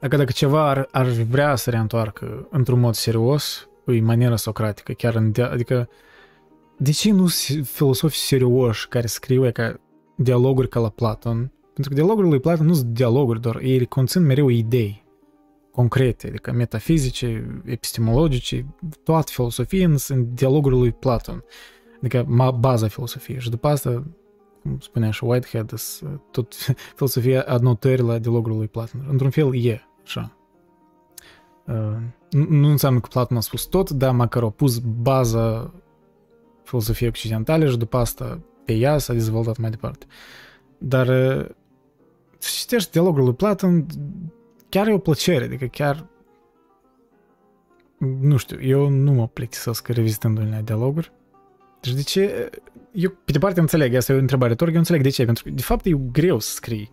Adică dacă ceva ar, ar vrea să reîntoarcă într-un mod serios, e maniera socratică, chiar în dia- adică de ce nu filosofi serioși care scriu ca dialoguri ca la Platon? Pentru că dialogurile lui Platon nu sunt dialoguri, doar ei conțin mereu idei concrete, adică metafizice, epistemologice, toată filosofia sunt dialogurile lui Platon, adică baza filosofiei. Și după asta, cum spunea și Whitehead, tot filosofia adnotări la dialogul lui Platon. Într-un fel e așa. Uh, nu înseamnă că Platon a spus tot, dar măcar a pus baza filosofie occidentale și după asta pe ea s-a dezvoltat mai departe. Dar să citești dialogul lui Platon chiar e o plăcere, adică chiar nu știu, eu nu mă plictisesc revizitându-le dialoguri. Deci de ce... Eu, pe de parte, înțeleg, asta e o întrebare retorică, eu înțeleg de ce, pentru că, de fapt, e greu să scrii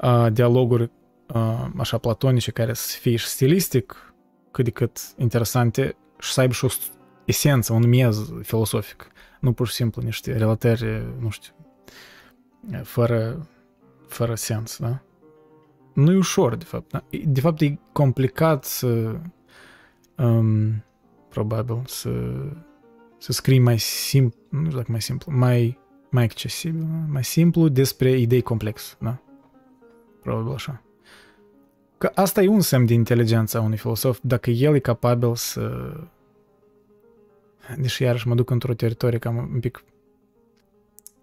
uh, dialoguri uh, așa platonice care să fie și stilistic cât de cât interesante și să aibă și o esență, un miez filosofic. Nu pur și simplu niște relatări, nu știu, fără, fără sens, da? Nu e ușor, de fapt. Da? De fapt, e complicat să um, probabil să, să scrii mai simplu, nu știu dacă mai simplu, mai, mai accesibil, da? mai simplu despre idei complexe, da? Probabil așa. Că asta e un semn de inteligență a unui filosof, dacă el e capabil să... Deși iarăși mă duc într-o teritorie cam un pic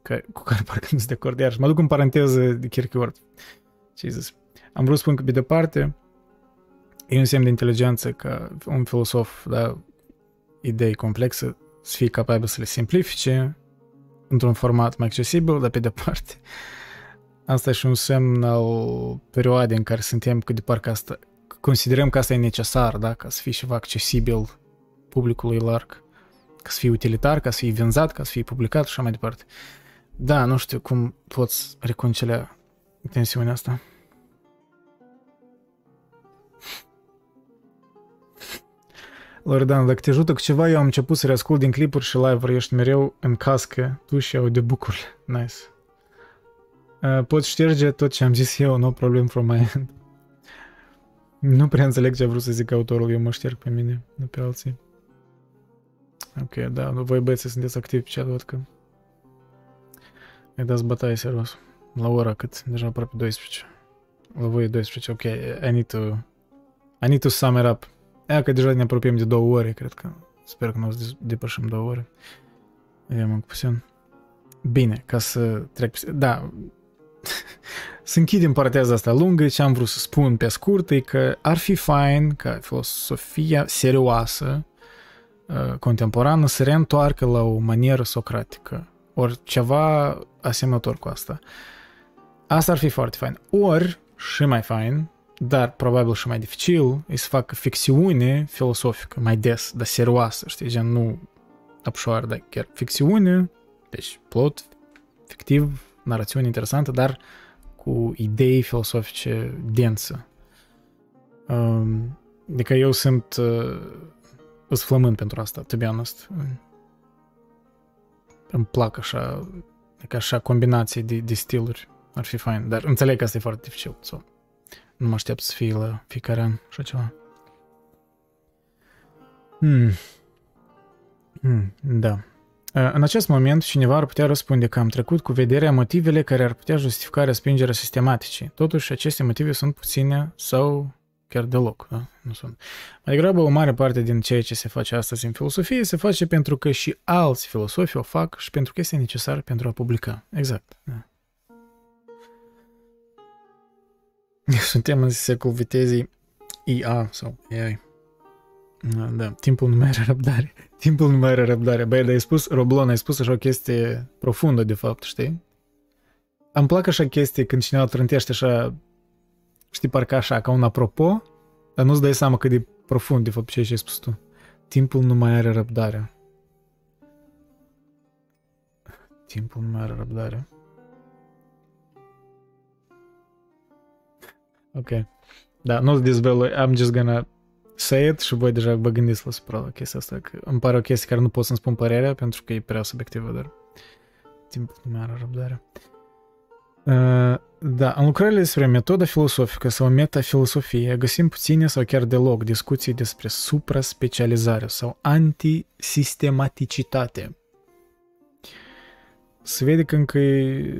că, cu care parcă nu sunt de acord, iarăși mă duc în paranteză de Kierkegaard. Jesus. Am vrut să spun că, pe de parte, e un semn de inteligență că un filosof, da, idei complexe, să fie capabil să le simplifice într-un format mai accesibil, dar pe de parte, asta e și un semn al perioadei în care suntem, că de parcă asta, considerăm că asta e necesar, da, ca să fie ceva accesibil publicului larg, ca să fie utilitar, ca să fie vânzat, ca să fie publicat și așa mai departe. Da, nu știu cum poți reconcilia tensiunea asta. Loredan, dacă te ajută cu ceva, eu am început să reascult din clipuri și live-uri, ești mereu în cască, tu și audiobook-uri. Nice. Uh, poți șterge tot ce am zis eu, no problem from my end. nu prea înțeleg ce a vrut să zic autorul, eu mă șterg pe mine, nu pe alții. Ok, da, voi băieți sunteți activi pe chat, văd că îi dați bătaie serios. La ora cât? Deja aproape 12. La voi e 12, ok, I need to... I need to sum it up. Ea că deja ne apropiem de două ore, cred că. Sper că nu o să depășim două ore. Vedem încă puțin. Bine, ca să trec... Da, să închidem partea asta lungă, ce am vrut să spun pe scurt e că ar fi fain ca filosofia serioasă uh, contemporană să reîntoarcă la o manieră socratică, ori ceva asemănător cu asta. Asta ar fi foarte fain. Ori, și mai fain, dar probabil și mai dificil, e să facă ficțiune filosofică mai des, dar serioasă, știi, gen nu apșoară, dar chiar ficțiune, deci plot fictiv, narațiune interesantă, dar cu idei filosofice dense. Um, adică eu sunt uh, îs flămând pentru asta, to be honest. Îmi plac așa, adică așa combinații de, de stiluri, ar fi fain, dar înțeleg că asta e foarte dificil. So. Nu mă aștept să fie la fiecare an așa ceva. Hmm. Hmm, da. În acest moment, cineva ar putea răspunde că am trecut cu vederea motivele care ar putea justifica respingerea sistematicii. Totuși, aceste motive sunt puține sau chiar deloc. Da? Nu sunt. Mai degrabă, o mare parte din ceea ce se face astăzi în filosofie se face pentru că și alți filosofi o fac și pentru că este necesar pentru a publica. Exact. Da. Suntem în secolul vitezii IA sau AI. Da, da, timpul nu mai are răbdare. Timpul nu mai are răbdare. Băi, dar ai spus, Roblon, ai spus așa o chestie profundă, de fapt, știi? Îmi plac așa chestii când cineva trântește așa, știi, parcă așa, ca un apropo, dar nu-ți dai seama cât de profund, de fapt, ce ai spus tu. Timpul nu mai are răbdare. Timpul nu mai are răbdare. Ok. Da, nu dezvălui, I'm just gonna say it și voi deja vă gândiți la supra la chestia asta. Că îmi pare o chestie care nu pot să-mi spun părerea pentru că e prea subiectivă, dar timpul nu mai are răbdare. Uh, da, în lucrările despre metoda filosofică sau metafilosofie găsim puține sau chiar deloc discuții despre supra-specializare sau antisistematicitatea se vede că încă e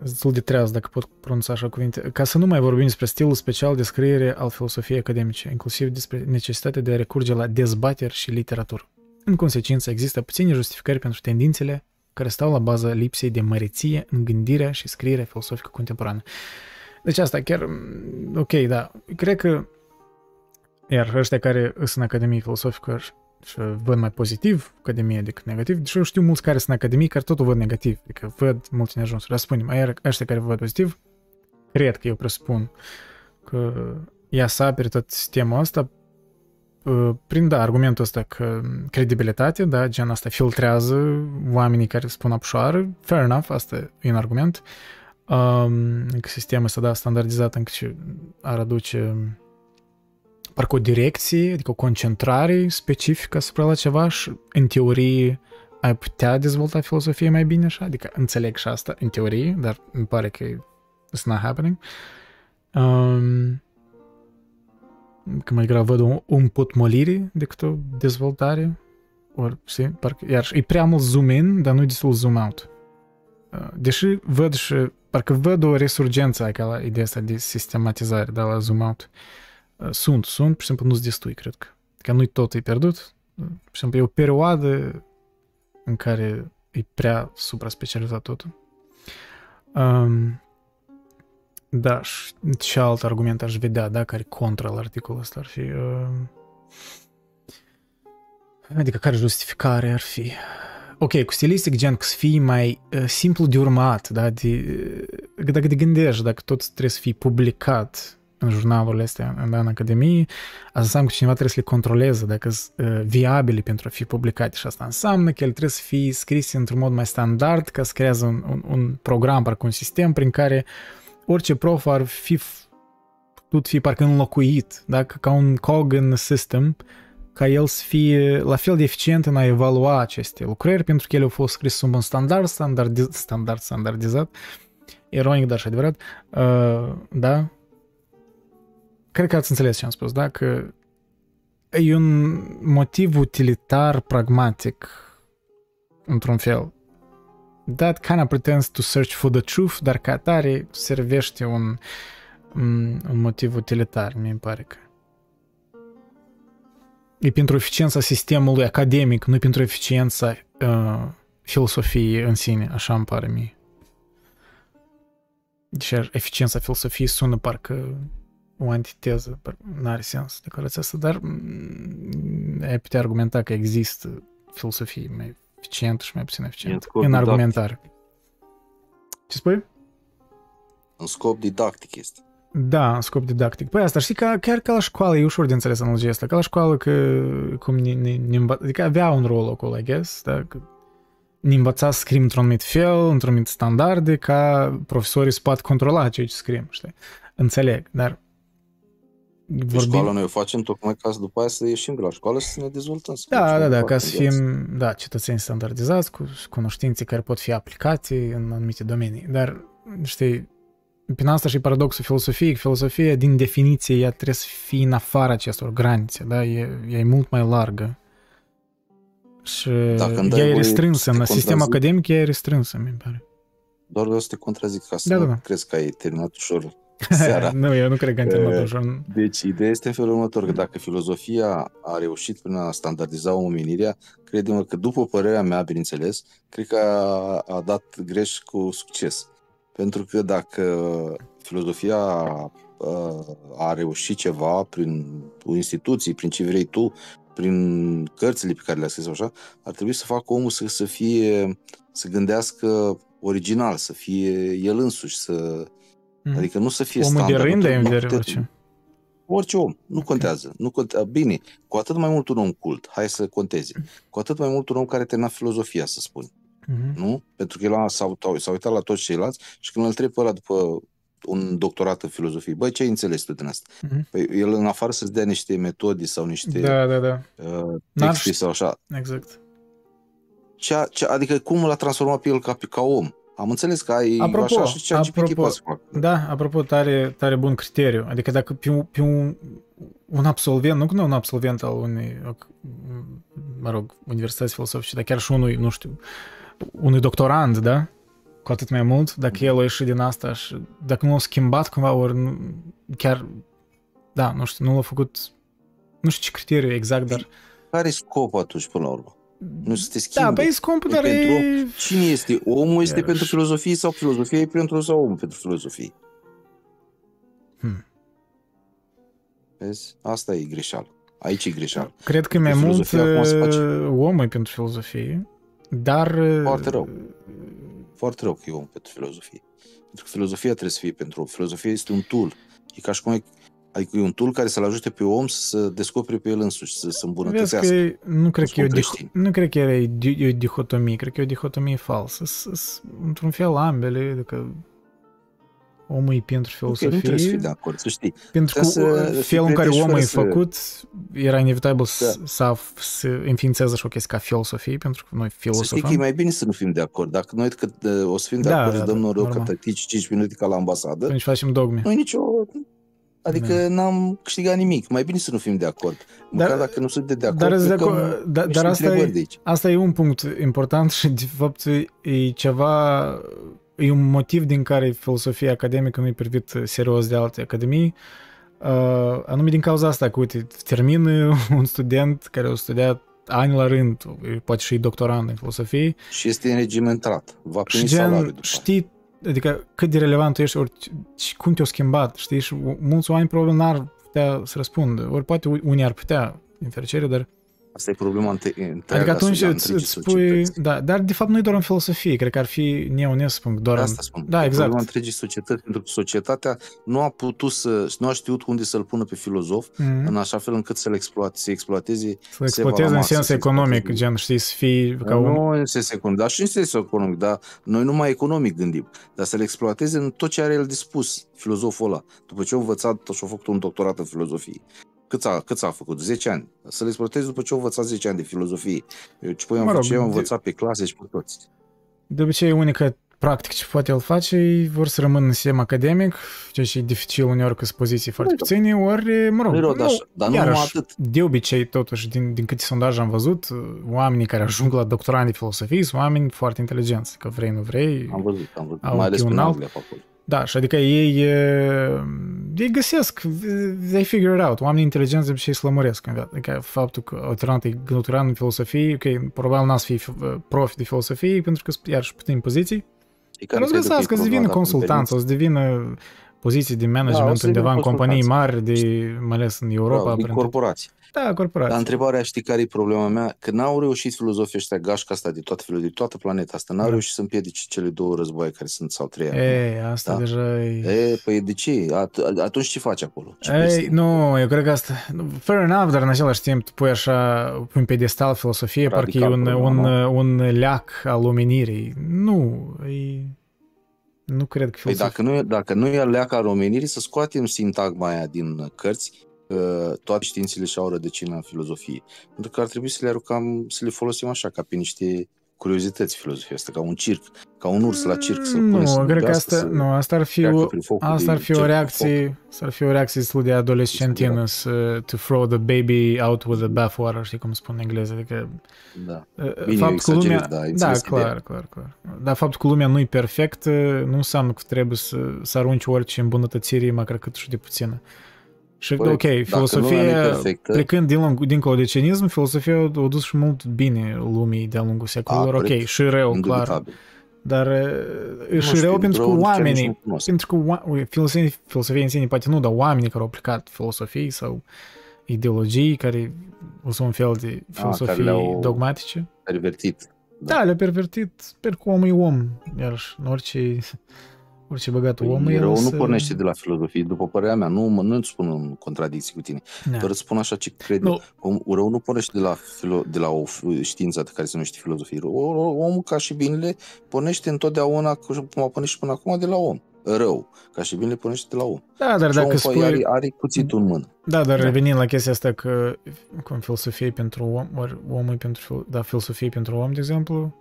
destul de treaz, dacă pot pronunța așa cuvinte, ca să nu mai vorbim despre stilul special de scriere al filosofiei academice, inclusiv despre necesitatea de a recurge la dezbateri și literatură. În consecință, există puține justificări pentru tendințele care stau la baza lipsei de măreție în gândirea și scrierea filosofică contemporană. Deci asta chiar, ok, da, cred că iar ăștia care sunt în Academie Filosofică și văd mai pozitiv Academie decât negativ. Și eu știu mulți care sunt în Academie care totul văd negativ. Adică văd multe neajunsuri. Dar spunem, ăștia care văd pozitiv, cred că eu presupun că ea să apere tot sistemul ăsta prin, da, argumentul ăsta că credibilitate, da, gen asta filtrează oamenii care spun apșoară, fair enough, asta e un argument. Um, că sistemul ăsta, da, standardizat încă și ar aduce parcă o direcție, adică o concentrare specifică asupra la ceva și în teorie ai putea dezvolta filosofie mai bine așa, adică înțeleg și asta în teorie, dar îmi pare că it's not happening. Um, că mai grav văd o împotmolire decât o dezvoltare. Ori, știi, parcă, iar e prea mult zoom in, dar nu destul zoom out. Uh, deși văd și, parcă văd o resurgență aici la ideea asta de sistematizare, da, la zoom out. Uh, sunt, sunt, pur și simplu nu-ți destui, cred că. Că nu-i tot e pierdut. Uh, pur și simplu e o perioadă în care e prea supra-specializat totul. Um, da, și ce alt argument aș vedea, da, care contra la articolul ăsta ar fi... Uh, adică care justificare ar fi? Ok, cu stilistic gen să fii mai uh, simplu de urmat, da, de, uh, dacă te gândești, dacă tot trebuie să fii publicat în jurnalurile astea, în, în Academie, asta înseamnă că cineva trebuie să le controleze dacă sunt uh, viabile pentru a fi publicate și asta înseamnă că el trebuie să fie scris într-un mod mai standard ca să creeze un, un, un program, parcă un sistem prin care uh, orice prof ar fi putut fi parcă înlocuit, dacă ca un cog în system, ca el să fie la fel de eficient în a evalua aceste lucrări, pentru că ele au fost scrise sub un standard, standardiz, standard standardizat, ironic, dar și adevărat, uh, da? Cred că ați înțeles ce am spus, da? Că e un motiv utilitar, pragmatic, într-un fel, that kind of pretends to search for the truth, dar ca atare servește un, un motiv utilitar, mi pare că. E pentru eficiența sistemului academic, nu pentru eficiența uh, filosofiei în sine, așa îmi pare mie. Deci eficiența filosofiei sună parcă o antiteză, nu are sens declarația asta, dar ai putea argumenta că există filosofie mai eficient și mai puțin eficient în, în argumentare. Ce spui? În scop didactic este. Da, în scop didactic. Păi asta, știi, că chiar ca la școală, e ușor de înțeles analogia asta, ca la școală că cum ne, ne, ne învă... adică avea un rol acolo, I guess, da? Că ne învăța să scriem într-un anumit fel, într-un anumit standarde, ca profesorii să poată controla ceea ce scriem, știi? Înțeleg, dar vorbim... școală noi o facem tocmai ca să după aia să ieșim de la școală și să ne dezvoltăm. Să da, da, da, ca să fim da, cetățeni standardizați, cu cunoștințe care pot fi aplicate în anumite domenii. Dar, știi, prin asta și paradoxul filosofiei, filosofia, din definiție, ea trebuie să fie în afara acestor granițe, da? E, e mult mai largă. Și ea e restrânsă, în sistemul academic ea e restrânsă, mi pare. Doar vreau să te contrazic ca să da, da, da. crezi că ai terminat ușor seara. nu, eu nu cred că am terminat așa. Deci, ideea este în felul următor, că dacă filozofia a reușit prin a standardiza omenirea, credem că după părerea mea, bineînțeles, cred că a, a dat greș cu succes. Pentru că dacă filozofia a, a reușit ceva prin instituții, prin ce vrei tu, prin cărțile pe care le-a scris așa, ar trebui să facă omul să, să fie, să gândească original, să fie el însuși, să, Mm. Adică nu să fie Omul standard. de rând, de vedere orice. Orice om, nu contează. Nu contează. Bine, cu atât mai mult un om cult, hai să conteze. Cu atât mai mult un om care termina filozofia, să spun. Mm-hmm. Nu? Pentru că el s-a, s-a uitat la toți ceilalți și când îl întreb pe ăla după un doctorat în filozofie, băi, ce ai înțeles tu din asta? Mm-hmm. Păi el în afară să-ți dea niște metode sau niște da, da, da. Uh, texte sau așa. Exact. Ce, ce, adică cum l-a transformat pe el ca, ca om? Am înțeles că ai apropo, așa și ce apropo, poate să facă. Da, apropo, tare, tare bun criteriu. Adică dacă pe un, pe un, un absolvent, nu nu un absolvent al unei, mă rog, universități filosofice, dar chiar și unui, nu știu, unui doctorand, da? Cu atât mai mult, dacă el a ieșit din asta și dacă nu a schimbat cumva, ori nu, chiar, da, nu știu, nu l-a făcut, nu știu ce criteriu exact, dar... Care e scopul atunci, până la urmă? Nu să te schimbi. Da, păi scump, dar e... Pentru... Cine este? Omul este Iarăși. pentru filozofie sau filozofia e pentru sau omul pentru filozofie? Hmm. Vezi? Asta e greșeală. Aici e greșeală. Cred că mai mult filozofia acum se face- omul e pentru filozofie, dar... Foarte rău. Foarte rău că e om pentru filozofie. Pentru că filozofia trebuie să fie pentru om. Filozofia este un tool. E ca și cum e, adică e un tool care să-l ajute pe om să se descopere pe el însuși, să se Vezi îmbunătățească. că e- nu cred că e o, spun dih- creștini. nu cred că e, di- e o dihotomie, cred că e o dihotomie falsă. S- s- Într-un fel ambele, adică omul e pentru Ok, filozofie, nu trebuie să fii de acord, să știi. pentru că Trebuie să uh, fii felul în care prieten și omul e fără să- făcut era inevitabil să, Da. să, să înființeze și o chestie ca filosofie, pentru că noi Să știi că e filosofăm. mai bine să nu fim de acord. Dacă noi că, o să fim de Da, acord da, și dăm da, noroc că normal. tătici 5 minute ca la ambasadă, Atunci facem dogme. nu e nicio... Adică n-am câștigat nimic. Mai bine să nu fim de acord. Măcar Dar- dacă nu sunt de, de acord, Dar, îți de plecăm acord- da, niște dar asta întrebări e, de aici. asta e un punct important și de fapt e ceva, e un motiv din care filosofia academică nu-i privit serios de alte academii, uh, anume din cauza asta că, uite, termină un student care a studiat ani la rând, poate și doctorand în filosofie, Și este înregimentat. Va și primi salariu gen după aia. știi, adică cât de relevant tu ești, ori și cum te-au schimbat, știi, și mulți oameni probabil n-ar putea să răspundă, ori poate unii ar putea, din fericire, dar Asta e problema între, întreaga Adică atunci so- a îți, întregii îți spui, societăți. da, dar de fapt nu e doar în filosofie, cred că ar fi neonest să spun doar De în... asta spun. Da, E exact. problema întregii societăți, pentru că societatea nu a putut să, nu a știut unde să-l pună pe filozof, Mm, în așa fel încât să-l exploate, să exploateze să exploatezi în masă, sens să economic, exploateze- gen, știi, să fii ca un... nu în sens economic, dar și în sens economic, dar noi numai economic gândim, dar să-l exploateze în tot ce are el de spus, filozoful ăla, după ce a învățat și a făcut un doctorat în filozofie. Cât a, cât a făcut? 10 ani. Să-l exploateze după ce a învățat 10 ani de filozofie. Eu ce am Mă rog, ce am de- învățat pe clase și pe toți. De obicei, unica practic ce poate el face, e vor să rămână în sistem academic, ceea ce e dificil uneori că sunt poziții foarte da. puține, ori, mă rog, Nu-i rău de așa, dar nu numai iarăși, atât. de obicei, totuși, din, din câte sondaje am văzut, oamenii care ajung la doctorant de filosofie sunt oameni foarte inteligenți, că vrei, nu vrei, Am văzut, am văzut. Au Mai ales un în alt- Anglia pe acolo. Da, și adică ei, e, ei găsesc, they figure it out. Oamenii inteligenți de obicei slămuresc în viață. Adică faptul că o terminat e doctorant în filosofie, ok, probabil n-ați fi uh, profi de filosofie, pentru că sunt iarăși puțin poziții, Și dar o să crede că e găsească, o să problema, devină dacă îmi consultanți, o să devină poziții de Da, o management să undeva în devină companii mari, consultanți. de, mai ales în permiți. Europa. Bravo, din printre- corporații. Da, Dar corporații. întrebarea, știi care e problema mea? Că n-au reușit filozofii ăștia gașca asta de toată, filo- de toată planeta asta. N-au Da. reușit să împiedice cele două războaie care sunt sau trei. acum. Ei, asta Da. deja e... E, păi de ce? At- atunci ce faci acolo? Ce Ei, vrei să- nu, eu cred că asta... Fair enough, dar în același timp tu pui așa pe un pedestal filosofie, parcă e Radical un, un, problema, un leac al omenirii. Nu, e... Nu cred că Păi filosofia... dacă nu, e- dacă nu e leaca romenirii, să scoatem sintagma aia din cărți, că toate științele și-au rădăcină în filozofie. Pentru că ar trebui să le aruncăm, să le folosim așa, ca pe niște curiozități filozofia asta, ca un circ, ca un urs la circ, să nu, pune să cred că vorbească, asta, să nu, asta ar fi treacă o, prin focul asta de ar fi o cerc cu reacție, asta ar fi o reacție destul de adolescentină să to throw the baby out with the bathwater, știi cum spun în engleză, adică foc. Da. Uh, Bine, faptul că exagerez, lumea, da, da, înțeles clar, ideea. clar, clar. Dar faptul că lumea nu e perfectă nu înseamnă că trebuie să, să arunci orice îmbunătățire, măcar cât și de puțină. Și Corect. ok, Dacă lumea nu e filosofia, perfectă- plecând din, lung- dincolo de cinism, filosofia a adus și mult bine lumii de-a lungul secolelor, ok, corect. și rău, clar, Indubitabil. dar uh, Nu și știu, rău pentru că rău chiar nici oamenii, nu cunosc. pentru că oa- filosofia, filosofia în sine poate nu, dar oamenii care au aplicat filosofii sau ideologii care o să un fel de filosofii care le-au- dogmatice. Pervertit. Da, le-a pervertit. Sper că omul e om. Iarăși, în orice, orice băgat Păi, om e el rău o nu să- pornește de la filozofie, după părerea mea. Nu, mă- nu-ți spun în contradicție cu tine. Da. Doar îți spun așa ce cred. Nu. eu. Om, rău nu pornește de la, filo, de la o f- știință de care se numește filozofie. O- o- Omul, ca și binele, pornește întotdeauna, cum a pornit și până acum, de la om. Rău, ca și binele, pornește de la om. Da, dar și dacă omul spui... are, are cuțitul în mână. Da, dar Da. revenind la chestia asta că cum filosofie e pentru om, ori omul e pentru... fil- Da, filosofie e pentru om, de exemplu,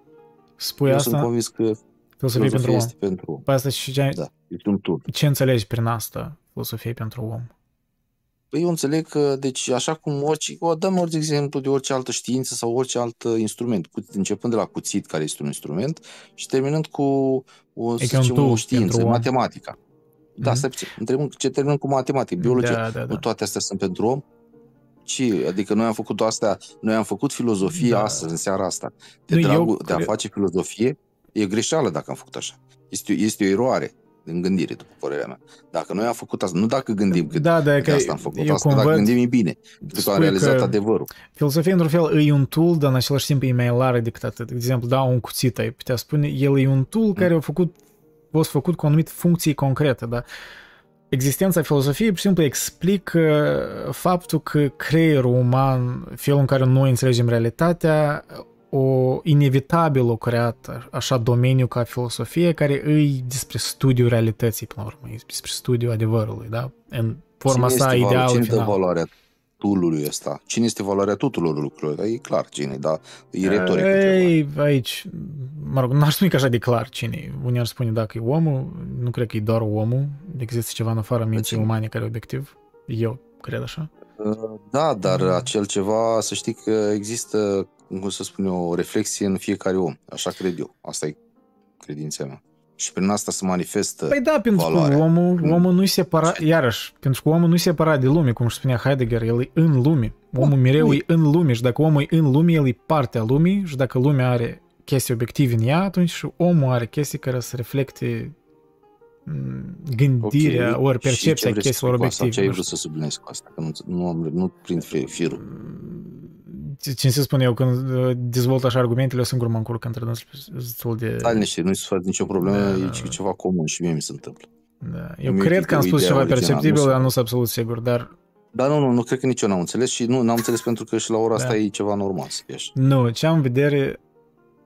spui Eu asta, sunt convins că filosofie e pentru filozofia om. este pentru om. Pe asta și ce, Da, este un tur. ce înțelegi prin asta, filosofie pentru om? Păi eu înțeleg că, deci, așa cum orice, o dăm orice exemplu de orice altă știință sau orice alt uh, instrument, cu, începând de la cuțit, care este un instrument, și terminând cu o, E să ca un zicem, tool o știință, pentru om. matematica. Da, Mhm. stai puțin. Întrebăm ce terminăm cu matematică, biologie. Da, da, Nu da. toate astea sunt pentru om? Ce? Adică noi am făcut astea, noi am făcut filozofie Da. astăzi, în seara asta. De Nu, eu dragul de a cred- face filozofie, e greșeală dacă am făcut așa. Este, este o eroare. în gândire, după părerea mea. Dacă noi am făcut asta, nu dacă gândim că Da, da, de că asta am făcut eu asta, cum dacă văd, gândim e bine. Pentru că am spui realizat că- adevărul. Filosofia, într-un fel, e un tool, dar în același timp e mai larg decât atât. De exemplu, da, un cuțit, ai putea spune, el e un tool care a făcut, a fost făcut cu o anumită funcție concretă, da? Existența filozofiei, pur și simplu, explică faptul că creierul uman, felul în care noi înțelegem realitatea, o inevitabil o creat așa domeniu ca filosofie care îi despre studiul realității, până la urmă, e despre studiul adevărului, da? În forma Cine sa este valo- ideală Cine dă finală. valoarea toolului ăsta? Cine este valoarea tuturor lucrurilor? Dar e clar cine, dar e retoric. Ei, aici, mă rog, n-aș spune că așa de clar cine e. Unii ar spune dacă e omul, nu cred că e doar omul, există ceva în afara minții cine? umane care e obiectiv. Eu cred așa. Da, dar Mm. acel ceva, să știi că există, cum să spun eu, o reflexie în fiecare om. Așa cred eu. Asta e credința mea. Și prin asta se manifestă Păi da, pentru valoarea. că omul, Mm. omul nu-i separat, iarăși, pentru că omul nu-i separat de lume, cum își spunea Heidegger, el e în lume. Omul mereu nu e în lume și dacă omul e în lume, el e partea lumii și dacă lumea are chestii obiective în ea, atunci și omul are chestii care să reflecte mm, gândirea Ok, ori și ce percepția vrei să chestiilor spui cu asta? obiective. Ce ai nu vrut să subliniezi cu asta? Că nu, nu, am, nu prind fi- firul. Ce ce să spun eu, când uh, dezvolt așa argumentele, eu singur mă încurc între dânsul destul de... Stai liniște, nu-i să faci nicio problemă, Da, e da, ce- da. ceva comun și mie mi se întâmplă. Da. Eu Mie cred e că am o spus idee ceva originală, perceptibil, nu dar sunt- nu sunt absolut sigur, dar Dar nu, nu, nu cred că nici eu n-am înțeles și nu n-am înțeles pentru că și la ora asta Da. e ceva normal să fie așa. nu, ce am în vedere...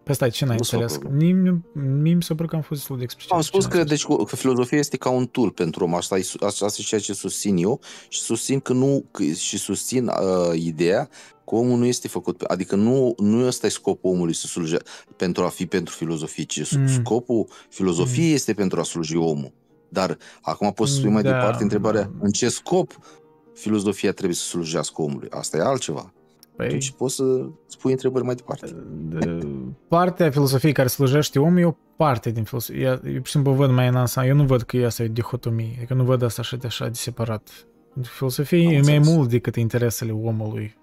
Pe stai, ce n-ai Nu s-o înțeles? problemă. Mie, mie mi se pare că am fost destul de explicit. Am Ce spus n-ai că, înțeles. deci, că filozofia este ca un tool pentru om. Asta e, asta e ceea ce susțin eu și susțin că nu, că, și susțin uh, ideea că omul nu este făcut, pe- adică nu, nu ăsta e scopul omului să sluje pentru a fi pentru filozofie, ci Mm. mm. scopul filozofiei Mm. este pentru a sluji omul. Dar acum poți să spui mai Da. departe întrebarea, în ce scop filozofia trebuie să slujească omului? Asta e altceva. Păi, Deci poți să spui întrebări mai departe. de- partea filosofiei care slujește omul e o parte din filosofie. Eu, eu pur și simplu văd mai în ansamblu. Eu nu văd că e asta e o dihotomie. Adică nu văd asta așa de așa de separat. Filosofia Am e mai înțeles. mult decât interesele omului.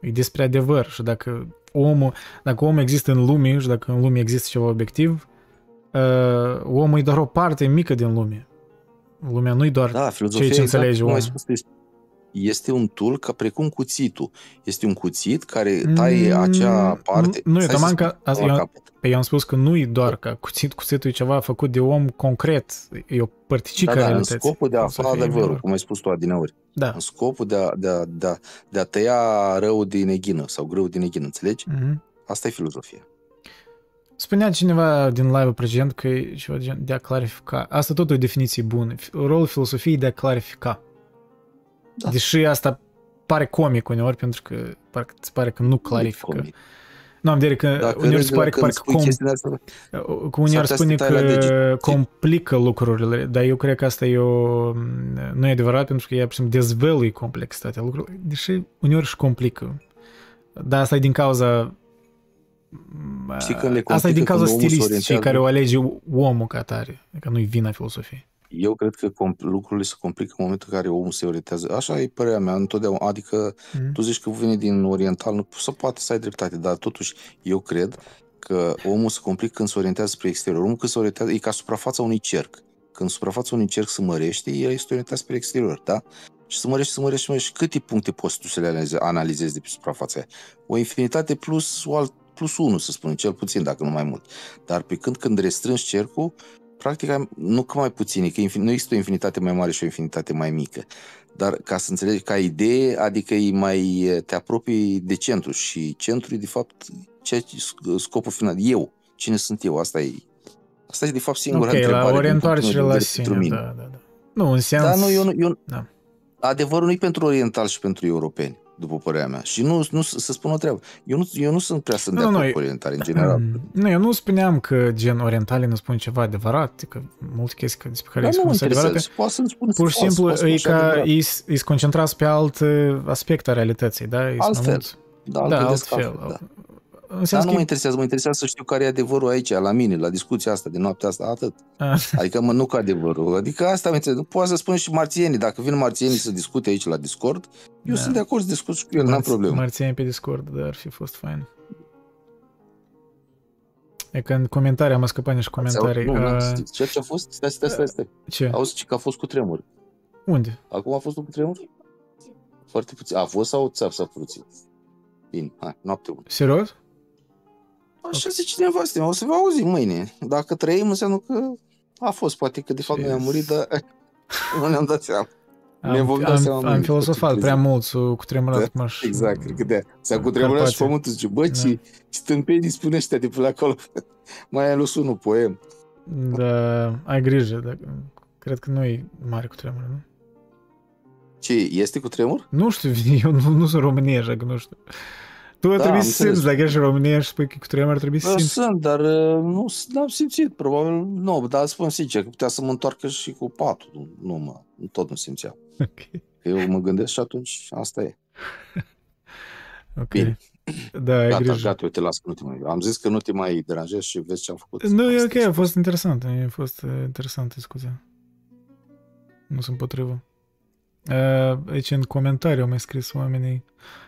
E despre adevăr și dacă omul, dacă omul există în lume și dacă în lume există ceva obiectiv, uh, omul e doar o parte mică din lume. Lumea nu e doar Da, filozofia, ceea ce exact înțelege cum ai omul. spus, este- este un tool ca precum cuțitul. Este un cuțit care taie Mm, acea parte. nu, eu Stai să taman spun că- asta la eu- capăt. Pe eu am spus că nu e doar ca cuțit, cuțitul e ceva făcut de om concret, e o părticică Da, a da, în realității. scopul de a afla Filosofia e adevărul, mai cum ai spus tu adineori. Da. În scopul de a, de, a, de, a, de a tăia rău din neghină sau greu din neghină, înțelegi? Mhm. Asta e filozofia. Spunea cineva din live precedent că e ceva de, gen de a clarifica. Asta tot e o definiție bună. F- Rolul filosofiei e de a clarifica. Da. Deși asta pare comic uneori, pentru că parcă îți pare că nu clarifică. Comic. Nu, am vedere că Dacă uneori râzi se pare la că când parcă spui com, chestiile astea, că unii ar S-ar putea să spune te tai la că deget. complică lucrurile, dar eu cred că asta e o, nu e adevărat pentru că ea, pur și simplu, dezvăluie complexitatea lucrurilor, deși uneori își complică. Dar asta e din cauza Știi când le Asta e din complică cauza când omul se stilisticii orientează? care o alege omul ca atare. Adică nu-i vina filosofiei. Eu cred că compl- lucrurile se complică în momentul în care omul se orientează. Așa e părerea mea întotdeauna. Adică Mm. tu zici că vine din oriental, nu să poate să ai dreptate, dar totuși eu cred că omul se complică când se orientează spre exterior. Omul când se orientează, e ca suprafața unui cerc. Când suprafața unui cerc se mărește, el este orientat spre exterior, da? Și se mărește, se mărește, se mărește. Câte puncte poți tu să le analize- analizezi de pe suprafața aia? O infinitate plus, o alt, plus unu, să spunem, cel puțin, dacă nu mai mult. Dar pe când, când restrângi cercul, practic, ai- nu că mai puțin, e că infin- nu există o infinitate mai mare și o infinitate mai mică. Dar ca să înțelegi, ca idee, adică e mai, te apropii de centru și centru e de fapt ceea ce, scopul final. Eu. Cine sunt eu? Asta e, asta e de fapt singura Ok, întrebare. la din orientoarece punctul meu la de vedere sine, pentru da, mine. da, da. Nu, în sens... Da, nu, eu, nu- eu, Da. adevărul nu e pentru oriental și pentru europeni, după părerea mea. Și nu, nu să spun o treabă. Eu nu, eu nu sunt prea sunt Nu, de nu, acord nu, cu orientali, în general. Mm, Nu, eu nu spuneam că gen orientalii nu spun ceva adevărat, că multe chestii despre care Dar îi nu mă spun sunt adevărate. interesează. Poate să-mi spun Pur și fals, simplu poate să e spun și ca adevărat. ei îi concentrați pe alt uh, aspect a realității, da? Ei sunt Altfel. mult- Da, Da, altfel, altfel. da. În Dar sens nu că... mă interesează, mă interesează să știu care e adevărul aici, la mine, la discuția asta de noaptea asta, atât. Ah, Adică mă, nu ca adevărul. Adică asta mă interesează. Poate să spun și marțienii. Dacă vin marțienii să discute aici la Discord, eu Da. sunt de acord să discut și cu el, n-am marți- problemă. Marțieni pe Discord, dar ar fi fost fain. E că în comentarii am scăpat niște comentarii. Nu, nu, Uh, ce ce a fost? Stai, stai, stai, stai. ce? Auzi că a fost cu tremur. Unde? Acum a fost un cutremur? Foarte puțin. A fost sau ți-a s-a puțin? Bine, hai, noapte bună. Serios? Așa zice nevastă mea, o să vă auzi mâine. Dacă trăim, înseamnă că a fost. Poate că de fapt noi am murit, dar nu ne-am dat seama. Ne vom da am, seama am mâine, filosofat poate prea trezim. mult cu cutremurat Da, cum aș... Exact, cred că de S-a cutremurat și Carpații. pământul zice, bă, ce Da. stâmpenii spune ăștia de pe acolo. Mai ales unul poem. Da, ai grijă. Dacă... Cred că nu e mare cutremur, nu? Ce, este cu tremur? Nu știu, eu nu, nu sunt românie, așa că nu știu. Tu da, trebuie am să simți, înțeles. dacă ești românie și spui că cu tremur trebuie să Da, simți. sunt, dar uh, nu n-am simțit, probabil nu, dar spun sincer că putea să mă întoarcă și cu patul. Nu, nu mă, tot nu simțeam. Ok. Că eu mă gândesc și atunci asta e. ok. Bine. Da, ai Gata, grijă. gata, eu te las că nu te mai... Am zis că nu te mai deranjez și vezi ce am făcut. Nu, e ok, Astăzi. a fost interesant. A fost uh, interesant discuția. Nu sunt potrivă. Uh, Aici în comentarii au mai scris oamenii uh,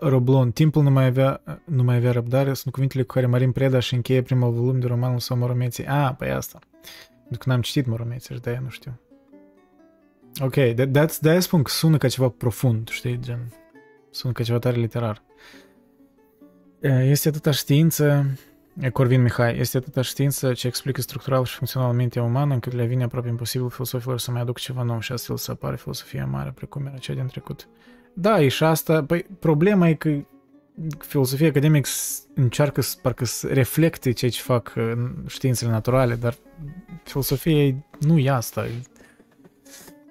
Roblon, timpul nu mai avea, nu mai avea răbdare, sunt cuvintele cu care Marin Preda și încheie primul volum de romanul sau Moromeții. Ah, păi asta. Pentru că n-am citit Moromeții și de-aia nu știu. Ok, de- de- de-aia spun că sună ca ceva profund, știi, gen, sună ca ceva tare literar. Uh, Este atâta știință, Corvin Mihai, este atâta știință ce explică structural și funcțional mintea umană încât le vine aproape imposibil filosofilor să mai aducă ceva nou și astfel să apară filosofia mare precum era cea din trecut. Da, e și asta. Păi, problema e că filosofia academică s- încearcă să, parcă să reflecte ceea ce fac uh, științele naturale, dar filosofia e- nu e asta. E...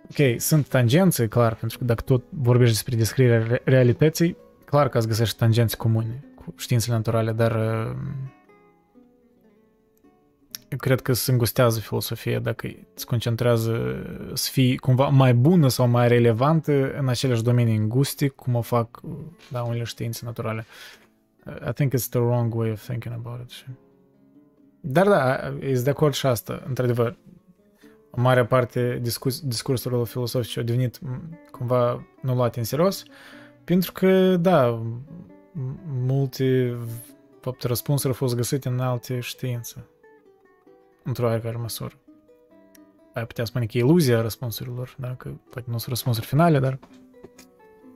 Ok, sunt tangențe, clar, pentru că dacă tot vorbești despre descrierea re- realității, clar că îți găsești tangențe comune cu științele naturale, dar uh, eu cred că se îngustează filosofia dacă îți concentrează să fii cumva mai bună sau mai relevantă în aceleași domenii înguste, cum o fac da, unele științe naturale. I think it's the wrong way of thinking about it. Dar da, ești de acord și asta, într-adevăr. O mare parte discurs, discursurilor filosofice au devenit m, cumva nu luate în serios, pentru că, da, m- multe fapt, răspunsuri au fost găsite în alte științe într-o oarecare măsură. Ai putea spune că e iluzia răspunsurilor, da? că poate nu sunt răspunsuri finale, dar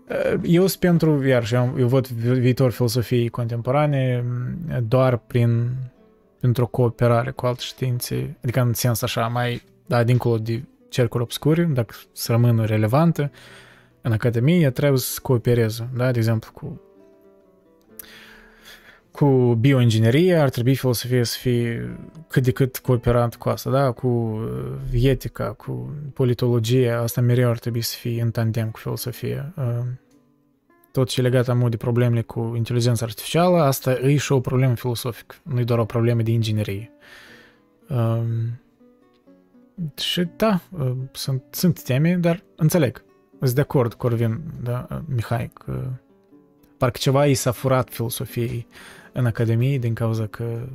uh, eu sunt pentru, iar și eu, eu văd vi- viitor filosofiei contemporane m, doar prin printr-o cooperare cu alte științe, adică în sens așa mai, da, dincolo de cercuri obscure, dacă să rămână relevantă, în Academie trebuie să coopereze, da, de exemplu, cu cu bioinginerie ar trebui filosofia să fie cât de cât cooperant cu asta, da? Cu uh, etica, cu politologia, asta mereu ar trebui să fie în tandem cu filosofia. Uh, Tot ce e legat amul de problemele cu inteligența artificială, asta e și o problemă filosofică, nu e doar o problemă de inginerie. Um, și da, uh, sunt, sunt teme, dar înțeleg. Sunt de acord, Corvin, da, uh, Mihai, că parcă ceva i s-a furat filosofiei în Academie din cauza că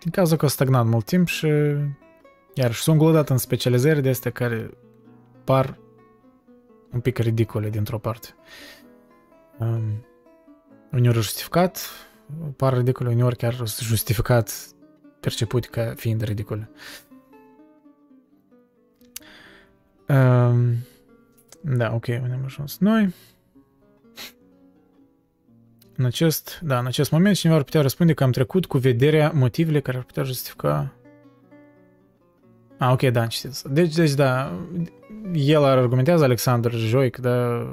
din cauza că a stagnat mult timp și iar și s-a înglodat în specializări de astea care par un pic ridicole dintr-o parte. Um, uneori justificat, par ridicole, uneori chiar justificat perceput ca fiind ridicole. Um, da, ok, unde am ajuns noi? În acest, da, în acest moment cineva ar putea răspunde că am trecut cu vederea motivele care ar putea justifica Ah, ok, da, am citit asta. Deci, deci, da, el argumentează, Alexander Joic, da,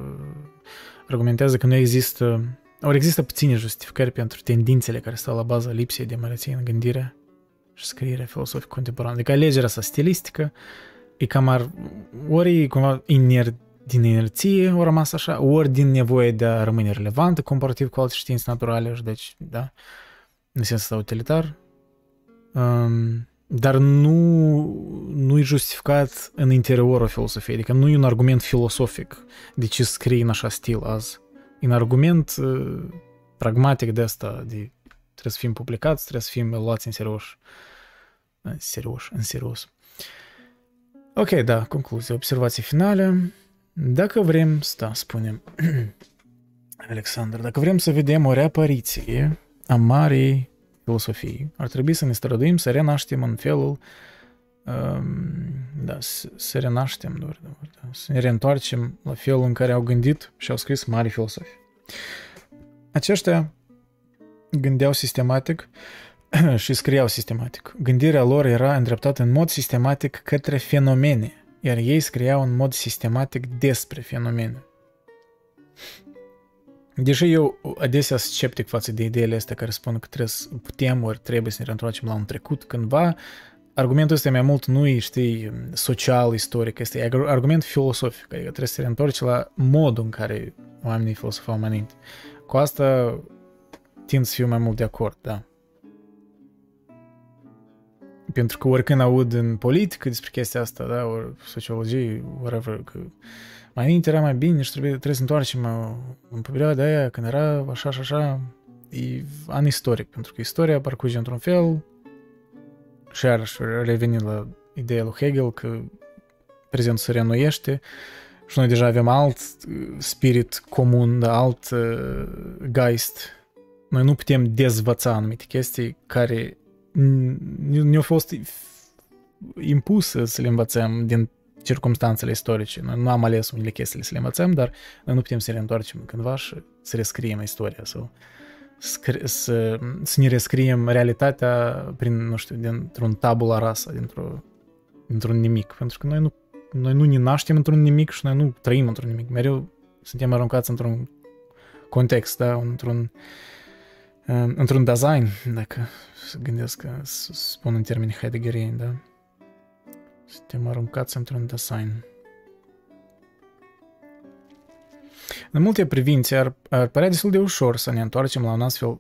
argumentează că nu există, ori există puține justificări pentru tendințele care stau la baza lipsei de măreție în gândirea și scrierea filosofică contemporană. Adică alegerea sa stilistică e cam ar, ori e cumva iner, din inerție o rămas așa, ori din nevoie de a rămâne relevantă comparativ cu alte științe naturale, și deci, da, în sens ăsta utilitar. Um, dar nu, nu e justificat în interiorul filosofiei, adică nu e un argument filosofic de ce scrii în așa stil azi. E un argument uh, pragmatic de asta, de trebuie să fim publicați, trebuie să fim luați în serios. În serios, în serios. Ok, da, concluzie, observații finale. Dacă vrem, sta, spunem, Alexander, dacă vrem să vedem o reapariție a Marei filosofiei, ar trebui să ne străduim să renaștem în felul um, da, să, să renaștem, doar, doar, da, să ne reîntoarcem la felul în care au gândit și au scris mari filosofi. Aceștia gândeau sistematic și scriau sistematic. Gândirea lor era îndreptată în mod sistematic către fenomene, iar ei scriau în mod sistematic despre fenomene. Deși eu adesea sunt sceptic față de ideile astea care spun că trebuie să putem ori trebuie să ne reîntoarcem la un trecut cândva, argumentul ăsta mai mult nu e, știi, social, istoric, este argument filosofic, adică trebuie să se reîntoarce la modul în care oamenii filosofau mai înainte. Cu asta tind să fiu mai mult de acord, da. Pentru că oricând aud în politică despre chestia asta, da, ori sociologie, whatever, că mai înainte era mai bine și trebuie, trebuie să întoarcem uh, în perioada aia când era așa și așa, e an istoric, pentru că istoria parcurge într-un fel și iarăși reveni la ideea lui Hegel că prezentul se reînnoiește și noi deja avem alt uh, spirit comun, da, alt uh, geist. Noi nu putem dezvăța anumite chestii care ne-au fost impuse să le învățăm din circumstanțele istorice. Noi nu am ales unele chestii să le învățăm, dar noi nu putem să le întoarcem cândva și să rescriem istoria sau să, să ne rescriem realitatea prin, nu știu, dintr-un tabula rasa, dintr-o, dintr-un nimic. Pentru că noi nu, noi nu ne naștem într-un nimic și noi nu trăim într-un nimic. Mereu suntem aruncați într-un context, da? într-un, într-un design, dacă să gândesc că să spun în termeni heideggerieni, da? Suntem aruncați într-un design. În multe privințe ar, ar părea destul de ușor să ne întoarcem la un astfel uh,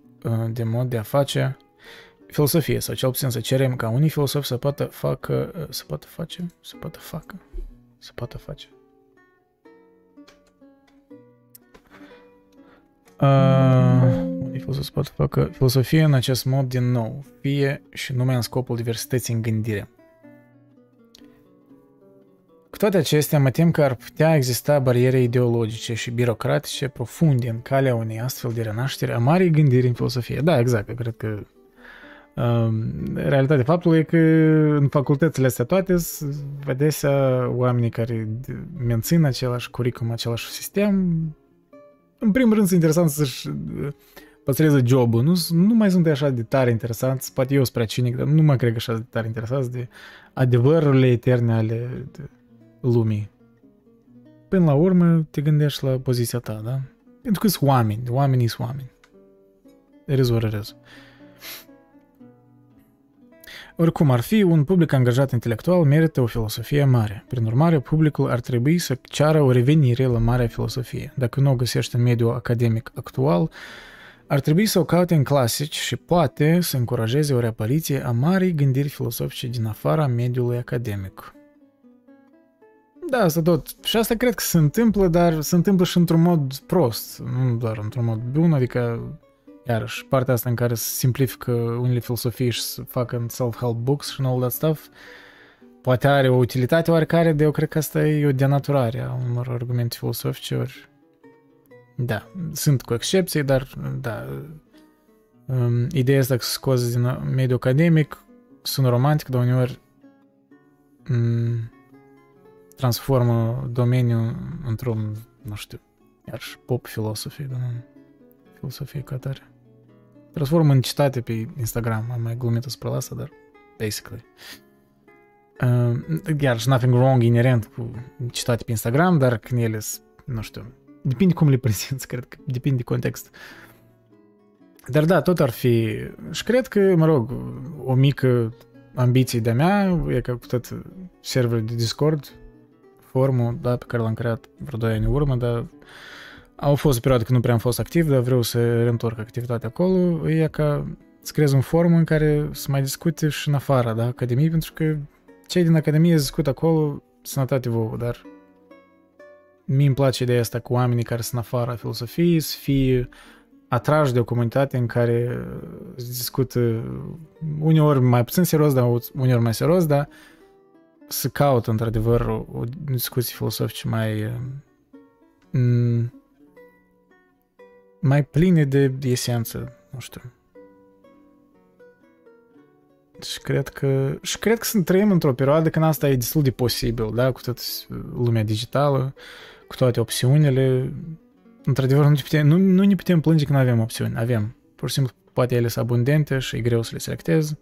de mod de a face filosofie, sau cel puțin să cerem ca unii filosofi să poată facă, uh, să poată face, să poată facă, să poată face. Uh, unii filosofi să poată facă filosofie în acest mod din nou, fie și numai în scopul diversității în gândire. Cu toate acestea, mă tem că ar putea exista bariere ideologice și birocratice profunde în calea unei astfel de renaștere a marii gândiri în filosofie. Da, exact, eu cred că um, realitatea faptului e că în facultățile astea toate adesea oamenii care mențin același curriculum, același sistem, în primul rând sunt interesant să-și uh, păstreze jobul. Nu, nu mai sunt așa de tare interesanți, poate eu sunt prea cinic, dar nu mai cred că așa de tare interesanți de adevărurile eterne ale de, lumii. Până la urmă te gândești la poziția ta, da? Pentru că sunt oameni, oamenii sunt oameni. It is Oricum ar fi, un public angajat intelectual merită o filosofie mare. Prin urmare, publicul ar trebui să ceară o revenire la marea filosofie. Dacă nu o găsește în mediul academic actual, ar trebui să o caute în clasici și poate să încurajeze o reapariție a marii gândiri filosofice din afara mediului academic. Da, asta tot. Și asta cred că se întâmplă, dar se întâmplă și într-un mod prost, nu doar într-un mod bun, adică iarăși, partea asta în care se simplifică unele filosofii și să facă în self-help books și all that stuff, poate are o utilitate oarecare, dar eu cred că asta e o denaturare a unor argumente filosofice, ori da, sunt cu excepții, dar da, um, ideea asta că scoase din mediul academic sunt romantic, dar uneori um, transformă domeniul într-un, nu știu, iarăși pop filosofie, dar nu filosofie ca tare. Transformă în citate pe Instagram, am mai glumit despre asta, dar basically. Uh, iarăși, nothing wrong inerent cu citate pe Instagram, dar când ele nu știu, depinde cum le prezinți, cred că depinde de context. Dar da, tot ar fi, și cred că, mă rog, o mică ambiție de-a mea e că cu tot serverul de Discord formul da, pe care l-am creat vreo 2 ani în urmă, dar au fost o perioadă când nu prea am fost activ, dar vreau să reîntorc activitatea acolo, e ca să creez un forum în care să mai discute și în afara da, Academiei, pentru că cei din Academie discută acolo sănătate vouă, dar mie îmi place ideea asta cu oamenii care sunt în afara filosofiei, să fie atrași de o comunitate în care se discută uneori mai puțin serios, dar uneori mai serios, dar să caut într-adevăr o, o discuție filosofice mai mm, mai pline de, de esență, nu știu. Și cred că, și cred că trăim într-o perioadă când asta e destul de posibil, da, cu toată lumea digitală, cu toate opțiunile. Într-adevăr, nu ne putem, nu, nu ne putem plânge că nu avem opțiuni. Avem. Pur și simplu, poate ele sunt abundente și e greu să le selectezi,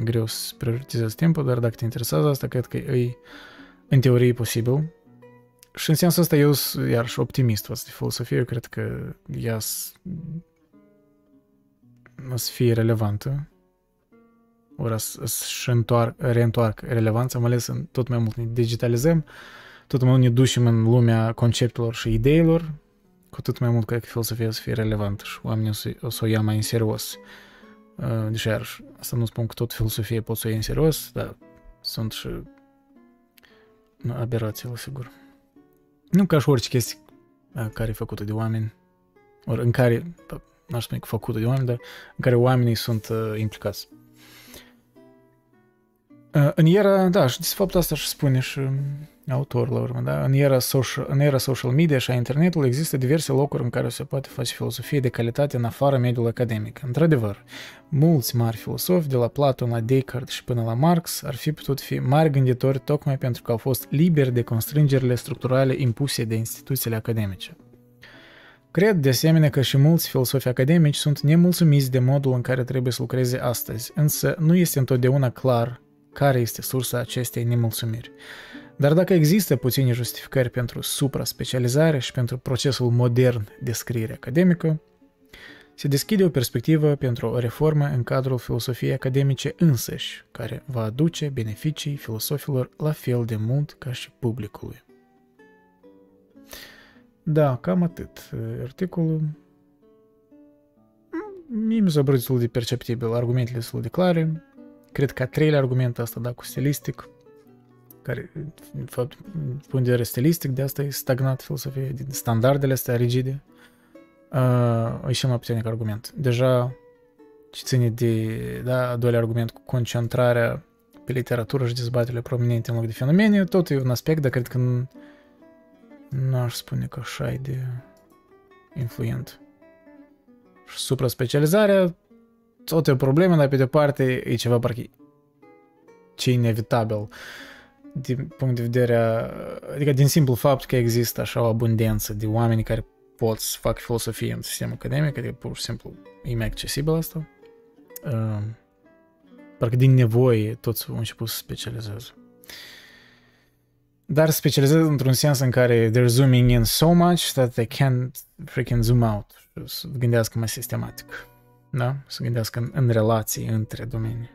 e greu să prioritizezi timpul, dar dacă te interesează asta, cred că e, în teorie, posibil. Și în sensul ăsta eu sunt iarăși optimist față de filosofie, eu cred că ea o să fie relevantă ori să reîntoarcă relevanța, mai ales în tot mai mult ne digitalizăm, tot mai mult ne ducem în lumea conceptelor și ideilor, cu tot mai mult cred că filosofia o să fie relevantă și oamenii o să o, să o ia mai în serios. Uh, deși, iarăși, asta nu spun că tot filosofie pot să o iei în serios, dar sunt și aberațiile, sigur. Nu ca și orice chestie uh, care e făcută de oameni, ori în care, n-aș spune că făcută de oameni, dar în care oamenii sunt uh, implicați. În era, da, și de fapt asta și spune și autorul la urmă, da? În era, social, în era social media și a internetului există diverse locuri în care se poate face filosofie de calitate în afara mediului academic. Într-adevăr, mulți mari filosofi, de la Platon la Descartes și până la Marx, ar fi putut fi mari gânditori tocmai pentru că au fost liberi de constrângerile structurale impuse de instituțiile academice. Cred de asemenea că și mulți filosofi academici sunt nemulțumiți de modul în care trebuie să lucreze astăzi, însă nu este întotdeauna clar care este sursa acestei nemulțumiri. Dar dacă există puține justificări pentru supra-specializare și pentru procesul modern de scriere academică, se deschide o perspectivă pentru o reformă în cadrul filosofiei academice însăși, care va aduce beneficii filosofilor la fel de mult ca și publicului. Da, cam atât. Articolul mie mi s-a destul de perceptibil, argumentele sunt de clare, Cred că a treilea argument asta, da, cu stilistic, care, în fapt, din punct de vedere stilistic, de asta e stagnat filosofia, din standardele astea rigide, uh, e cel mai puternic argument. Deja, ce ține de, da, a doilea argument cu concentrarea pe literatură și dezbaterile prominente în loc de fenomene, tot e un aspect, dar cred că nu aș spune că așa e de influent. Și supra-specializarea tot e o problemă, dar pe de parte e ceva parcă ce inevitabil din punct de vedere, adică din simplu fapt că există așa o abundență de oameni care pot să fac filosofie în sistemul academic, adică pur și simplu e mai accesibil asta. Uh, parcă din nevoie toți au început să specializeze. Dar specializează într-un sens în care they're zooming in so much that they can't freaking zoom out. Să gândească mai sistematic da? Să gândească în, în relații între domenii.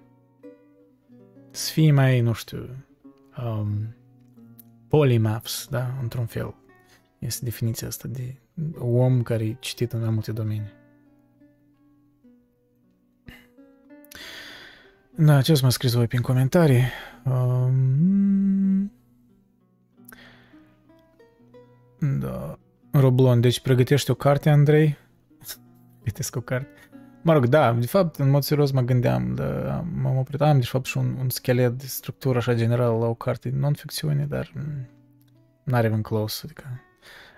Să fie mai, nu știu, um, polymaths, da? Într-un fel. Este definiția asta de om care e citit în mai multe domenii. Da, ce o să mă scris voi prin comentarii? Um, da. Roblon, deci pregătești o carte, Andrei? Pregătesc o carte. Mă rog, da, de fapt, în mod serios mă gândeam, da, m-am oprit, am de fapt și un, un schelet de structură așa generală la o carte de non-ficțiune, dar n-are even close, adică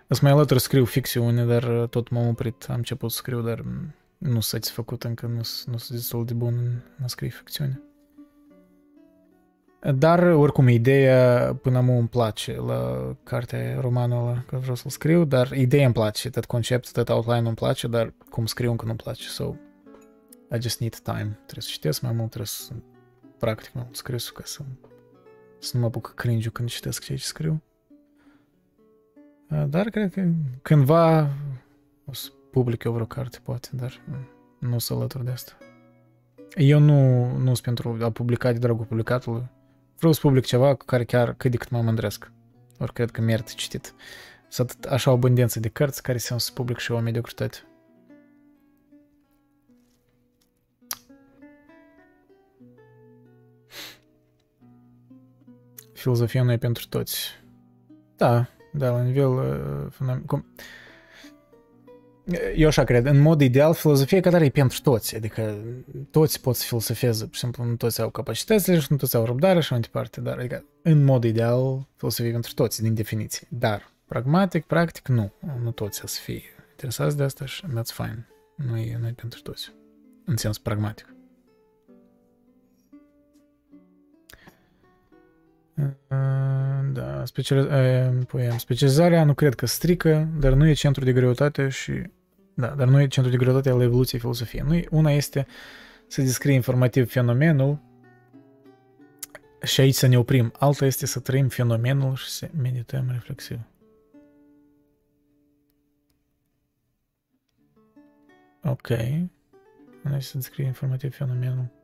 Îți mai alături scriu ficțiune, dar tot m-am oprit, am început să scriu, dar nu sunt satisfăcut încă, nu, nu sunt destul de bun în a scrie ficțiune. Dar, oricum, ideea până acum îmi place la cartea romană că vreau să-l scriu, dar ideea îmi place, tot concept, tot outline îmi place, dar cum scriu încă nu-mi place, so I just need time. Trebuie să citesc mai mult, trebuie să practic mai mult scrisul ca să, să nu mă apuc cringe când citesc ceea ce scriu. Dar cred că cândva o să public eu vreo carte, poate, dar nu să alături de asta. Eu nu, nu sunt pentru a publica de dragul publicatului. Vreau să public ceva cu care chiar cât de cât mă mândresc. Ori cred că merită citit. Sunt așa o abundență de cărți care se să public și o mediocritate. Filozofia nu e pentru toți. Da, da, la nivel uh, cum... Eu așa cred, în mod ideal, filozofia care e pentru toți, adică toți pot să filosofeze, pur și simplu nu toți au capacitățile și nu toți au răbdare și mai departe, dar adică în mod ideal filosofia pentru toți, din definiție. Dar pragmatic, practic, nu, nu toți să fie interesați de asta și that's fine. Nu e, nu e pentru toți, în sens pragmatic. Da, specializ- uh, poem. specializarea nu cred că strică, dar nu e centru de greutate și... Da, dar nu e centru de greutate al evoluției filosofiei. Nu, e- una este să descrie informativ fenomenul și aici să ne oprim. Alta este să trăim fenomenul și să medităm reflexiv. Ok. Una este să descrie informativ fenomenul.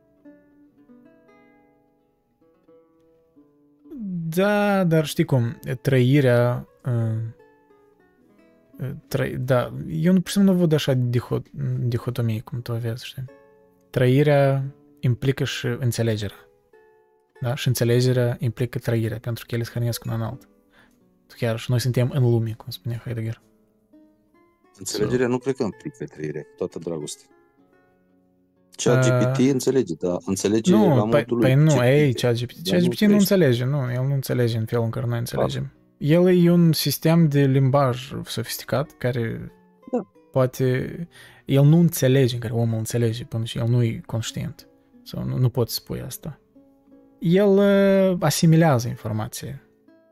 Da, dar știi cum, trăirea... uh, Trăi, da, eu nu, pur și simplu nu văd așa dihot, dihotomie cum tu aveți, știi? Trăirea implică și înțelegerea. Da? Și înțelegerea implică trăirea, pentru că ele se hrănesc unul în alt. Chiar și noi suntem în lume, cum spunea Heidegger. Înțelegerea nu cred că implică trăirea, cu toată dragostea. Cea Uh, GPT înțelege, dar înțelege la Nu, modul păi, lui păi nu, GPT, ei, ChatGPT. dar ChatGPT nu trăiește. înțelege, nu, el nu înțelege în felul în care noi înțelegem. El e un sistem de limbaj sofisticat care Da. poate, el nu înțelege în care omul înțelege până și el nu e conștient. Sau nu, nu poți spui asta. El uh, asimilează informație.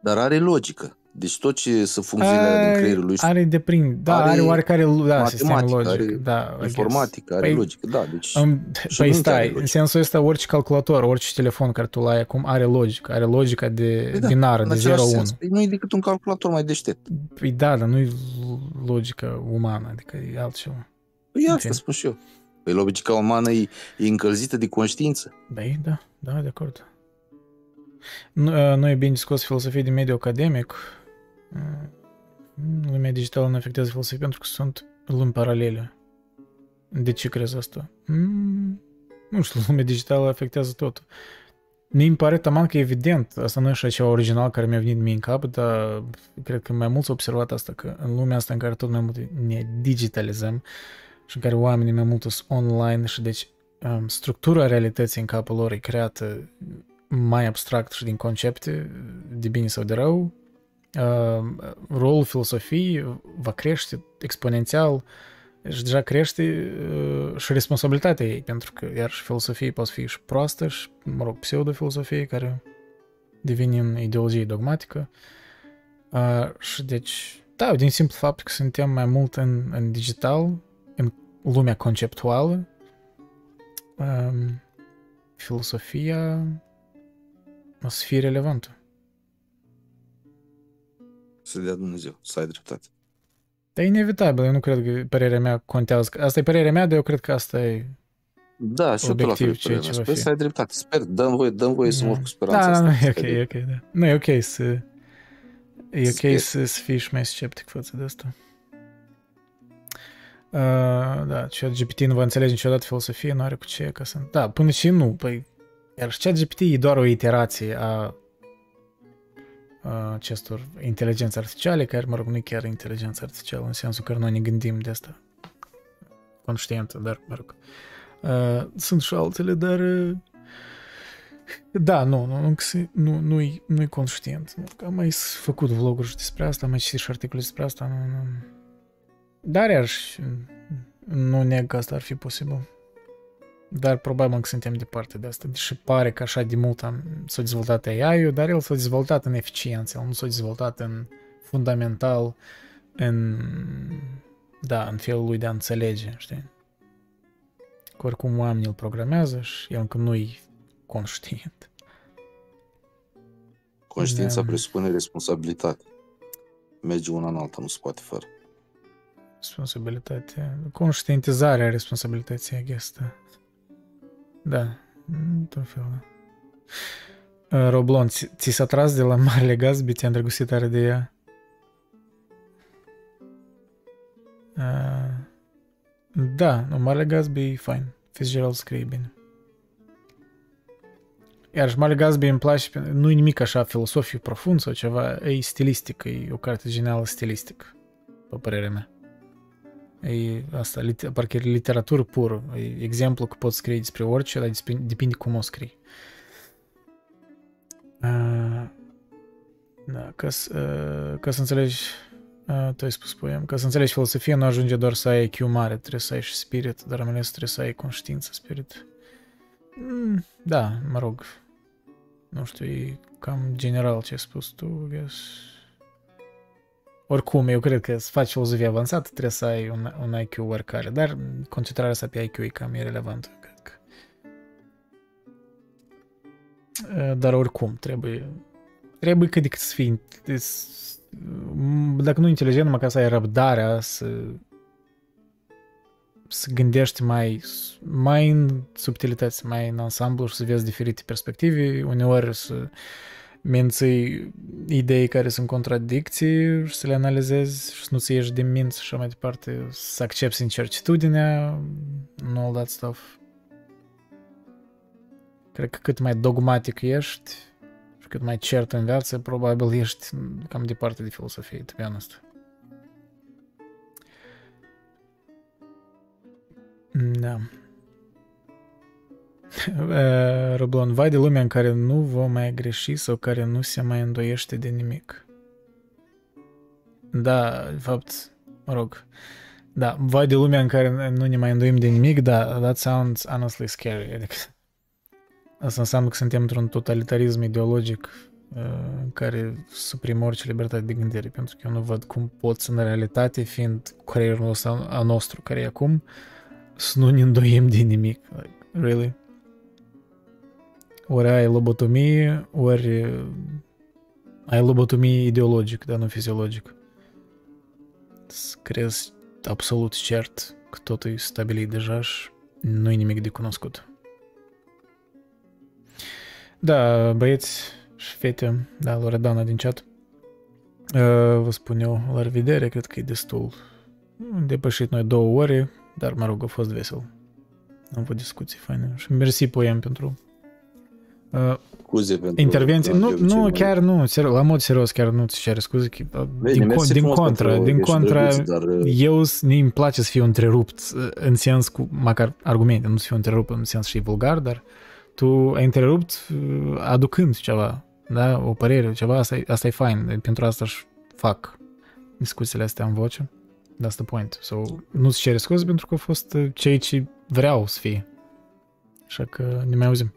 Dar are logică. Deci tot ce să funcționează din creierul lui Are deprind, da, are, Are oarecare da, sistem matematică, logic. are da, I guess. informatică, are Păi, logică, da, deci Am, Și păi nu are stai, logică. în sensul ăsta orice calculator, orice telefon care tu l-ai acum are logică, are logica de Păi da, binară, în de același 0-1. sens. Păi nu e decât un calculator mai deștept. Păi da, dar nu e logica umană, adică e altceva. Păi În asta fine. spun și eu. Păi logica umană e, e încălzită de conștiință. Băi, da, da, de acord. Nu, nu e bine scos filosofie din mediul academic. Lumea digitală nu afectează filosofie pentru că sunt lumi paralele. De ce crezi asta? Mm, nu știu, lumea digitală afectează totul. Mie îmi pare taman că evident, asta nu e așa ceva original care mi-a venit mie în cap, dar cred că mai mulți au observat asta, că în lumea asta în care tot mai mult ne digitalizăm și în care oamenii mai mult sunt online și deci um, structura realității în capul lor e creată mai abstract și din concepte, de bine sau de rău, uh, rolul filosofiei va crește exponențial și deja crește uh, și responsabilitatea ei, pentru că iar și filosofie poate fi și proastă și, mă rog, pseudo-filosofie care devine în ideologie dogmatică. Uh, și deci, da, din simplu fapt că suntem mai mult în, în digital, în lumea conceptuală, um, filosofia o să fie relevantă. Să dea Dumnezeu, să ai dreptate. Dar e inevitabil, eu nu cred că părerea mea contează. Asta e părerea mea, dar eu cred că asta e... Da, și eu tot la Obiectiv, fel ceea părerea ce mea. va Sper fi. să ai dreptate. Sper, dăm voie, dăm voie să mor cu speranța Da, asta. da, nu, e ok, Sper. e ok, da. Nu, e ok să... E ok Sper. să, să fii și mai sceptic față de asta. Uh, da, chat GPT nu va înțelege niciodată filosofie, nu are cu ce ca să... Da, până și nu, păi... Iar și chat GPT e doar o iterație a, a acestor inteligențe artificiale, care, mă rog, nu e chiar inteligență artificială, în sensul că noi ne gândim de asta conștientă, dar, mă rog. Uh, sunt și altele, dar... Uh, da, nu, nu, nu, nu, nu-i, nu-i conștient. Am mai s- făcut vloguri și despre asta, am mai citit și articole despre asta. Nu, nu. Dar iarăși, nu neg că asta ar fi posibil. Dar probabil că suntem departe de asta. Deși pare că așa de mult am, s-a dezvoltat AI-ul, dar el s-a dezvoltat în eficiență, el nu s-a dezvoltat în fundamental, în, da, în felul lui de a înțelege, știi? Că oricum oamenii îl programează și el încă nu-i conștient. Conștiința Da. presupune responsabilitate. Merge una în alta, nu se poate fără. Responsabilitate. Conștientizarea responsabilității, I guess, da. Da, într-un fel, da. Uh, Roblon, ți, ți s-a tras de la Marele Gatsby, te-a îndrăgostit tare de ea? Uh, da, nu, Marele Gatsby e fain. Fitzgerald scrie bine. Iar și Marele Gatsby îmi place, pe- nu e nimic așa filosofic profund sau ceva, e stilistic, e o carte genială stilistic, pe părerea mea. E asta, lit- parcă e literatură pură. E exemplu că poți scrie despre orice, dar despre, depinde cum o scrii. Uh, da, ca să, uh, ca să înțelegi uh, tu ai spus poem, ca să înțelegi filosofia nu ajunge doar să ai IQ mare, trebuie să ai și spirit, dar mai ales trebuie să ai conștiință, spirit. Mm, da, mă rog. Nu știu, e cam general ce ai spus tu, vezi. Oricum, eu cred că să faci filozofie avansată trebuie să ai un, un IQ oricare, dar concentrarea sa pe IQ e cam irrelevantă, cred că. Dar oricum, trebuie trebuie cât de cât să fii dacă nu inteligent, măcar să ai răbdarea să să gândești mai, mai în subtilități, mai în ansamblu și să vezi diferite perspective, uneori să menții idei care sunt contradicții și să le analizezi și să nu ți ieși din minți și așa mai departe, să accepti incertitudinea, and all that stuff. Cred că cât mai dogmatic ești și cât mai cert în viață, probabil ești cam departe de filosofie, to be honest. Da. Roblon, vai de lumea în care nu vom mai greși sau care nu se mai îndoiește de nimic. Da, de fapt, mă rog, da, vai de lumea în care nu ne mai îndoim de nimic, da, that sounds honestly scary. Adică, asta înseamnă că suntem într-un totalitarism ideologic uh, care suprimă orice libertate de gândire, pentru că eu nu văd cum poți în realitate, fiind creierul nostru, a nostru care e acum, să nu ne îndoim de nimic. Like, really? Ori ai lobotomie, ori ai lobotomie ideologic, dar nu fiziologic. Să crezi absolut cert că totul e stabilit deja și nu e nimic de cunoscut. Da, băieți și fete, da, Loredana din chat, vă spun eu, la revedere, cred că e destul. Depășit noi două ore, dar mă rog, a fost vesel. Am avut discuții faine și mersi poem pentru Uh, scuze pentru intervenție. Nu, nu chiar nu, ser, la mod serios, chiar nu ți cer scuze. Bine, din, con, din contra, din contra, drăguț, dar... eu îmi place să fiu întrerupt în sens cu, măcar argumente, nu să fiu întrerupt în sens și vulgar, dar tu ai întrerupt aducând ceva, da, o părere, ceva, asta, asta e fain, pentru asta își fac discuțiile astea în voce. That's the point. So, nu-ți cere scuze pentru că au fost cei ce vreau să fie. Așa că ne mai auzim.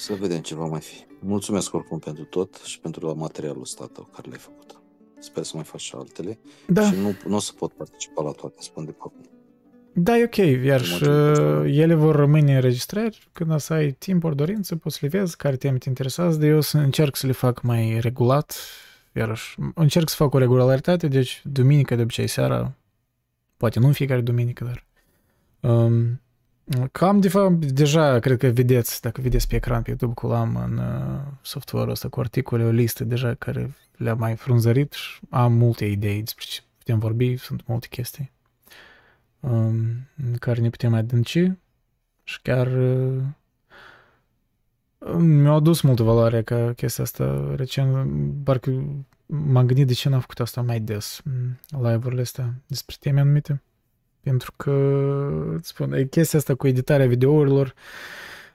Să vedem ce va mai fi. Mulțumesc oricum pentru tot și pentru materialul ăsta tău care l-ai făcut. Sper să mai faci și altele. Da. Și nu, nu o să pot participa la toate, spun de pe acum. Da, e ok, iar și uh, ele vor rămâne înregistrări. Când o să ai timp ori dorință, poți să le vezi care teme te interesează, de eu să încerc să le fac mai regulat. Iarăși, încerc să fac o regularitate, deci duminică de obicei seara, poate nu în fiecare duminică, dar um, Cam, de fapt, deja cred că vedeți, dacă vedeți pe ecran pe YouTube, că am în uh, software-ul ăsta cu articole, o listă deja care le-am mai frunzărit și am multe idei despre ce putem vorbi, sunt multe chestii um, în care ne putem adânci și chiar uh, mi-a adus multă valoare ca chestia asta recent, parcă m-am gândit de ce n-am făcut asta mai des, live-urile astea despre teme anumite. Pentru că, îți spun, chestia asta cu editarea videourilor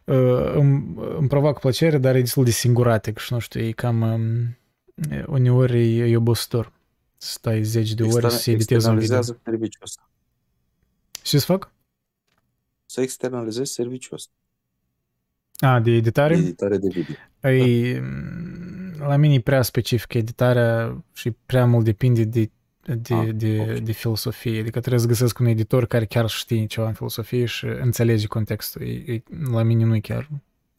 uh, îmi, îmi provoacă plăcere, dar e destul de singuratic și nu știu, e cam um, uneori e, e obositor. Stai zeci de ore să editezi un video. serviciul ăsta. Ce să fac? Să externalizezi serviciul ăsta. A, de editare? De editare de video. Ei, da. La mine e prea specific editarea și prea mult depinde de de, ah, de, okay. de filosofie. Adică trebuie să găsesc un editor care chiar știe ceva în filosofie și înțelege contextul. E, e, la mine nu e chiar.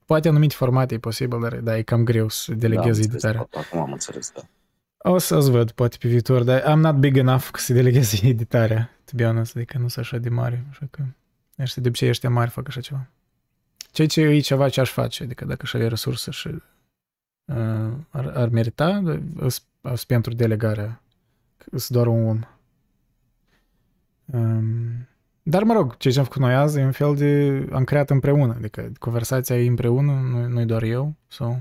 Poate anumite formate e posibil, dar da, e cam greu să deleghezi da, editarea. Acum am înțeles, da. O să-ți văd, poate pe viitor, dar I'm not big enough să deleghezi editarea, to be honest, adică nu sunt așa de mare, așa că ăștia de obicei ăștia mari fac așa ceva. Ceea ce e ceva ce aș face, adică dacă aș avea resurse și uh, ar, ar merita, sunt pentru delegarea sunt doar un om. Um, dar mă rog, ce am făcut noi azi e un fel de... am creat împreună, adică conversația e împreună, nu, nu doar eu, so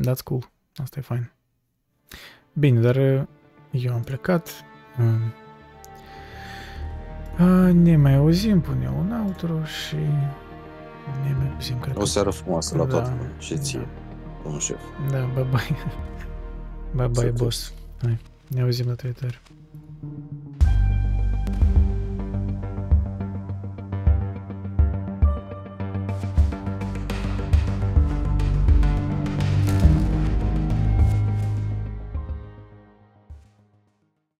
that's cool, asta e fain. Bine, dar uh, eu am plecat. Um, a, ne mai auzim, pune un outro și ne mai auzim, cred O seară frumoasă la da, toată și ție, da. domnul șef. Da, bye bye. bye bye, boss. Hai. neuzima Twitter.